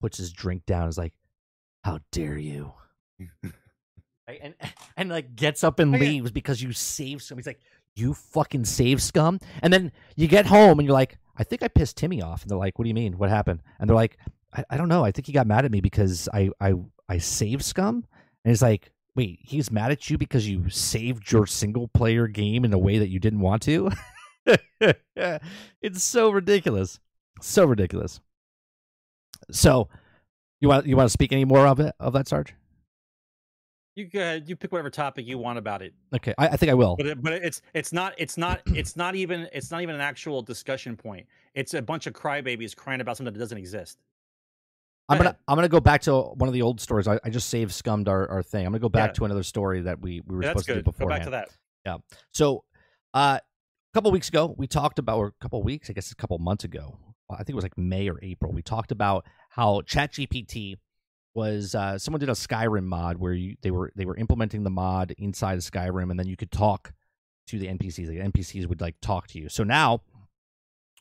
Puts his drink down. Is like, "How dare you?" Right? and and like gets up and leaves because you saved scum. He's like, "You fucking save scum," and then you get home and you're like, "I think I pissed Timmy off," and they're like, "What do you mean? What happened?" And they're like. I, I don't know. I think he got mad at me because I I I saved scum, and he's like, wait, he's mad at you because you saved your single player game in a way that you didn't want to. it's so ridiculous, so ridiculous. So, you want you want to speak any more of it of that, Sarge? You go ahead, you pick whatever topic you want about it. Okay, I, I think I will. But it, but it's it's not it's not it's not even it's not even an actual discussion point. It's a bunch of crybabies crying about something that doesn't exist. I'm gonna ahead. I'm gonna go back to one of the old stories. I, I just saved scummed our, our thing. I'm gonna go back Yeah. to another story that we, we were Yeah, supposed to do. Go beforehand. back to that. Yeah. So, uh, a couple weeks ago, we talked about, or a couple weeks, I guess, a couple months ago. I think it was like May or April. We talked about how ChatGPT was uh, someone did a Skyrim mod where you, they were they were implementing the mod inside of Skyrim, and then you could talk to the NPCs. The NPCs would like talk to you. So now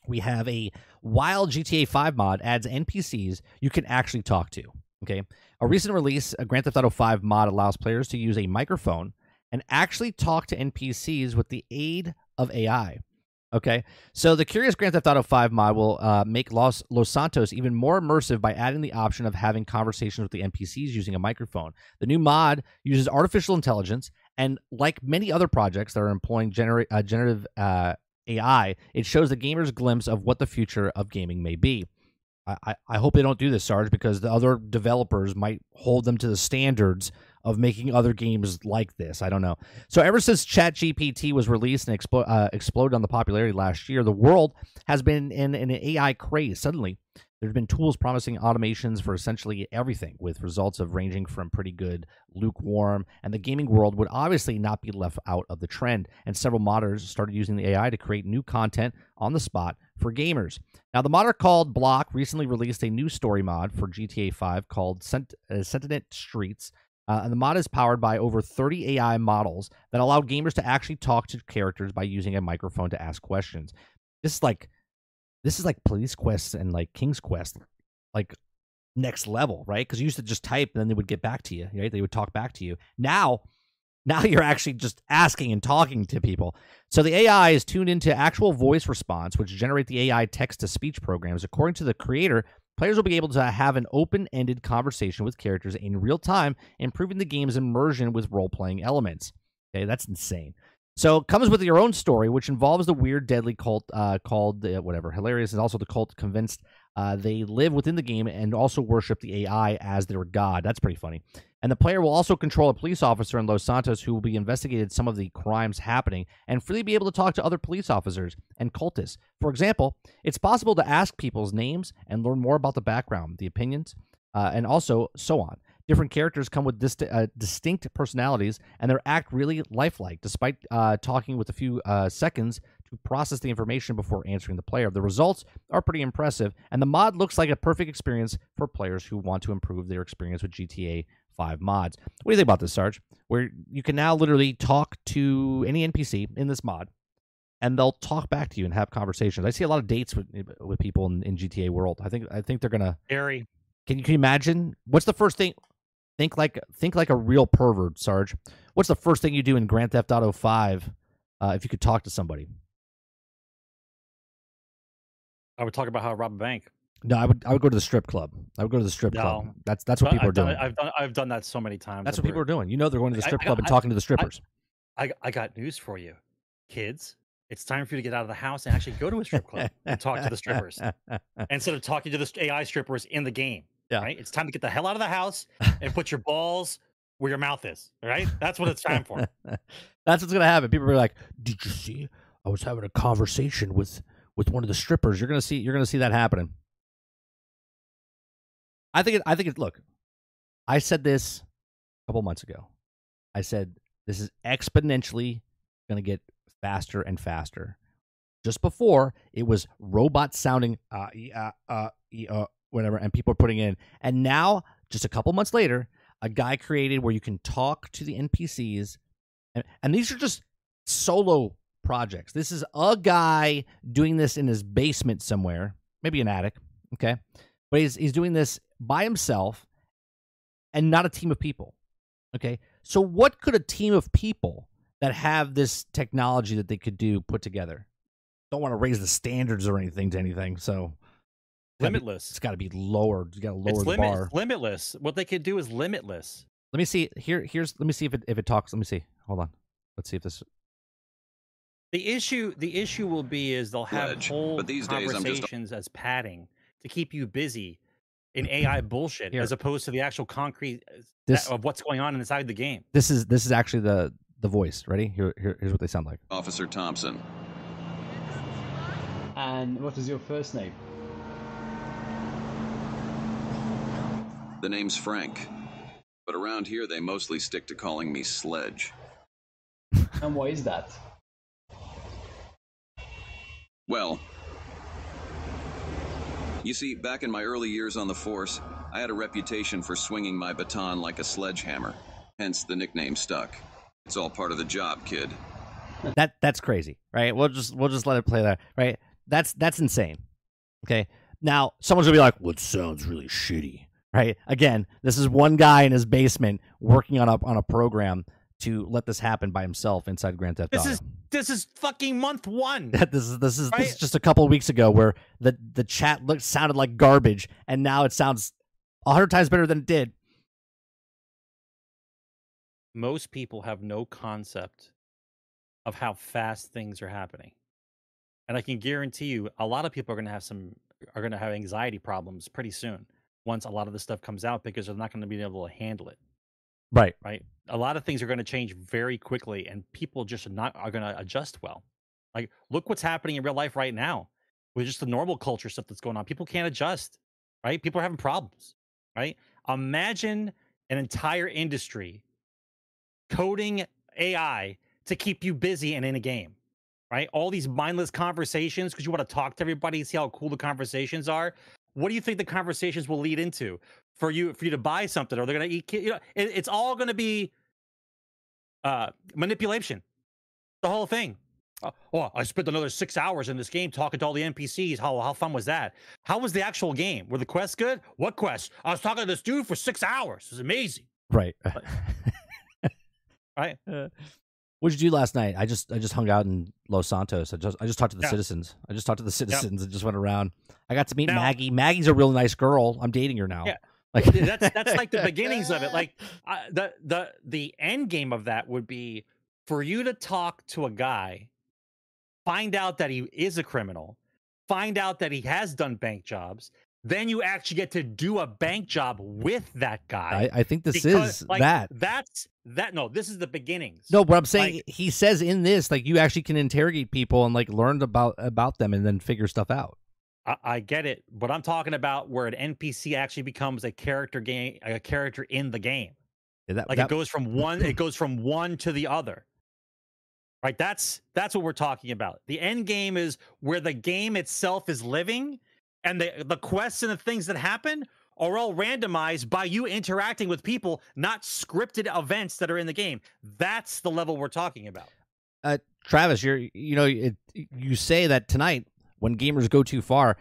we have a wild GTA 5 mod adds NPCs you can actually talk to. Okay, a recent release, a Grand Theft Auto 5 mod allows players to use a microphone and actually talk to NPCs with the aid of AI. Okay, so the Curious Grand Theft Auto 5 mod will uh, make Los, Los Santos even more immersive by adding the option of having conversations with the NPCs using a microphone. The new mod uses artificial intelligence, and like many other projects that are employing genera- uh, generative uh, AI, it shows the gamer's glimpse of what the future of gaming may be. I, I, I hope they don't do this, Sarge, because the other developers might hold them to the standards of making other games like this. I don't know. So ever since ChatGPT was released and uh, exploded on the popularity last year, the world has been in an AI craze. Suddenly, there's been tools promising automations for essentially everything, with results of ranging from pretty good, lukewarm, and the gaming world would obviously not be left out of the trend. And several modders started using the AI to create new content on the spot for gamers. Now, the modder called Block recently released a new story mod for GTA 5 called Sent- uh, Streets. Uh, and the mod is powered by over 30 AI models that allow gamers to actually talk to characters by using a microphone to ask questions. This is like this is like Police Quest and like King's Quest, like next level, right? Because you used to just type and then they would get back to you, right? They would talk back to you. Now, now you're actually just asking and talking to people. So the AI is tuned into actual voice response, which generate the AI text to speech programs. According to the creator, players will be able to have an open-ended conversation with characters in real time, improving the game's immersion with role-playing elements. Okay, that's insane. So it comes with your own story, which involves the weird, deadly cult uh, called uh, whatever hilarious, and also the cult convinced uh, they live within the game and also worship the AI as their god. That's pretty funny. And the player will also control a police officer in Los Santos who will be investigating some of the crimes happening and freely be able to talk to other police officers and cultists. For example, it's possible to ask people's names and learn more about the background, the opinions, uh, and also so on. Different characters come with dist- uh, distinct personalities, and they act really lifelike, despite uh, talking with a few uh, seconds to process the information before answering the player. The results are pretty impressive, and the mod looks like a perfect experience for players who want to improve their experience with GTA 5 mods. What do you think about this, Sarge? Where you can now literally talk to any NPC in this mod, and they'll talk back to you and have conversations. I see a lot of dates with with people in, in GTA world. I think I think they're gonna Gary, can you, can you imagine? What's the first thing? Think like think like a real pervert, Sarge. What's the first thing you do in Grand Theft Auto Five uh, if you could talk to somebody? I would talk about how I rob a bank. No, I would I would go to the strip club. I would go to the strip club. That's that's what people are I've done, doing. I've done I've done that so many times. That's what people are doing. You know they're going to the strip I club got- and I- talking to the strippers. I I got news for you, kids. It's time for you to get out of the house and actually go to a strip club and talk to the strippers instead of talking to the AI strippers in the game. Yeah. Right? It's time to get the hell out of the house and put your balls where your mouth is. Right? That's what it's time for. That's what's gonna happen. People are like, "Did you see? I was having a conversation with with one of the strippers." You're gonna see. You're gonna see that happening. I think. It, I think it. Look, I said this a couple months ago. I said this is exponentially gonna get faster and faster. Just before it was robots sounding uh yeah uh, uh whatever, and people are putting in, and now just a couple months later, a guy created where you can talk to the NPCs and, and these are just solo projects. This is a guy doing this in his basement somewhere, maybe an attic, okay? But he's he's doing this by himself and not a team of people. Okay? So what could a team of people that have this technology that they could do put together? Don't want to raise the standards or anything to anything, so limitless. it's got to be lower. You got to lower It's the limit, bar. limitless. What they could do is limitless. Let me see here. Here's let me see if it if it talks. Let me see. Hold on. Let's see if this. The issue the issue will be is they'll have Sledge, whole but these days I'm just- conversations as padding to keep you busy in AI bullshit Here. as opposed to the actual concrete uh, This of what's going on inside the game. this is this is actually the the voice. Ready? Here, here here's what they sound like. Officer Thompson. And what is your first name? The name's Frank. But around here, they mostly stick to calling me Sledge. And why is that? Well, you see, back in my early years on the force, I had a reputation for swinging my baton like a sledgehammer. Hence, the nickname stuck. It's all part of the job, kid. That that's crazy, right? We'll just we'll just let it play there, right? That's that's insane. Okay. Now someone's gonna be like, "Well, it sounds really shitty," right? Again, this is one guy in his basement working on a on a program to let this happen by himself inside Grand Theft This Auto. is this is fucking month one. this is this is this is just a couple of weeks ago where the the chat looked sounded like garbage, and now it sounds a hundred times better than it did. Most people have no concept of how fast things are happening. And I can guarantee you a lot of people are gonna have some are gonna have anxiety problems pretty soon once a lot of this stuff comes out because they're not gonna be able to handle it. Right. right? A lot of things are going to change very quickly, and people just are not are going to adjust well. Like, look what's happening in real life right now with just the normal culture stuff that's going on. People can't adjust, right? People are having problems, right? Imagine an entire industry coding AI to keep you busy and in a game, right? All these mindless conversations because you want to talk to everybody, see how cool the conversations are. What do you think the conversations will lead into? For you for you to buy something or they're gonna eat ki- you know it, it's all gonna be uh manipulation the whole thing uh, oh i spent another six hours in this game talking to all the npcs how how fun was that how was the actual game were the quests good what quest i was talking to this dude for six hours it was amazing Right. right Uh, what did you do last night? I just I just hung out in Los Santos. I just I just talked to the Yeah. citizens. I just talked to the citizens and just went around. I got to meet Now- Maggie. Maggie's a real nice girl. I'm dating her now. Yeah. Like that's that's like the beginnings of it like I the the the end game of that would be for you to talk to a guy find out that he is a criminal find out that he has done bank jobs then you actually get to do a bank job with that guy I, I think this Because, is like, that. that's that no this is the beginnings No, but I'm saying like- he says in this like you actually can interrogate people and like learn about about them and then figure stuff out. I, I get it but i'm talking about where an npc actually becomes a character game a character in the game. Yeah, that, like that- it goes from one it goes from one to the other. Right that's that's what we're talking about. The end game is where the game itself is living and the the quests and the things that happen are all randomized by you interacting with people not scripted events that are in the game. That's the level we're talking about. Uh, Travis, you're you know it, you say that tonight when gamers go too far.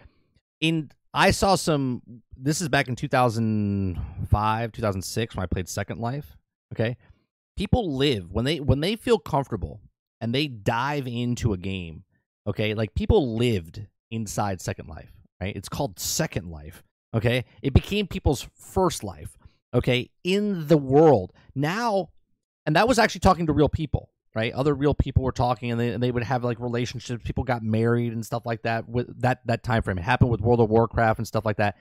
In I saw some. This is back in 2005, 2006 when I played Second Life. Okay, people live when they when they feel comfortable and they dive into a game. Okay, like people lived inside Second Life, right? It's called Second Life. Okay. It became people's first life. Okay. In the world. Now, and that was actually talking to real people, right? Other real people were talking and they, and they would have like relationships. People got married and stuff like that with that, that time frame. It happened with World of Warcraft and stuff like that.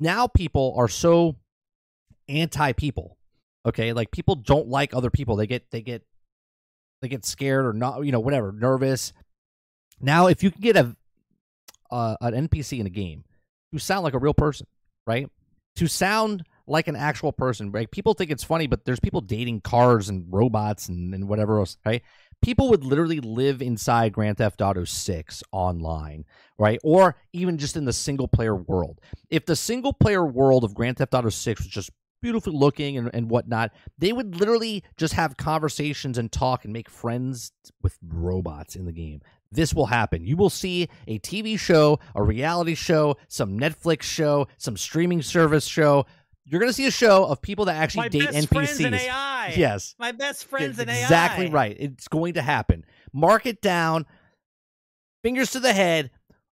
Now people are so anti people. Okay. Like people don't like other people. They get, they get, they get scared or not, you know, whatever, nervous. Now, if you can get a uh, an NPC in a game who sound like a real person, right? To sound like an actual person, right? People think it's funny, but there's people dating cars and robots and, and whatever else, right? People would literally live inside Grand Theft Auto 6 online, right? Or even just in the single player world. If the single player world of Grand Theft Auto 6 was just beautifully looking and, and whatnot, they would literally just have conversations and talk and make friends with robots in the game this will happen. You will see a TV show, a reality show, some Netflix show, some streaming service show. You're going to see a show of people that actually My date best NPCs. friends in AI. Yes. My best friends in AI. exactly right. It's going to happen. Mark it down. Fingers to the head.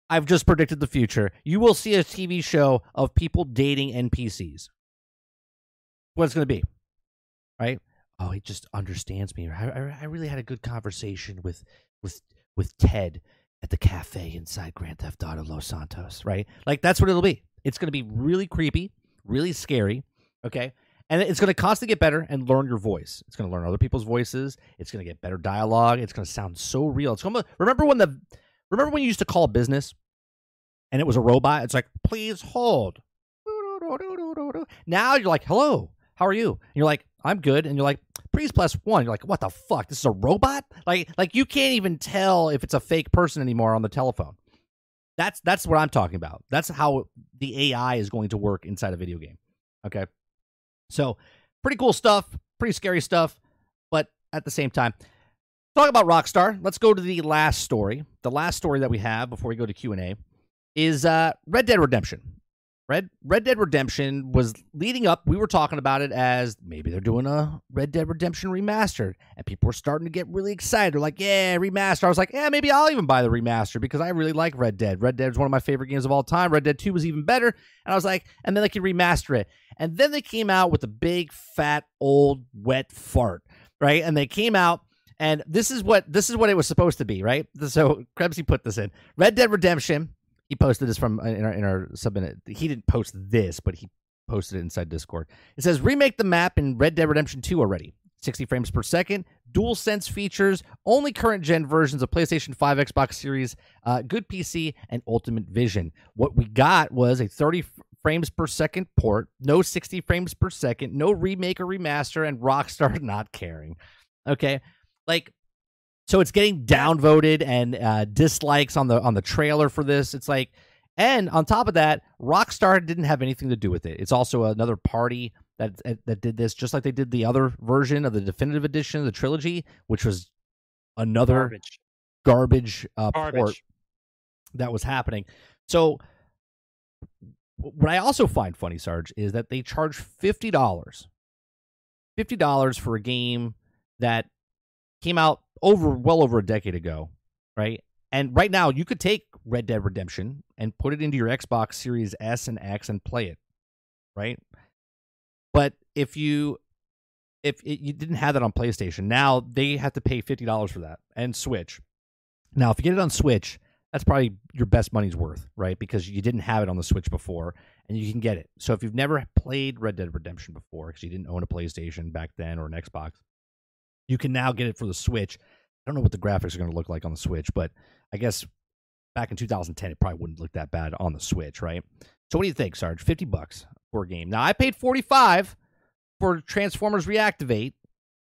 I've just predicted the future. You will see a TV show of people dating NPCs. What it's going to be, right? Oh, he just understands me. I, I, I really had a good conversation with with with Ted at the cafe inside Grand Theft Auto Los Santos, right? Like that's what it'll be. It's going to be really creepy, really scary, okay? And it's going to constantly get better and learn your voice. It's going to learn other people's voices. It's going to get better dialogue. It's going to sound so real. It's going to remember when the remember when you used to call a business and it was a robot. It's like, please hold. Now you're like, hello, how are you? And you're like, I'm good. And you're like, please plus one. You're like, what the fuck? This is a robot? Like, like you can't even tell if it's a fake person anymore on the telephone. That's that's what I'm talking about. That's how the AI is going to work inside a video game. Okay. So pretty cool stuff, pretty scary stuff, but at the same time, talk about Rockstar. Let's go to the last story. The last story that we have before we go to Q and A is uh, Red Dead Redemption. Red Red Dead Redemption was leading up. We were talking about it as maybe they're doing a Red Dead Redemption remastered, and people were starting to get really excited. They're like, "Yeah, remaster." I was like, "Yeah, maybe I'll even buy the remaster because I really like Red Dead. Red Dead is one of my favorite games of all time. Red Dead Two was even better." And I was like, and then they could remaster it. And then they came out with a big, fat, old, wet fart, right? And they came out and this is what this is what it was supposed to be, right? So Krebsy put this in Red Dead Redemption. He posted this from uh, in our in our subminute. He didn't post this, but he posted it inside Discord. It says remake the map in Red Dead Redemption 2 already. 60 frames per second, dual sense features, only current gen versions of PlayStation 5, Xbox Series, uh, good PC, and Ultimate Vision. What we got was a 30 frames per second port, no 60 frames per second, no remake or remaster, and Rockstar not caring. Okay, like so it's getting downvoted and uh, dislikes on the on the trailer for this. It's like, and on top of that, Rockstar didn't have anything to do with it. It's also another party that that did this, just like they did the other version of the definitive edition of the trilogy, which was another Garbage. garbage, uh, port Garbage. that was happening. So, what I also find funny, Sarge, is that they charge fifty dollars, fifty dollars for a game that came out over well over a decade ago, right? And right now, you could take Red Dead Redemption and put it into your Xbox Series S and X and play it, right? But if you if it, you didn't have that on PlayStation, now they have to pay fifty dollars for that and Switch. Now, if you get it on Switch, that's probably your best money's worth, right? Because you didn't have it on the Switch before, and you can get it. So if you've never played Red Dead Redemption before, because you didn't own a PlayStation back then or an Xbox, you can now get it for the Switch. I don't know what the graphics are going to look like on the Switch, but I guess back in 2010, it probably wouldn't look that bad on the Switch, right? So what do you think, Sarge? 50 bucks for a game. Now, I paid 45 for Transformers Reactivate,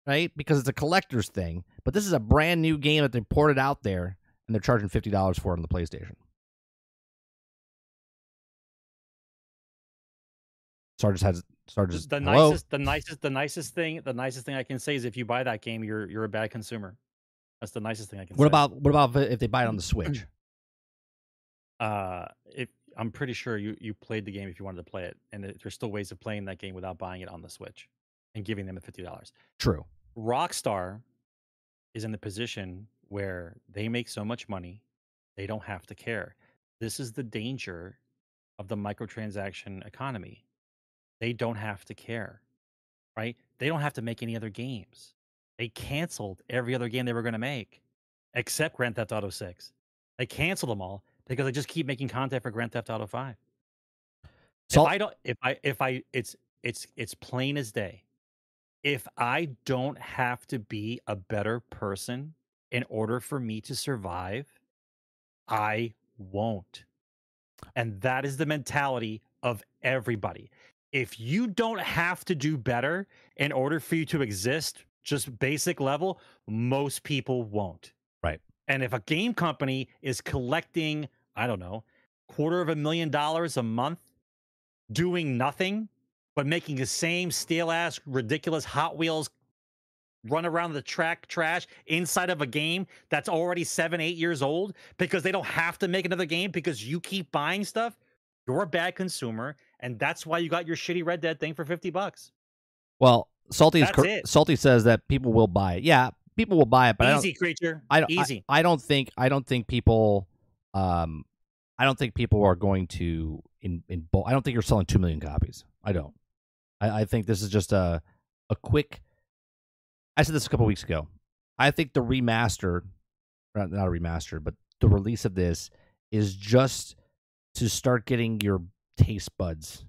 right? Because it's a collector's thing. But this is a brand new game that they ported out there, and they're charging $50 for it on the PlayStation. Sarge has Sarge is the hello? nicest, the nicest, the nicest thing, the nicest thing I can say is if you buy that game, you're you're a bad consumer. That's the nicest thing I can What say. about what about if they buy it on the Switch? uh if I'm pretty sure you you played the game if you wanted to play it, and it, there's still ways of playing that game without buying it on the Switch and giving them the fifty dollars. True. Rockstar is in the position where they make so much money, they don't have to care. this is the danger of the microtransaction economy. They don't have to care, right? They don't have to make any other games. They canceled every other game they were going to make, except Grand Theft Auto Six. They canceled them all because they just keep making content for Grand Theft Auto Five. So if I don't, if I, if I, it's, it's, it's plain as day. If I don't have to be a better person in order for me to survive, I won't. And that is the mentality of everybody. If you don't have to do better in order for you to exist, just basic level, most people won't. Right. And if a game company is collecting, I don't know, quarter of a million dollars a month doing nothing but making the same stale ass ridiculous Hot Wheels run around the track trash inside of a game that's already seven, eight years old because they don't have to make another game because you keep buying stuff, you're a bad consumer. And that's why you got your shitty Red Dead thing for 50 bucks. well, Salty is That's. Salty says that people will buy it. Yeah, people will buy it, but I don't Easy, creature. I don't. Easy. I, don't think. I don't think people. Um, I don't think people are going to in in bulk. I don't think you're selling two million copies. I don't. I, I think this is just a a quick. I said this a couple weeks ago. I think the remaster, not not a remastered, but the release of this is just to start getting your taste buds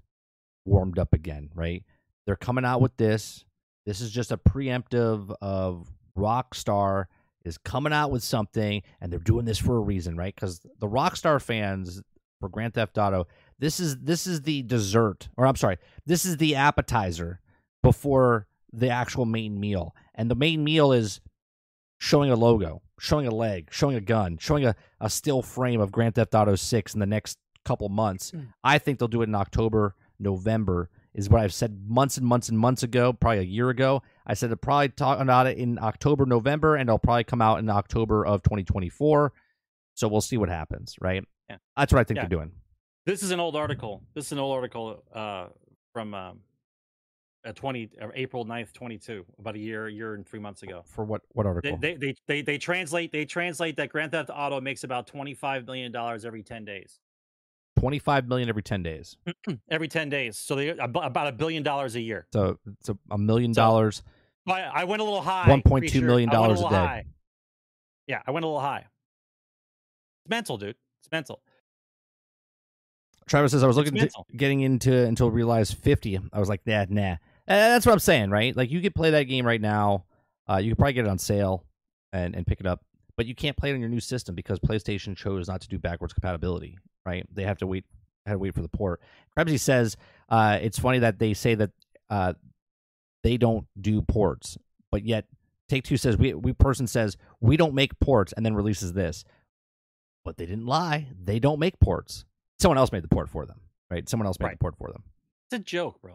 warmed up again. Right? They're coming out with this. This is just a preemptive of Rockstar is coming out with something and they're doing this for a reason, right? Because the Rockstar fans for Grand Theft Auto, this is this is the dessert, or I'm sorry, this is the appetizer before the actual main meal. And the main meal is showing a logo, showing a leg, showing a gun, showing a, a still frame of Grand Theft Auto 6 in the next couple months. Mm. I think they'll do it in October, November, is what I've said months and months and months ago, probably a year ago. I said to probably talk about it in October, November, and it'll probably come out in October of 2024. So we'll see what happens, right? Yeah. That's what I think Yeah. they're doing. This is an old article. This is an old article uh, from um, uh, 20 uh, April 9th, 22, about a year, year and three months ago. For what what They, article? they, they, they, they translate they translate that Grand Theft Auto makes about 25 million dollars every 10 days. 25 million every 10 days. Every 10 days. So they about a billion dollars a year. So it's a, a million So, dollars. I, I went a little high. $1.2 Creature. million dollars a little day. high. Yeah, I went a little high. It's mental, dude. It's mental. Travis says I was It's looking to, getting into until realized 50. I was like, nah, nah. Uh, that's what I'm saying, right? Like you could play that game right now. Uh, you could probably get it on sale and, and pick it up, but you can't play it on your new system because PlayStation chose not to do backwards compatibility, right? They have to wait had to wait for the port. Krebsy says uh, it's funny that they say that uh, they don't do ports, but yet Take Two says we we person says we don't make ports and then releases this, but they didn't lie. They don't make ports. Someone else made the port for them, right? Someone else made the port for them. It's a joke, bro.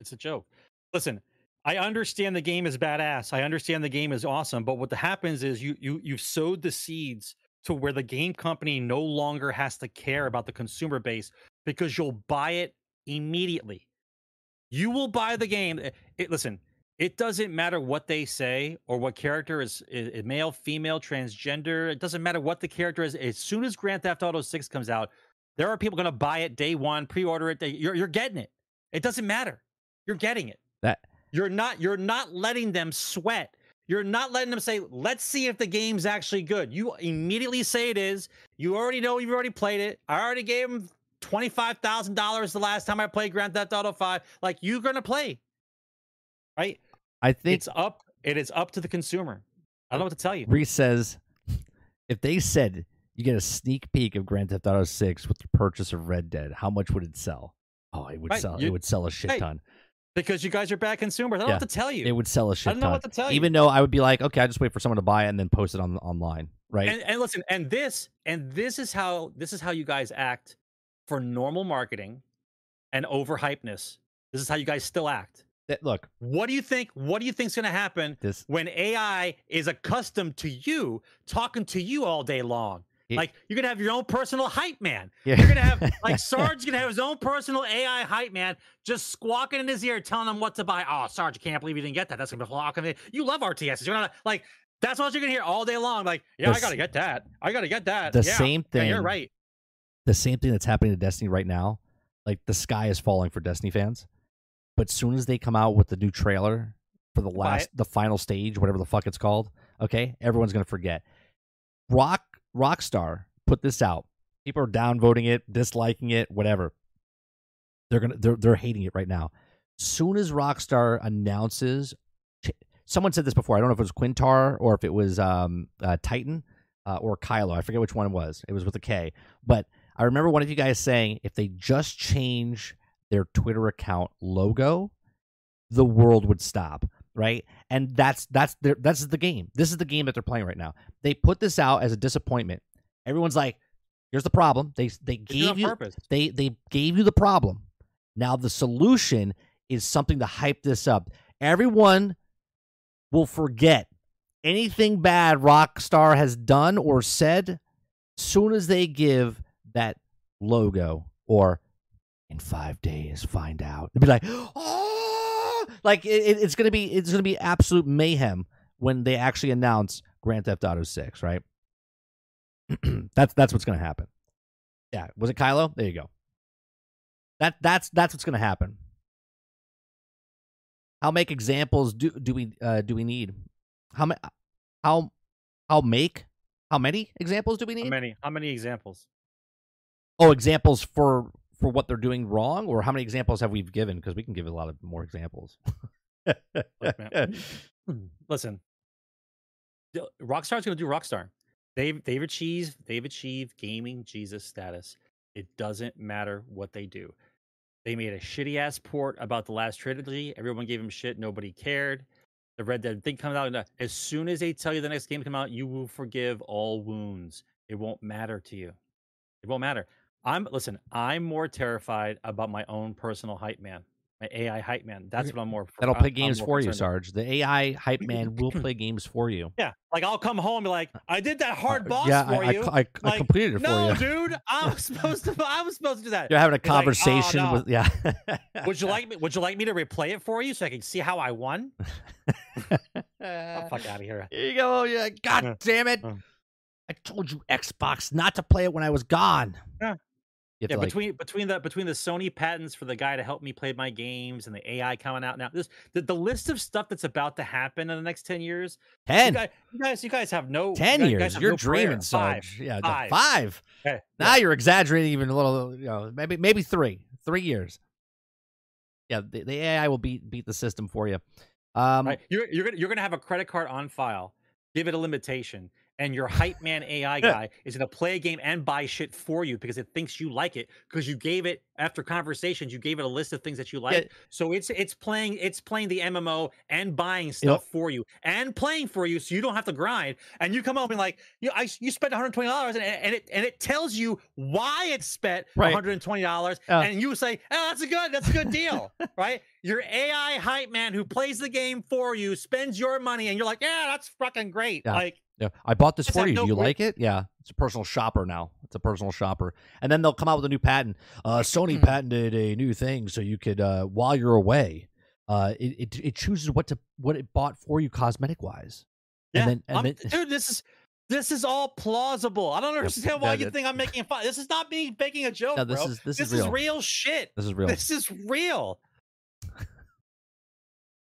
It's a joke. Listen, I understand the game is badass. I understand the game is awesome, but what happens is you you you've sowed the seeds to where the game company no longer has to care about the consumer base because you'll buy it immediately. You will buy the game. It, it- listen, it doesn't matter what they say or what character is, is male, female, transgender. It doesn't matter what the character is. As soon as Grand Theft Auto 6 comes out, there are people going to buy it day one, pre-order it. Day, you're, you're getting it. It doesn't matter. You're getting it. That You're not. You're not letting them sweat. You're not letting them say, "Let's see if the game's actually good." You immediately say it is. You already know you've already played it. I already gave them twenty five thousand dollars the last time I played Grand Theft Auto Five. Like you're gonna play, right? I think it's up. It is up to the consumer. I don't know what to tell you. Reese says if they said you get a sneak peek of Grand Theft Auto 6 with the purchase of Red Dead, how much would it sell? Oh, it would Right, sell. it would sell a shit hey, ton. Because you guys are bad consumers. I don't Yeah, what to tell you. It would sell a shit I don't know ton. what to tell you. Even though I would be like, okay, I just wait for someone to buy it and then post it on online, right? and, and listen and this and this is how this is how you guys act for normal marketing and overhypeness this is how you guys still act That- look, what do you think what do you think's going to happen this when ai is accustomed to you talking to you all day long It- like you're gonna have your own personal hype man Yeah. you're gonna have like sarge's gonna have his own personal ai hype man just squawking in his ear telling him what to buy oh sarge i can't believe you didn't get that that's gonna be flocking you love rtss you're not like that's what you're gonna hear all day long like yeah The i gotta get that i gotta get that the Yeah. same Yeah, thing. you're right. the same thing that's happening to Destiny right now. Like the sky is falling for Destiny fans. But soon as they come out with the new trailer for the last the final stage, whatever the fuck it's called, okay, everyone's gonna forget. Rock Rockstar put this out. People are downvoting it, disliking it, whatever. They're gonna they're they're hating it right now. Soon as Rockstar announces, someone said this before. I don't know if it was Quintar or if it was um, uh, Titan uh, or Kylo. I forget which one it was. It was with a K. But I remember one of you guys saying if they just change their Twitter account logo, the world would stop. Right, and that's that's their, that's the game. This is the game that they're playing right now. They put this out as a disappointment. Everyone's like, "Here's the problem." They they They did it gave you purpose. they they gave you the problem. Now the solution is something to hype this up. Everyone will forget anything bad Rockstar has done or said soon as they give that logo or in five days find out. They'll be like, oh, like it, it- it's gonna be it's gonna be absolute mayhem when they actually announce Grand Theft Auto Six, right? that's that's what's gonna happen. Yeah, was it Kylo? There you go. That that's that's what's gonna happen. How make examples do do we uh, do we need? How many? How how make? How many examples do we need? How many? How many examples? Oh, examples for for what they're doing wrong, or how many examples have we given? Because we can give a lot of more examples. Listen, Rockstar's going to do Rockstar. They've they've achieved they've achieved gaming Jesus status. It doesn't matter what they do. They made a shitty ass port about the last trilogy. Everyone gave them shit. Nobody cared. The Red Dead thing comes out. and, uh, As soon as they tell you the next game come out, you will forgive all wounds. It won't matter to you. It won't matter. I'm listen. I'm more terrified about my own personal hype man, my AI hype man. That's what I'm more. That'll I- play I'm games for you, about. Sarge. The AI hype man will play games for you. Yeah, like I'll come home and be like, I did that hard Uh, boss yeah, for I, you. I, I, I completed it no, for you. dude, I was supposed to. I was supposed to do that. You're having a He's like, "Oh, conversation no. with yeah. Would you like me? Would you like me to replay it for you so I can see how I won? Oh, fuck out of here. Here you go. Yeah. God damn it. Uh. I told you Xbox not to play it when I was gone. Yeah. Yeah, like, between between the between the Sony patents for the guy to help me play my games and the AI coming out now, this the, the list of stuff that's about to happen in the next ten years. You 10, guys, you guys, you guys have no 10 you guys- you years. guys You're no dreaming, Five. Sarge. Yeah, Five. five. Okay, Now yeah. you're exaggerating even a little. You know, maybe maybe three, three years. Yeah, the, the AI will beat beat the system for you. Um, Right? You're you're gonna you're gonna have a credit card on file. Give it a limitation, and your hype man AI guy is gonna play a game and buy shit for you because it thinks you like it because you gave it after conversations. You gave it a list of things that you like. Yeah. So it's it's playing it's playing the MMO and buying stuff for you and playing for you, so you don't have to grind. And you come up and like you I you spent 120 dollars and, and it and it tells you why it spent Right. 120 dollars, Yeah. and you say, "Oh, that's a good that's a good deal." right? Your AI hype man who plays the game for you spends your money, and you're like, yeah, that's fucking great. Yeah. Like, Yeah, I bought this for you. no Do you like it? Yeah, it's a personal shopper now. It's a personal shopper, and then they'll come out with a new patent. Uh. Sony patented a new thing, so you could, uh, while you're away, uh, it, it it chooses what to what it bought for you cosmetic wise. yeah, And then, and then dude, this is this is all plausible. I don't understand why you think I'm making fun. This is not me making a joke, no, this bro. is this, this is real. shit. This is real. This is real.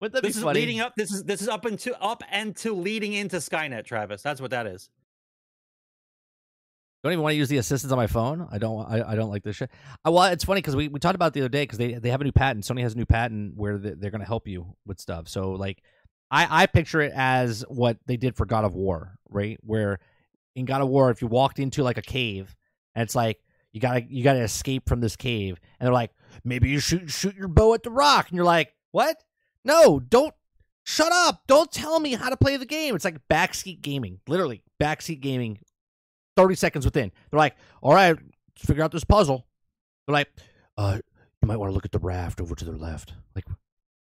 Wouldn't that This be is funny? leading up. This is this is up into up and to leading into Skynet, Travis. That's what that is. don't even want to use the assistants on my phone. I don't. I, I don't like this shit. Uh, well, it's funny because we, we talked about it the other day because they they have a new patent. Sony has a new patent where they, they're going to help you with stuff. So like, I I picture it as what they did for God of War, right? Where in God of War, if you walked into like a cave and it's like you gotta you gotta escape from this cave, and they're like, maybe you shoot shoot your bow at the rock, and you're like, what? No, don't. Shut up! Don't tell me how to play the game. It's like backseat gaming, literally backseat gaming 30 seconds within. They're like, all right, let's figure out this puzzle. They're like, uh, you might want to look at the raft over to the left. Like,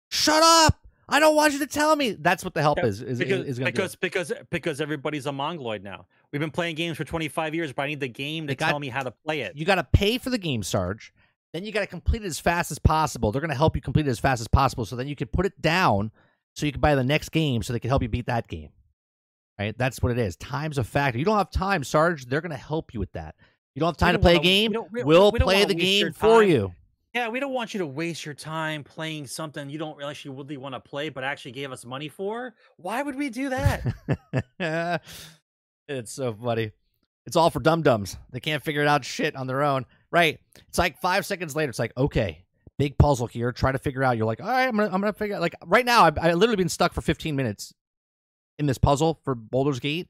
shut up! I don't want you to tell me. That's what the help Yeah, is. Is, because is gonna because because because everybody's a mongoloid now. We've been playing games for 25 years, but I need the game to got- tell me how to play it. You got to pay for the game, Sarge. Then you got to complete it as fast as possible. They're going to help you complete it as fast as possible. So then you can put it down so you can buy the next game so they can help you beat that game. Right? That's what it is. Time's a factor. You don't have time, Sarge. They're going to help you with that. You don't have time to don't play a wanna- we game. we- We'll we play the game for you. Yeah, we don't want you to waste your time playing something you don't actually really want to play, but actually gave us money for. Why would we do that? it's so funny. It's all for dum dums. They can't figure it out shit on their own. Right. It's like five seconds later. It's like, okay, big puzzle here. Try to figure out. You're like, all right, I'm gonna, I'm gonna figure out. Like right now, I've, I literally been stuck for 15 minutes in this puzzle for Baldur's Gate.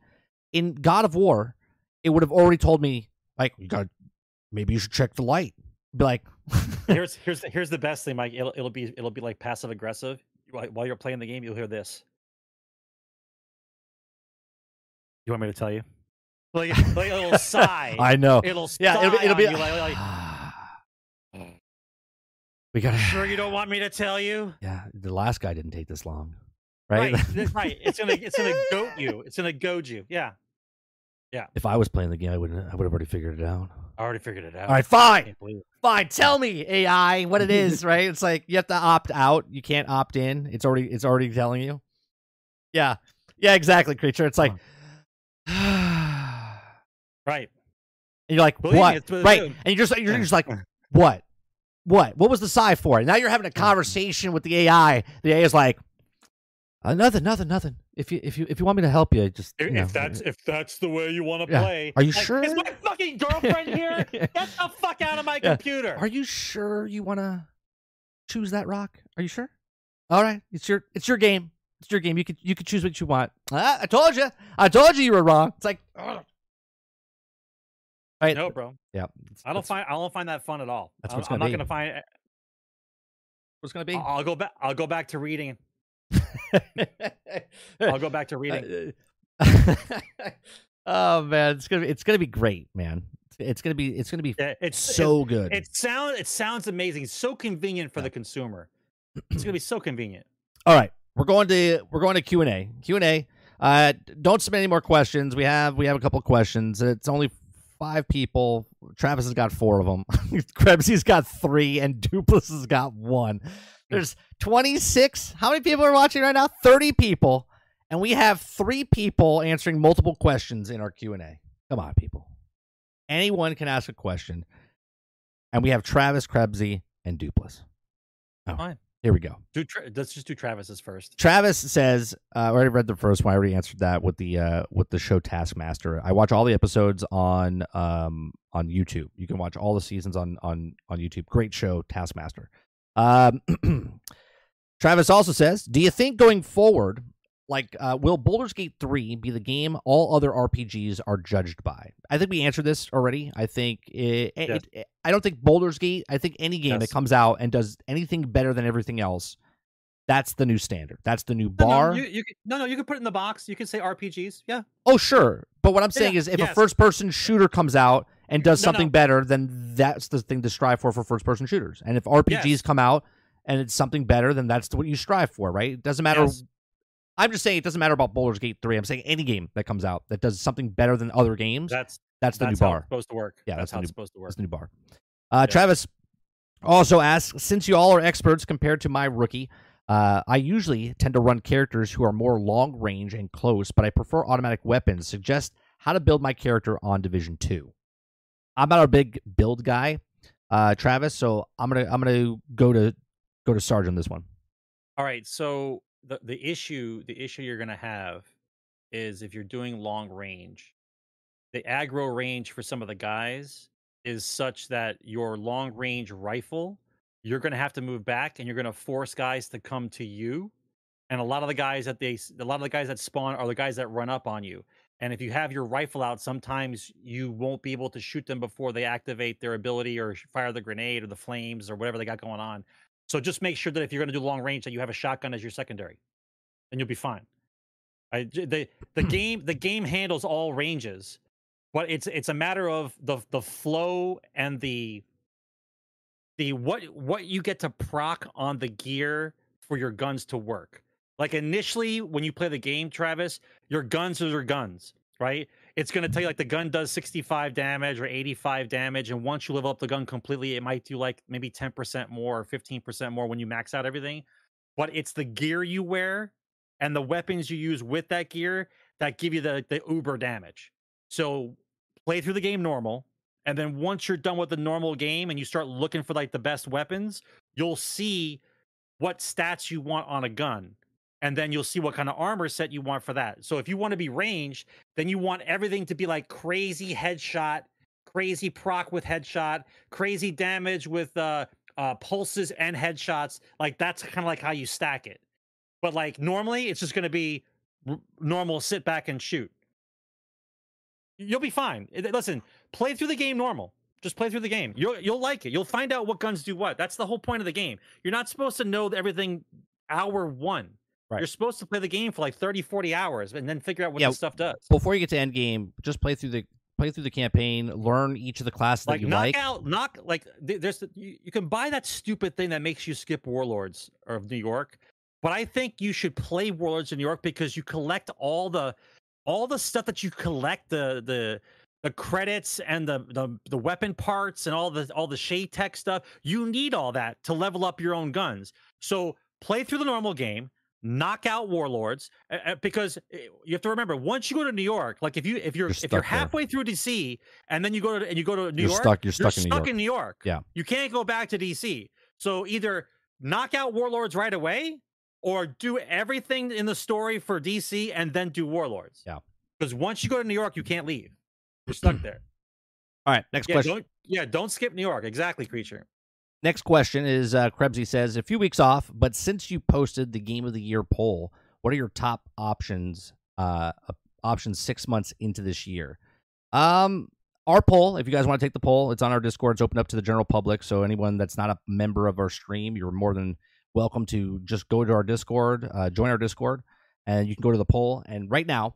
In God of War, it would have already told me, like, you got, maybe you should check the light. Be like, here's here's the, here's the best thing, Mike. It'll it'll be it'll be like passive aggressive. While you're playing the game, you'll hear this. You want me to tell you? Like, like a little sigh. I know. It'll Yeah, it'll be, it'll be like, like, we gotta. sure you don't want me to tell you? Yeah, the last guy didn't take this long, right? Right, right. It's gonna it's gonna goat you. It's gonna goad you. Yeah, yeah. if I was playing the game, I would I would have already figured it out. I already figured it out. All right, fine, can't believe it. fine. Tell me, AI, what it is, right? It's like you have to opt out. You can't opt in. It's already it's already telling you. Yeah, yeah, exactly, creature. It's like, and Right. And you're like, Believe what? it's what it right? is. And you're just you're just like, what? What? What was the sigh for? And now you're having a conversation with the AI. The AI is like, uh, nothing, nothing, nothing. If you if you if you want me to help you, just you If, know, that's if that's the way you want to Yeah. play, Are you Like, sure? Is my fucking girlfriend here? Get the fuck out of my Yeah. computer. Are you sure you want to choose that rock? Are you sure? All right, it's your it's your game. It's your game. You could you could choose what you want. Ah, I told you. I told you you were wrong. It's like, ugh. Right? no, bro. Yeah, I don't find I don't find that fun at all. That's I'm, what it's I'm gonna not be. gonna find. what it's gonna be. I'll, I'll go back. I'll go back to reading. I'll go back to reading. Uh, oh man, it's gonna be it's gonna be great, man. It's gonna be it's gonna be Yeah, it's so good. It, it sounds it sounds amazing. So convenient for Yeah. the consumer. It's gonna be so convenient. All right, we're going to we're going to Q and A. Q and A. Uh, don't submit any more questions. We have we have a couple of questions. It's only five people. Travis has got four of them. Krebsy's got three, and Dupless has got one. There's 26. How many people are watching right now? 30 people, and we have three people answering multiple questions in our Q and A. Come on, people. Anyone can ask a question, and we have Travis, Krebsy, and Dupless. Oh, Fine. Here we go. Do tra- let's just do Travis's first. Travis says, uh, I already read the first one. I already answered that with the uh, with the show Taskmaster. I watch all the episodes on um, on YouTube. You can watch all the seasons on on on YouTube. Great show, Taskmaster. Um, Travis also says, Do you think going forward, like, uh, will Baldur's Gate 3 be the game all other RPGs are judged by? I think we answered this already. I think it, it- Yes. it- I don't think Baldur's Gate, I think any game that comes out and does anything better than everything else, that's the new standard. That's the new No, no, bar. you, you no, no, you can put it in the box. You can say RPGs. Yeah. oh, sure. But what I'm saying Yeah, is if a first person shooter comes out and does No, something no. better, then that's the thing to strive for for first person shooters. And if RPGs Yes. come out and it's something better, then that's what you strive for, right? It doesn't matter. Yes. I'm just saying it doesn't matter about Baldur's Gate 3. I'm saying any game that comes out that does something better than other games, That's that's the that's new how bar. it's supposed to work. Yeah, that's that's, how new- it's supposed to work. That's the new bar. Uh, Yeah. Travis also asks, since you all are experts compared to my rookie, uh, I usually tend to run characters who are more long range and close, but I prefer automatic weapons. Suggest how to build my character on Division Two. I'm not a big build guy, uh, Travis, so I'm gonna I'm gonna go to go to Sarge on this one. All right. So the the issue the issue you're gonna have is if you're doing long range, the aggro range for some of the guys is such that your long range rifle, you're gonna have to move back and you're gonna force guys to come to you. And a lot of the guys that they a lot of the guys that spawn are the guys that run up on you. And if you have your rifle out, sometimes you won't be able to shoot them before they activate their ability or fire the grenade or the flames or whatever they got going on. So just make sure that if you're going to do long range, that you have a shotgun as your secondary, and you'll be fine. I, the the hmm. game the game handles all ranges, but it's it's a matter of the the flow and the the what what you get to proc on the gear for your guns to work. Like initially, when you play the game, Travis, your guns are your guns, right? It's going to tell you like the gun does 65 damage or 85 damage. And once you level up the gun completely, it might do like maybe 10% more or 15% more when you max out everything. But it's the gear you wear and the weapons you use with that gear that give you the, the uber damage. So play through the game normal. and then once you're done with the normal game and you start looking for like the best weapons, you'll see what stats you want on a gun. And then you'll see what kind of armor set you want for that. So if you want to be ranged, then you want everything to be like crazy headshot, crazy proc with headshot, crazy damage with uh, uh pulses and headshots. Like that's kind of like how you stack it. But like normally, it's just going to be r- normal sit back and shoot. You'll be fine. Listen, play through the game normal. Just play through the game. You'll you'll like it. You'll find out what guns do what. That's the whole point of the game. You're not supposed to know everything hour one. Right. You're supposed to play the game for like 30, 40 hours and then figure out what Yeah, this stuff does. Before you get to end game, just play through the play through the campaign, learn each of the classes Like that you knock like. out, knock like there's you, you can buy that stupid thing that makes you skip Warlords of New York, but I think you should play Warlords of New York because you collect all the all the stuff that you collect the the the credits and the, the the weapon parts and all the all the SHD tech stuff. You need all that to level up your own guns. So play through the normal game, knock out warlords because uh, you have to remember once you go to New York, like if you if you're, You're if you're stuck there. halfway through DC and then you go to and you go to New You're York, stuck- you're stuck in New York. in New York. Yeah. you can't go back to DC. So either knock out warlords right away or do everything in the story for DC and then do warlords. Yeah. because once you go to New York, you can't leave. You're stuck there. All right, next Yeah, question. don't, yeah, don't skip New York. Exactly, creature. Next question is uh, Krebsy says a few weeks off, but since you posted the game of the year poll, what are your top options? Uh, options six months into this year. Um, our poll, if you guys want to take the poll, it's on our Discord. It's open up to the general public. So anyone that's not a member of our stream, you're more than welcome to just go to our Discord, uh, join our Discord, and you can go to the poll. And right now,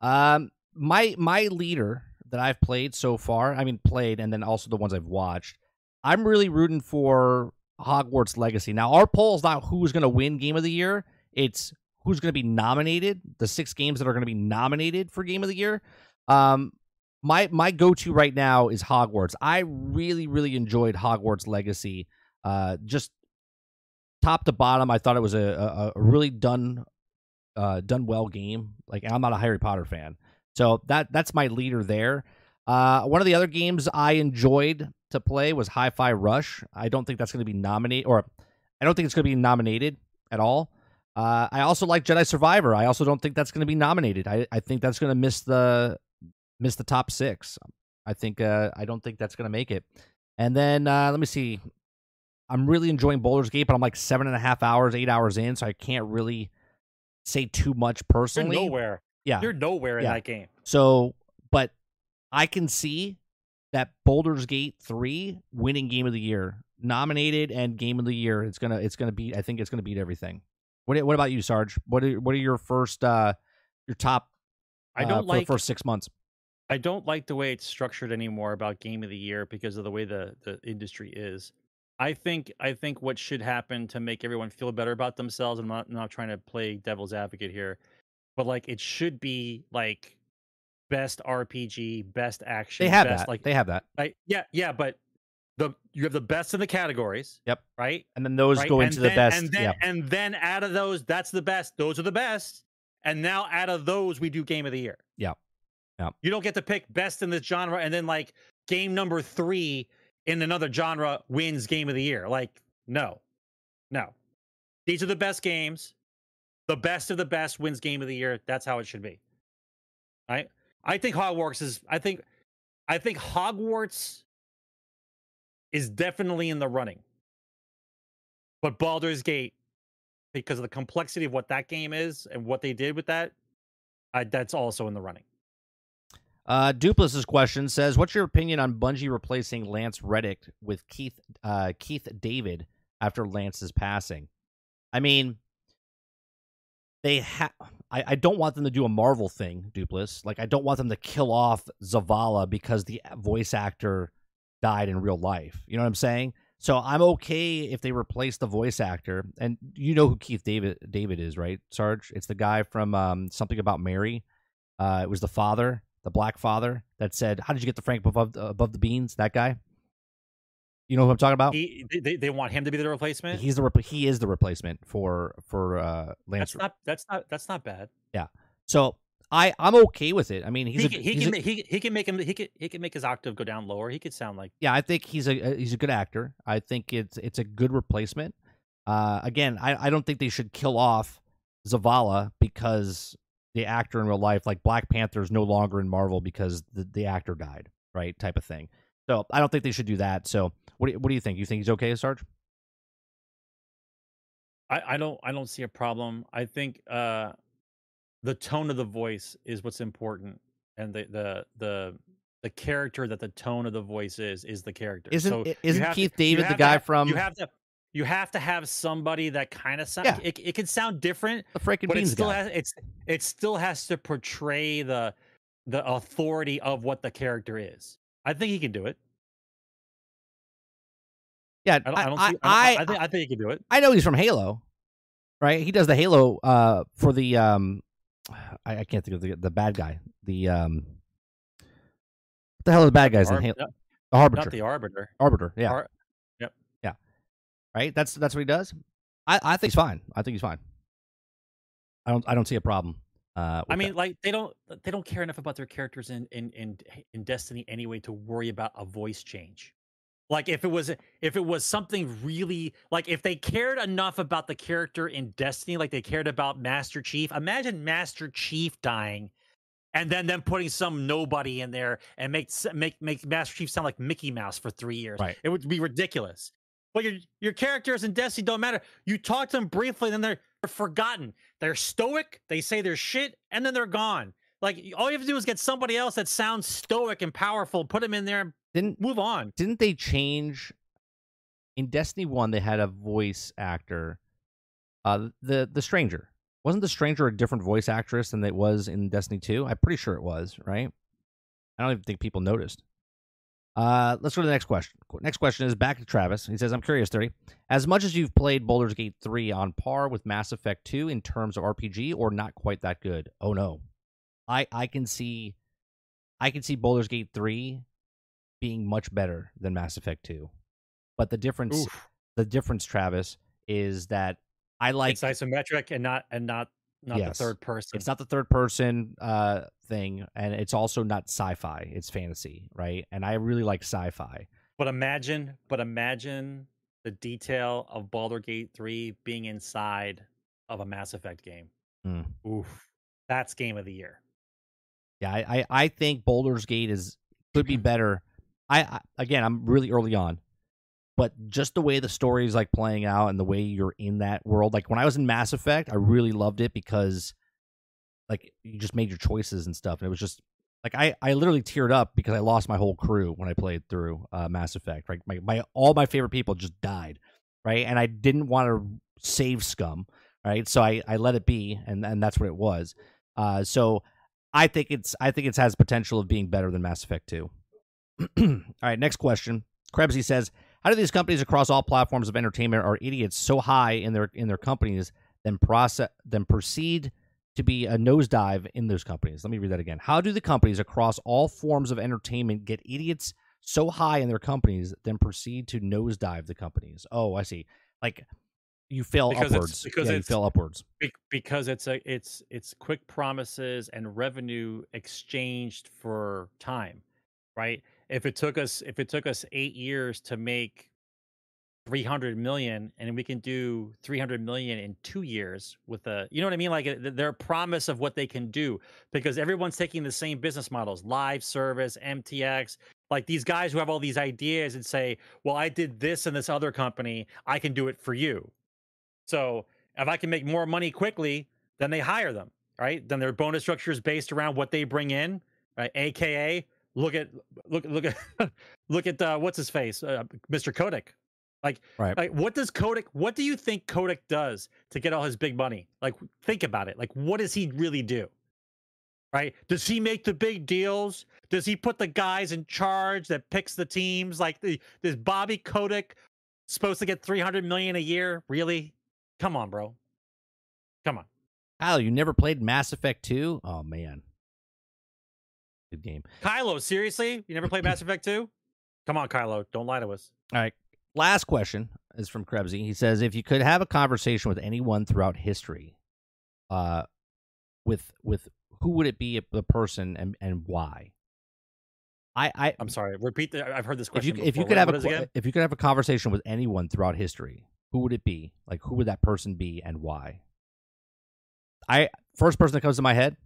um, my my leader that I've played so far, I mean played, and then also the ones I've watched. I'm really rooting for Hogwarts Legacy. Now, our poll is not who's going to win Game of the Year; it's who's going to be nominated. The six games that are going to be nominated for Game of the Year. Um, my my go to right now is Hogwarts. I really really enjoyed Hogwarts Legacy. Uh, just top to bottom, I thought it was a a, a really done uh done well game. Like I'm not a Harry Potter fan, so that that's my leader there. Uh, one of the other games I enjoyed to play was Hi-Fi Rush. I don't think that's going to be nominated, or I don't think it's going to be nominated at all. Uh, I also like Jedi Survivor. I also don't think that's going to be nominated. I, I think that's going to miss the miss the top six. I think uh, I don't think that's going to make it. And then uh, let me see. I'm really enjoying Baldur's Gate, but I'm like seven and a half hours, eight hours in, so I can't really say too much You're personally. nowhere. Yeah. You're nowhere in Yeah. that game. So, but I can see that Baldur's Gate three winning Game of the Year, nominated and Game of the Year. It's gonna it's gonna beat. I think it's gonna beat everything. What What about you, Sarge? What are What are your first uh your top? I uh, don't for like the first six months. I don't like the way it's structured anymore about game of the year because of the way the the industry is. I think I think what should happen to make everyone feel better about themselves. I'm not not trying to play devil's advocate here, but like it should be like best RPG, best action. They have best, that. Like they have that, like yeah yeah, but the you have the best in the categories. Yep. Right. and then those right? go into the best. And then, yeah, and then out of those, that's the best. Those are the best. And now out of those, we do game of the year. Yeah. Yeah. You don't get to pick best in this genre and then like game number three in another genre wins game of the year. Like, no, no. These are the best games. The best of the best wins game of the year. That's how it should be. Right? I think Hogwarts is I think I think Hogwarts is definitely in the running. But Baldur's Gate, because of the complexity of what that game is and what they did with that, that's also in the running. Uh, Duplis's question says, "What's your opinion on Bungie replacing Lance Reddick with Keith uh, Keith David after Lance's passing?" I mean, they have. I, I don't want them to do a Marvel thing, Duplis. Like, I don't want them to kill off Zavala because the voice actor died in real life. You know what I'm saying? So I'm okay if they replace the voice actor. And you know who Keith David David is, right, Sarge? It's the guy from um, something about Mary. Uh, it was the father, the black father, that said, "How did you get the Frank above above the beans?" That guy. You know who I'm talking about? He, they, they want him to be the replacement. He's the he is the replacement for for uh, Lance. that's not that's not that's not bad. Yeah. So I I'm okay with it. I mean, he's he a, can, he, he's can, a- he, he can make him he can he can make his octave go down lower. He could sound like yeah, I think he's a he's a good actor. I think it's it's a good replacement. Uh, again, I I don't think they should kill off Zavala because the actor in real life, like Black Panther, is no longer in Marvel because the the actor died, right? Type of thing. So I don't think they should do that. So what do you, what do you think? You think he's okay, Sarge? I, I don't I don't see a problem. I think uh the tone of the voice is what's important and the the the the character that the tone of the voice is is the character. Isn't So isn't have to- Keith David the have to guy from you have to you have to have somebody that kind of sound Yeah. it, it can sound different the freaking but it still guy? has it's it still has to portray the the authority of what the character is. I think he can do it. yeah, I don't, I, don't I, see. I, I, I, think I think he can do it. I know he's from Halo, right? He does the Halo uh for the um I, I can't think of the the bad guy. The um what the hell are the bad guys in Halo? The Harbinger. not the arbiter. Arbiter, yeah. Ar- right? That's that's what he does. I, I think he's fine. I think he's fine. I don't I don't see a problem. Uh, I mean, that. like they don't they don't care enough about their characters in in in in Destiny anyway to worry about a voice change. Like if it was if it was something really like if they cared enough about the character in Destiny, like they cared about Master Chief. Imagine Master Chief dying, and then them putting some nobody in there and make make make Master Chief sound like Mickey Mouse for three years. Right. It would be ridiculous. But your your characters in Destiny don't matter. You talk to them briefly, and then they're, they're forgotten. They're stoic. They say their shit, and then they're gone. Like all you have to do is get somebody else that sounds stoic and powerful, put them in there, and didn't move on. didn't they change in Destiny One? They had a voice actor. Uh, the the stranger wasn't the stranger a different voice actress than it was in Destiny Two? I'm pretty sure it was. Right. I don't even think people noticed. Uh, let's go to the next question. Next question is back to Travis. He says, "I'm curious, thirty. As much as you've played Baldur's Gate three on par with Mass Effect two in terms of RPG, or not quite that good? Oh no, I I can see, I can see Baldur's Gate three being much better than Mass Effect two, but the difference, Oof. the difference, Travis, is that I like it's isometric and not and not not Yes. the third person. it's not the third person uh thing and it's also not sci-fi it's fantasy right and i really like sci-fi But imagine, but imagine the detail of Baldur Gate 3 being inside of a Mass Effect game. Mm. Oof. That's game of the year. yeah I, I i think baldur's gate is could be better I, I again i'm really early on but just the way the story is like playing out and the way you're in that world like when i was in mass effect i really loved it because like you just made your choices and stuff and it was just like i i literally teared up because i lost my whole crew when i played through uh mass effect right? My, my all my favorite people just died right? And i didn't want to save scum right? So i i let it be and and that's what it was. Uh so i think it's i think it has potential of being better than mass effect 2 all right next question. Krebsy says how do these companies across all platforms of entertainment are idiots so high in their in their companies then process then proceed to be a nosedive in those companies. Let me read that again. How do the companies across all forms of entertainment get idiots so high in their companies, then proceed to nosedive the companies? Oh, I see. Like you fail Because it's- upwards. because yeah, you fail upwards. Because it's a it's it's quick promises and revenue exchanged for time right if it took us if it took us eight years to make 300 million and we can do 300 million in two years with a you know what i mean like uh, th- their promise of what they can do because everyone's taking the same business models live service mtx like these guys who have all these ideas and say well i did this in this other company i can do it for you so if I can make more money quickly, then they hire them, right? Then their bonus structure is based around what they bring in, right? AKA look at look look at look at uh, what's his face, uh, Mr. Kotick. Like, Right. like what does Kotick? What do you think Kotick does to get all his big money? Like, think about it. Like, what does he really do? Right? Does he make the big deals? Does he put the guys in charge that picks the teams? Like, the, is Bobby Kotick supposed to get 300 million a year? Really? Come on, bro. Come on. Kyle, you never played Mass Effect 2? Oh man. Good game. Kylo, seriously? You never played Mass Effect 2? Come on, Kylo. Don't lie to us. All right. Last question is from Krebsy. He says, if you could have a conversation with anyone throughout history, uh, with with who would it be the person and and why? I I I'm sorry. Repeat. The, I've heard this question. if you if you could What- have what a is it que- again? if you could have a conversation with anyone throughout history, who would it be? Like who would that person be and why? I first person that comes to my head,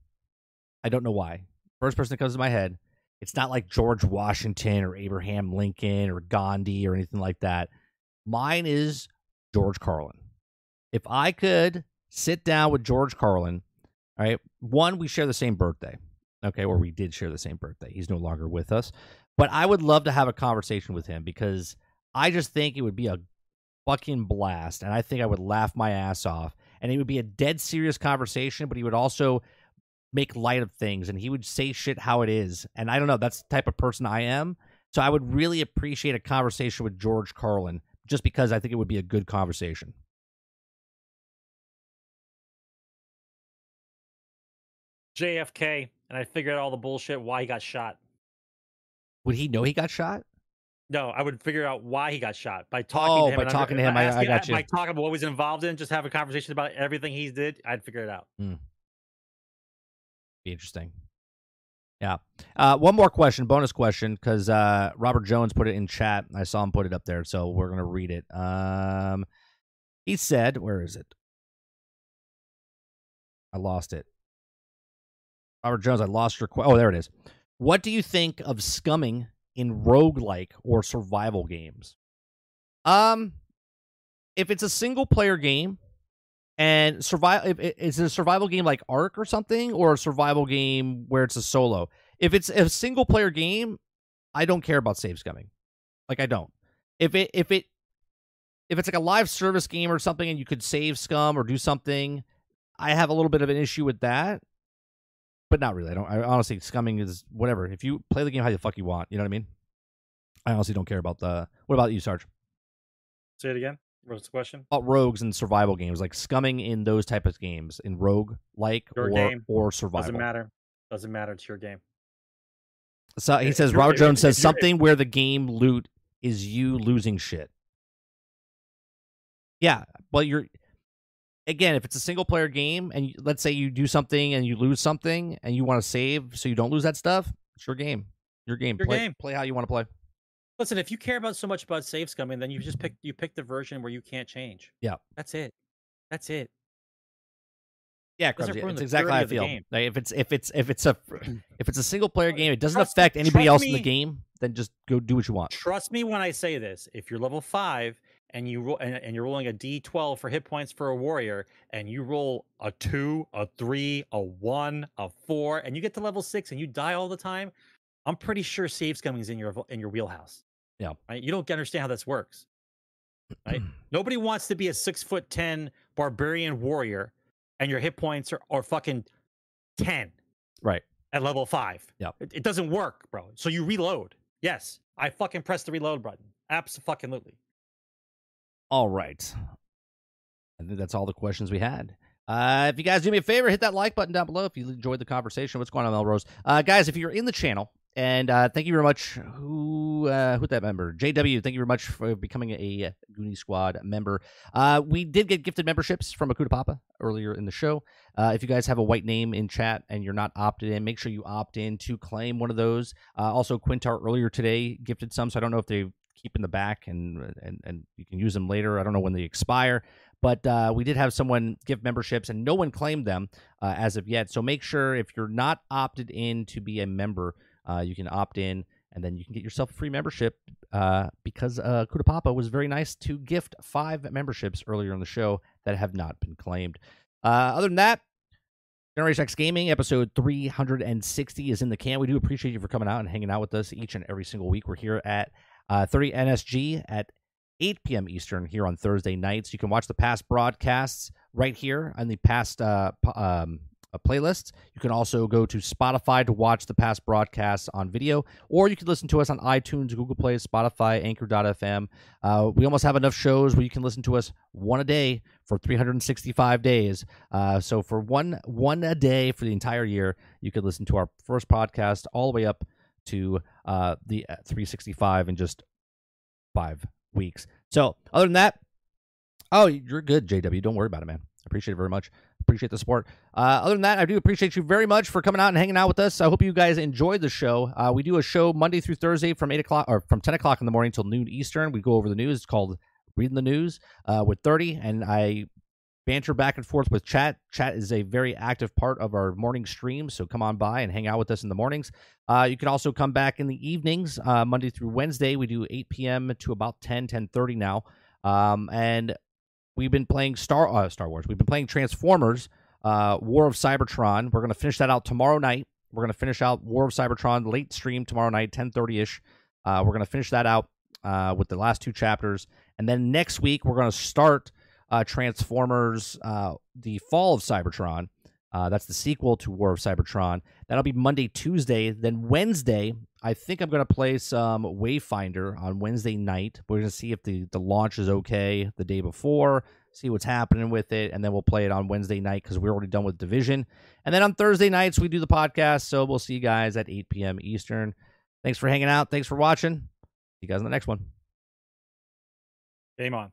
I don't know why. First person that comes to my head, it's not like George Washington or Abraham Lincoln or Gandhi or anything like that. Mine is George Carlin. If I could sit down with George Carlin, all right, one, we share the same birthday. Okay, or we did share the same birthday. He's no longer with us. But I would love to have a conversation with him because I just think it would be a fucking blast. And I think I would laugh my ass off. And it would be a dead serious conversation, but he would also make light of things and he would say shit how it is. And I don't know, that's the type of person I am. So I would really appreciate a conversation with George Carlin just because I think it would be a good conversation. JFK, and I figured out all the bullshit why he got shot. Would he know he got shot? No, I would figure out why he got shot by talking Oh, to him. by talking to him, I- I got you. By talking about what was involved in, just have a conversation about everything he did. I'd figure it out. Hmm. Be interesting. Yeah. Uh, one more question, bonus question, because uh, Robert Jones put it in chat. I saw him put it up there, so we're gonna read it. Um, he said, "Where is it? I lost it." Robert Jones, I lost your. Qu- oh, there it is. What do you think of scumming in roguelike or survival games? Um, if it's a single player game, and survival if it- is it a survival game like ark or something or a survival game where it's a solo? If it's a single player game i don't care about save scumming. Like i don't. If it if it if it's like a live service game or something and you could save scum or do something i have a little bit of an issue with that. But not really. I don't i honestly scumming is whatever. If you play the game how the fuck you want you know what i mean? I honestly don't care about the what about you sarge? Say it again. What's the question? about rogues and survival games, like scumming in those type of games, in rogue like or game. or survival. Doesn't matter. Doesn't matter. It's your game. So he If says you're- Robert if- Jones if says something where the game loot is you losing shit. Yeah, but you're again, if it's a single player game and you, let's say you do something and you lose something and you want to save so you don't lose that stuff, it's your game. Your game. Your play, game. play how you want to play. Listen, if you care about so much about save scumming, then you just pick you pick the version where you can't change. Yeah. That's it. That's it. Yeah, Crumbsy, it's exactly how I purity of the feel. Like if it's if it's if it's a if it's a single player game, it doesn't Trust- affect anybody else in the game. Then just go do what you want. Trust me when I say this. If you're level five and you roll and, and you're rolling a d12 for hit points for a warrior, and you roll a two, a three, a one, a four, and you get to level six and you die all the time, I'm pretty sure save scumming is in your in your wheelhouse. Yeah. Right? You don't understand how this works. Right? Nobody wants to be a six foot ten barbarian warrior, and your hit points are, are fucking ten Right. at level five. Yeah. It, it doesn't work, bro. So you reload. Yes, I fucking press the reload button. Absolutely. All right. I think that's all the questions we had. Uh, if you guys do me a favor, hit that like button down below if you enjoyed the conversation. What's going on, Melrose? Uh, guys, if you're in the channel, and uh, thank you very much. Who uh, who's that member? JW. Thank you very much for becoming a Goonie Squad member. Uh, we did get gifted memberships from Akuta Papa earlier in the show. Uh, if you guys have a white name in chat and you're not opted in, make sure you opt in to claim one of those. Uh, also, Quintar earlier today gifted some, so I don't know if they keep in the back and and and you can use them later. I don't know when they expire, but uh, we did have someone give memberships and no one claimed them uh, as of yet. So make sure if you're not opted in to be a member, uh, you can opt in and then you can get yourself a free membership uh, because uh, Kuda Papa was very nice to gift five memberships earlier in the show that have not been claimed. Uh, other than that, Generation X Gaming episode 360 is in the can. We do appreciate you for coming out and hanging out with us each and every single week. We're here at uh, 30 NSG at 8 p.m. Eastern here on Thursday nights. You can watch the past broadcasts right here on the past uh, um, playlists. You can also go to Spotify to watch the past broadcasts on video, or you can listen to us on iTunes, Google Play, Spotify, Anchor.fm. Uh, we almost have enough shows where you can listen to us one a day for 365 days. Uh, so for one one a day for the entire year, you could listen to our first podcast all the way up to uh, the uh, 365 in just five weeks. So other than that, oh, you're good, JW. Don't worry about it, man. Appreciate it very much. Appreciate the support. Uh, other than that, I do appreciate you very much for coming out and hanging out with us. I hope you guys enjoyed the show. Uh, we do a show Monday through Thursday from eight o'clock or from ten o'clock in the morning till noon Eastern. We go over the news. It's called Reading the News uh, with Thirty, and I banter back and forth with chat. Chat is a very active part of our morning stream, so come on by and hang out with us in the mornings. Uh, you can also come back in the evenings, uh, Monday through Wednesday. We do 8 p.m. to about 10, 10.30 now. Um, and we've been playing Star uh, Star Wars. We've been playing Transformers, uh, War of Cybertron. We're to finish that out tomorrow night. We're to finish out War of Cybertron late stream tomorrow night, 10.30ish. Uh, we're to finish that out uh, with the last two chapters. And then next week, we're to start – uh, Transformers: uh, The Fall of Cybertron. Uh, that's the sequel to War of Cybertron. That'll be Monday, Tuesday. Then Wednesday, I think I'm going to play some Wayfinder on Wednesday night. We're going to see if the, the launch is okay the day before, see what's happening with it, and then we'll play it on Wednesday night because we're already done with Division. And then on Thursday nights, we do the podcast. So we'll see you guys at 8 p.m. Eastern. Thanks for hanging out. Thanks for watching. See you guys in the next one. Game on.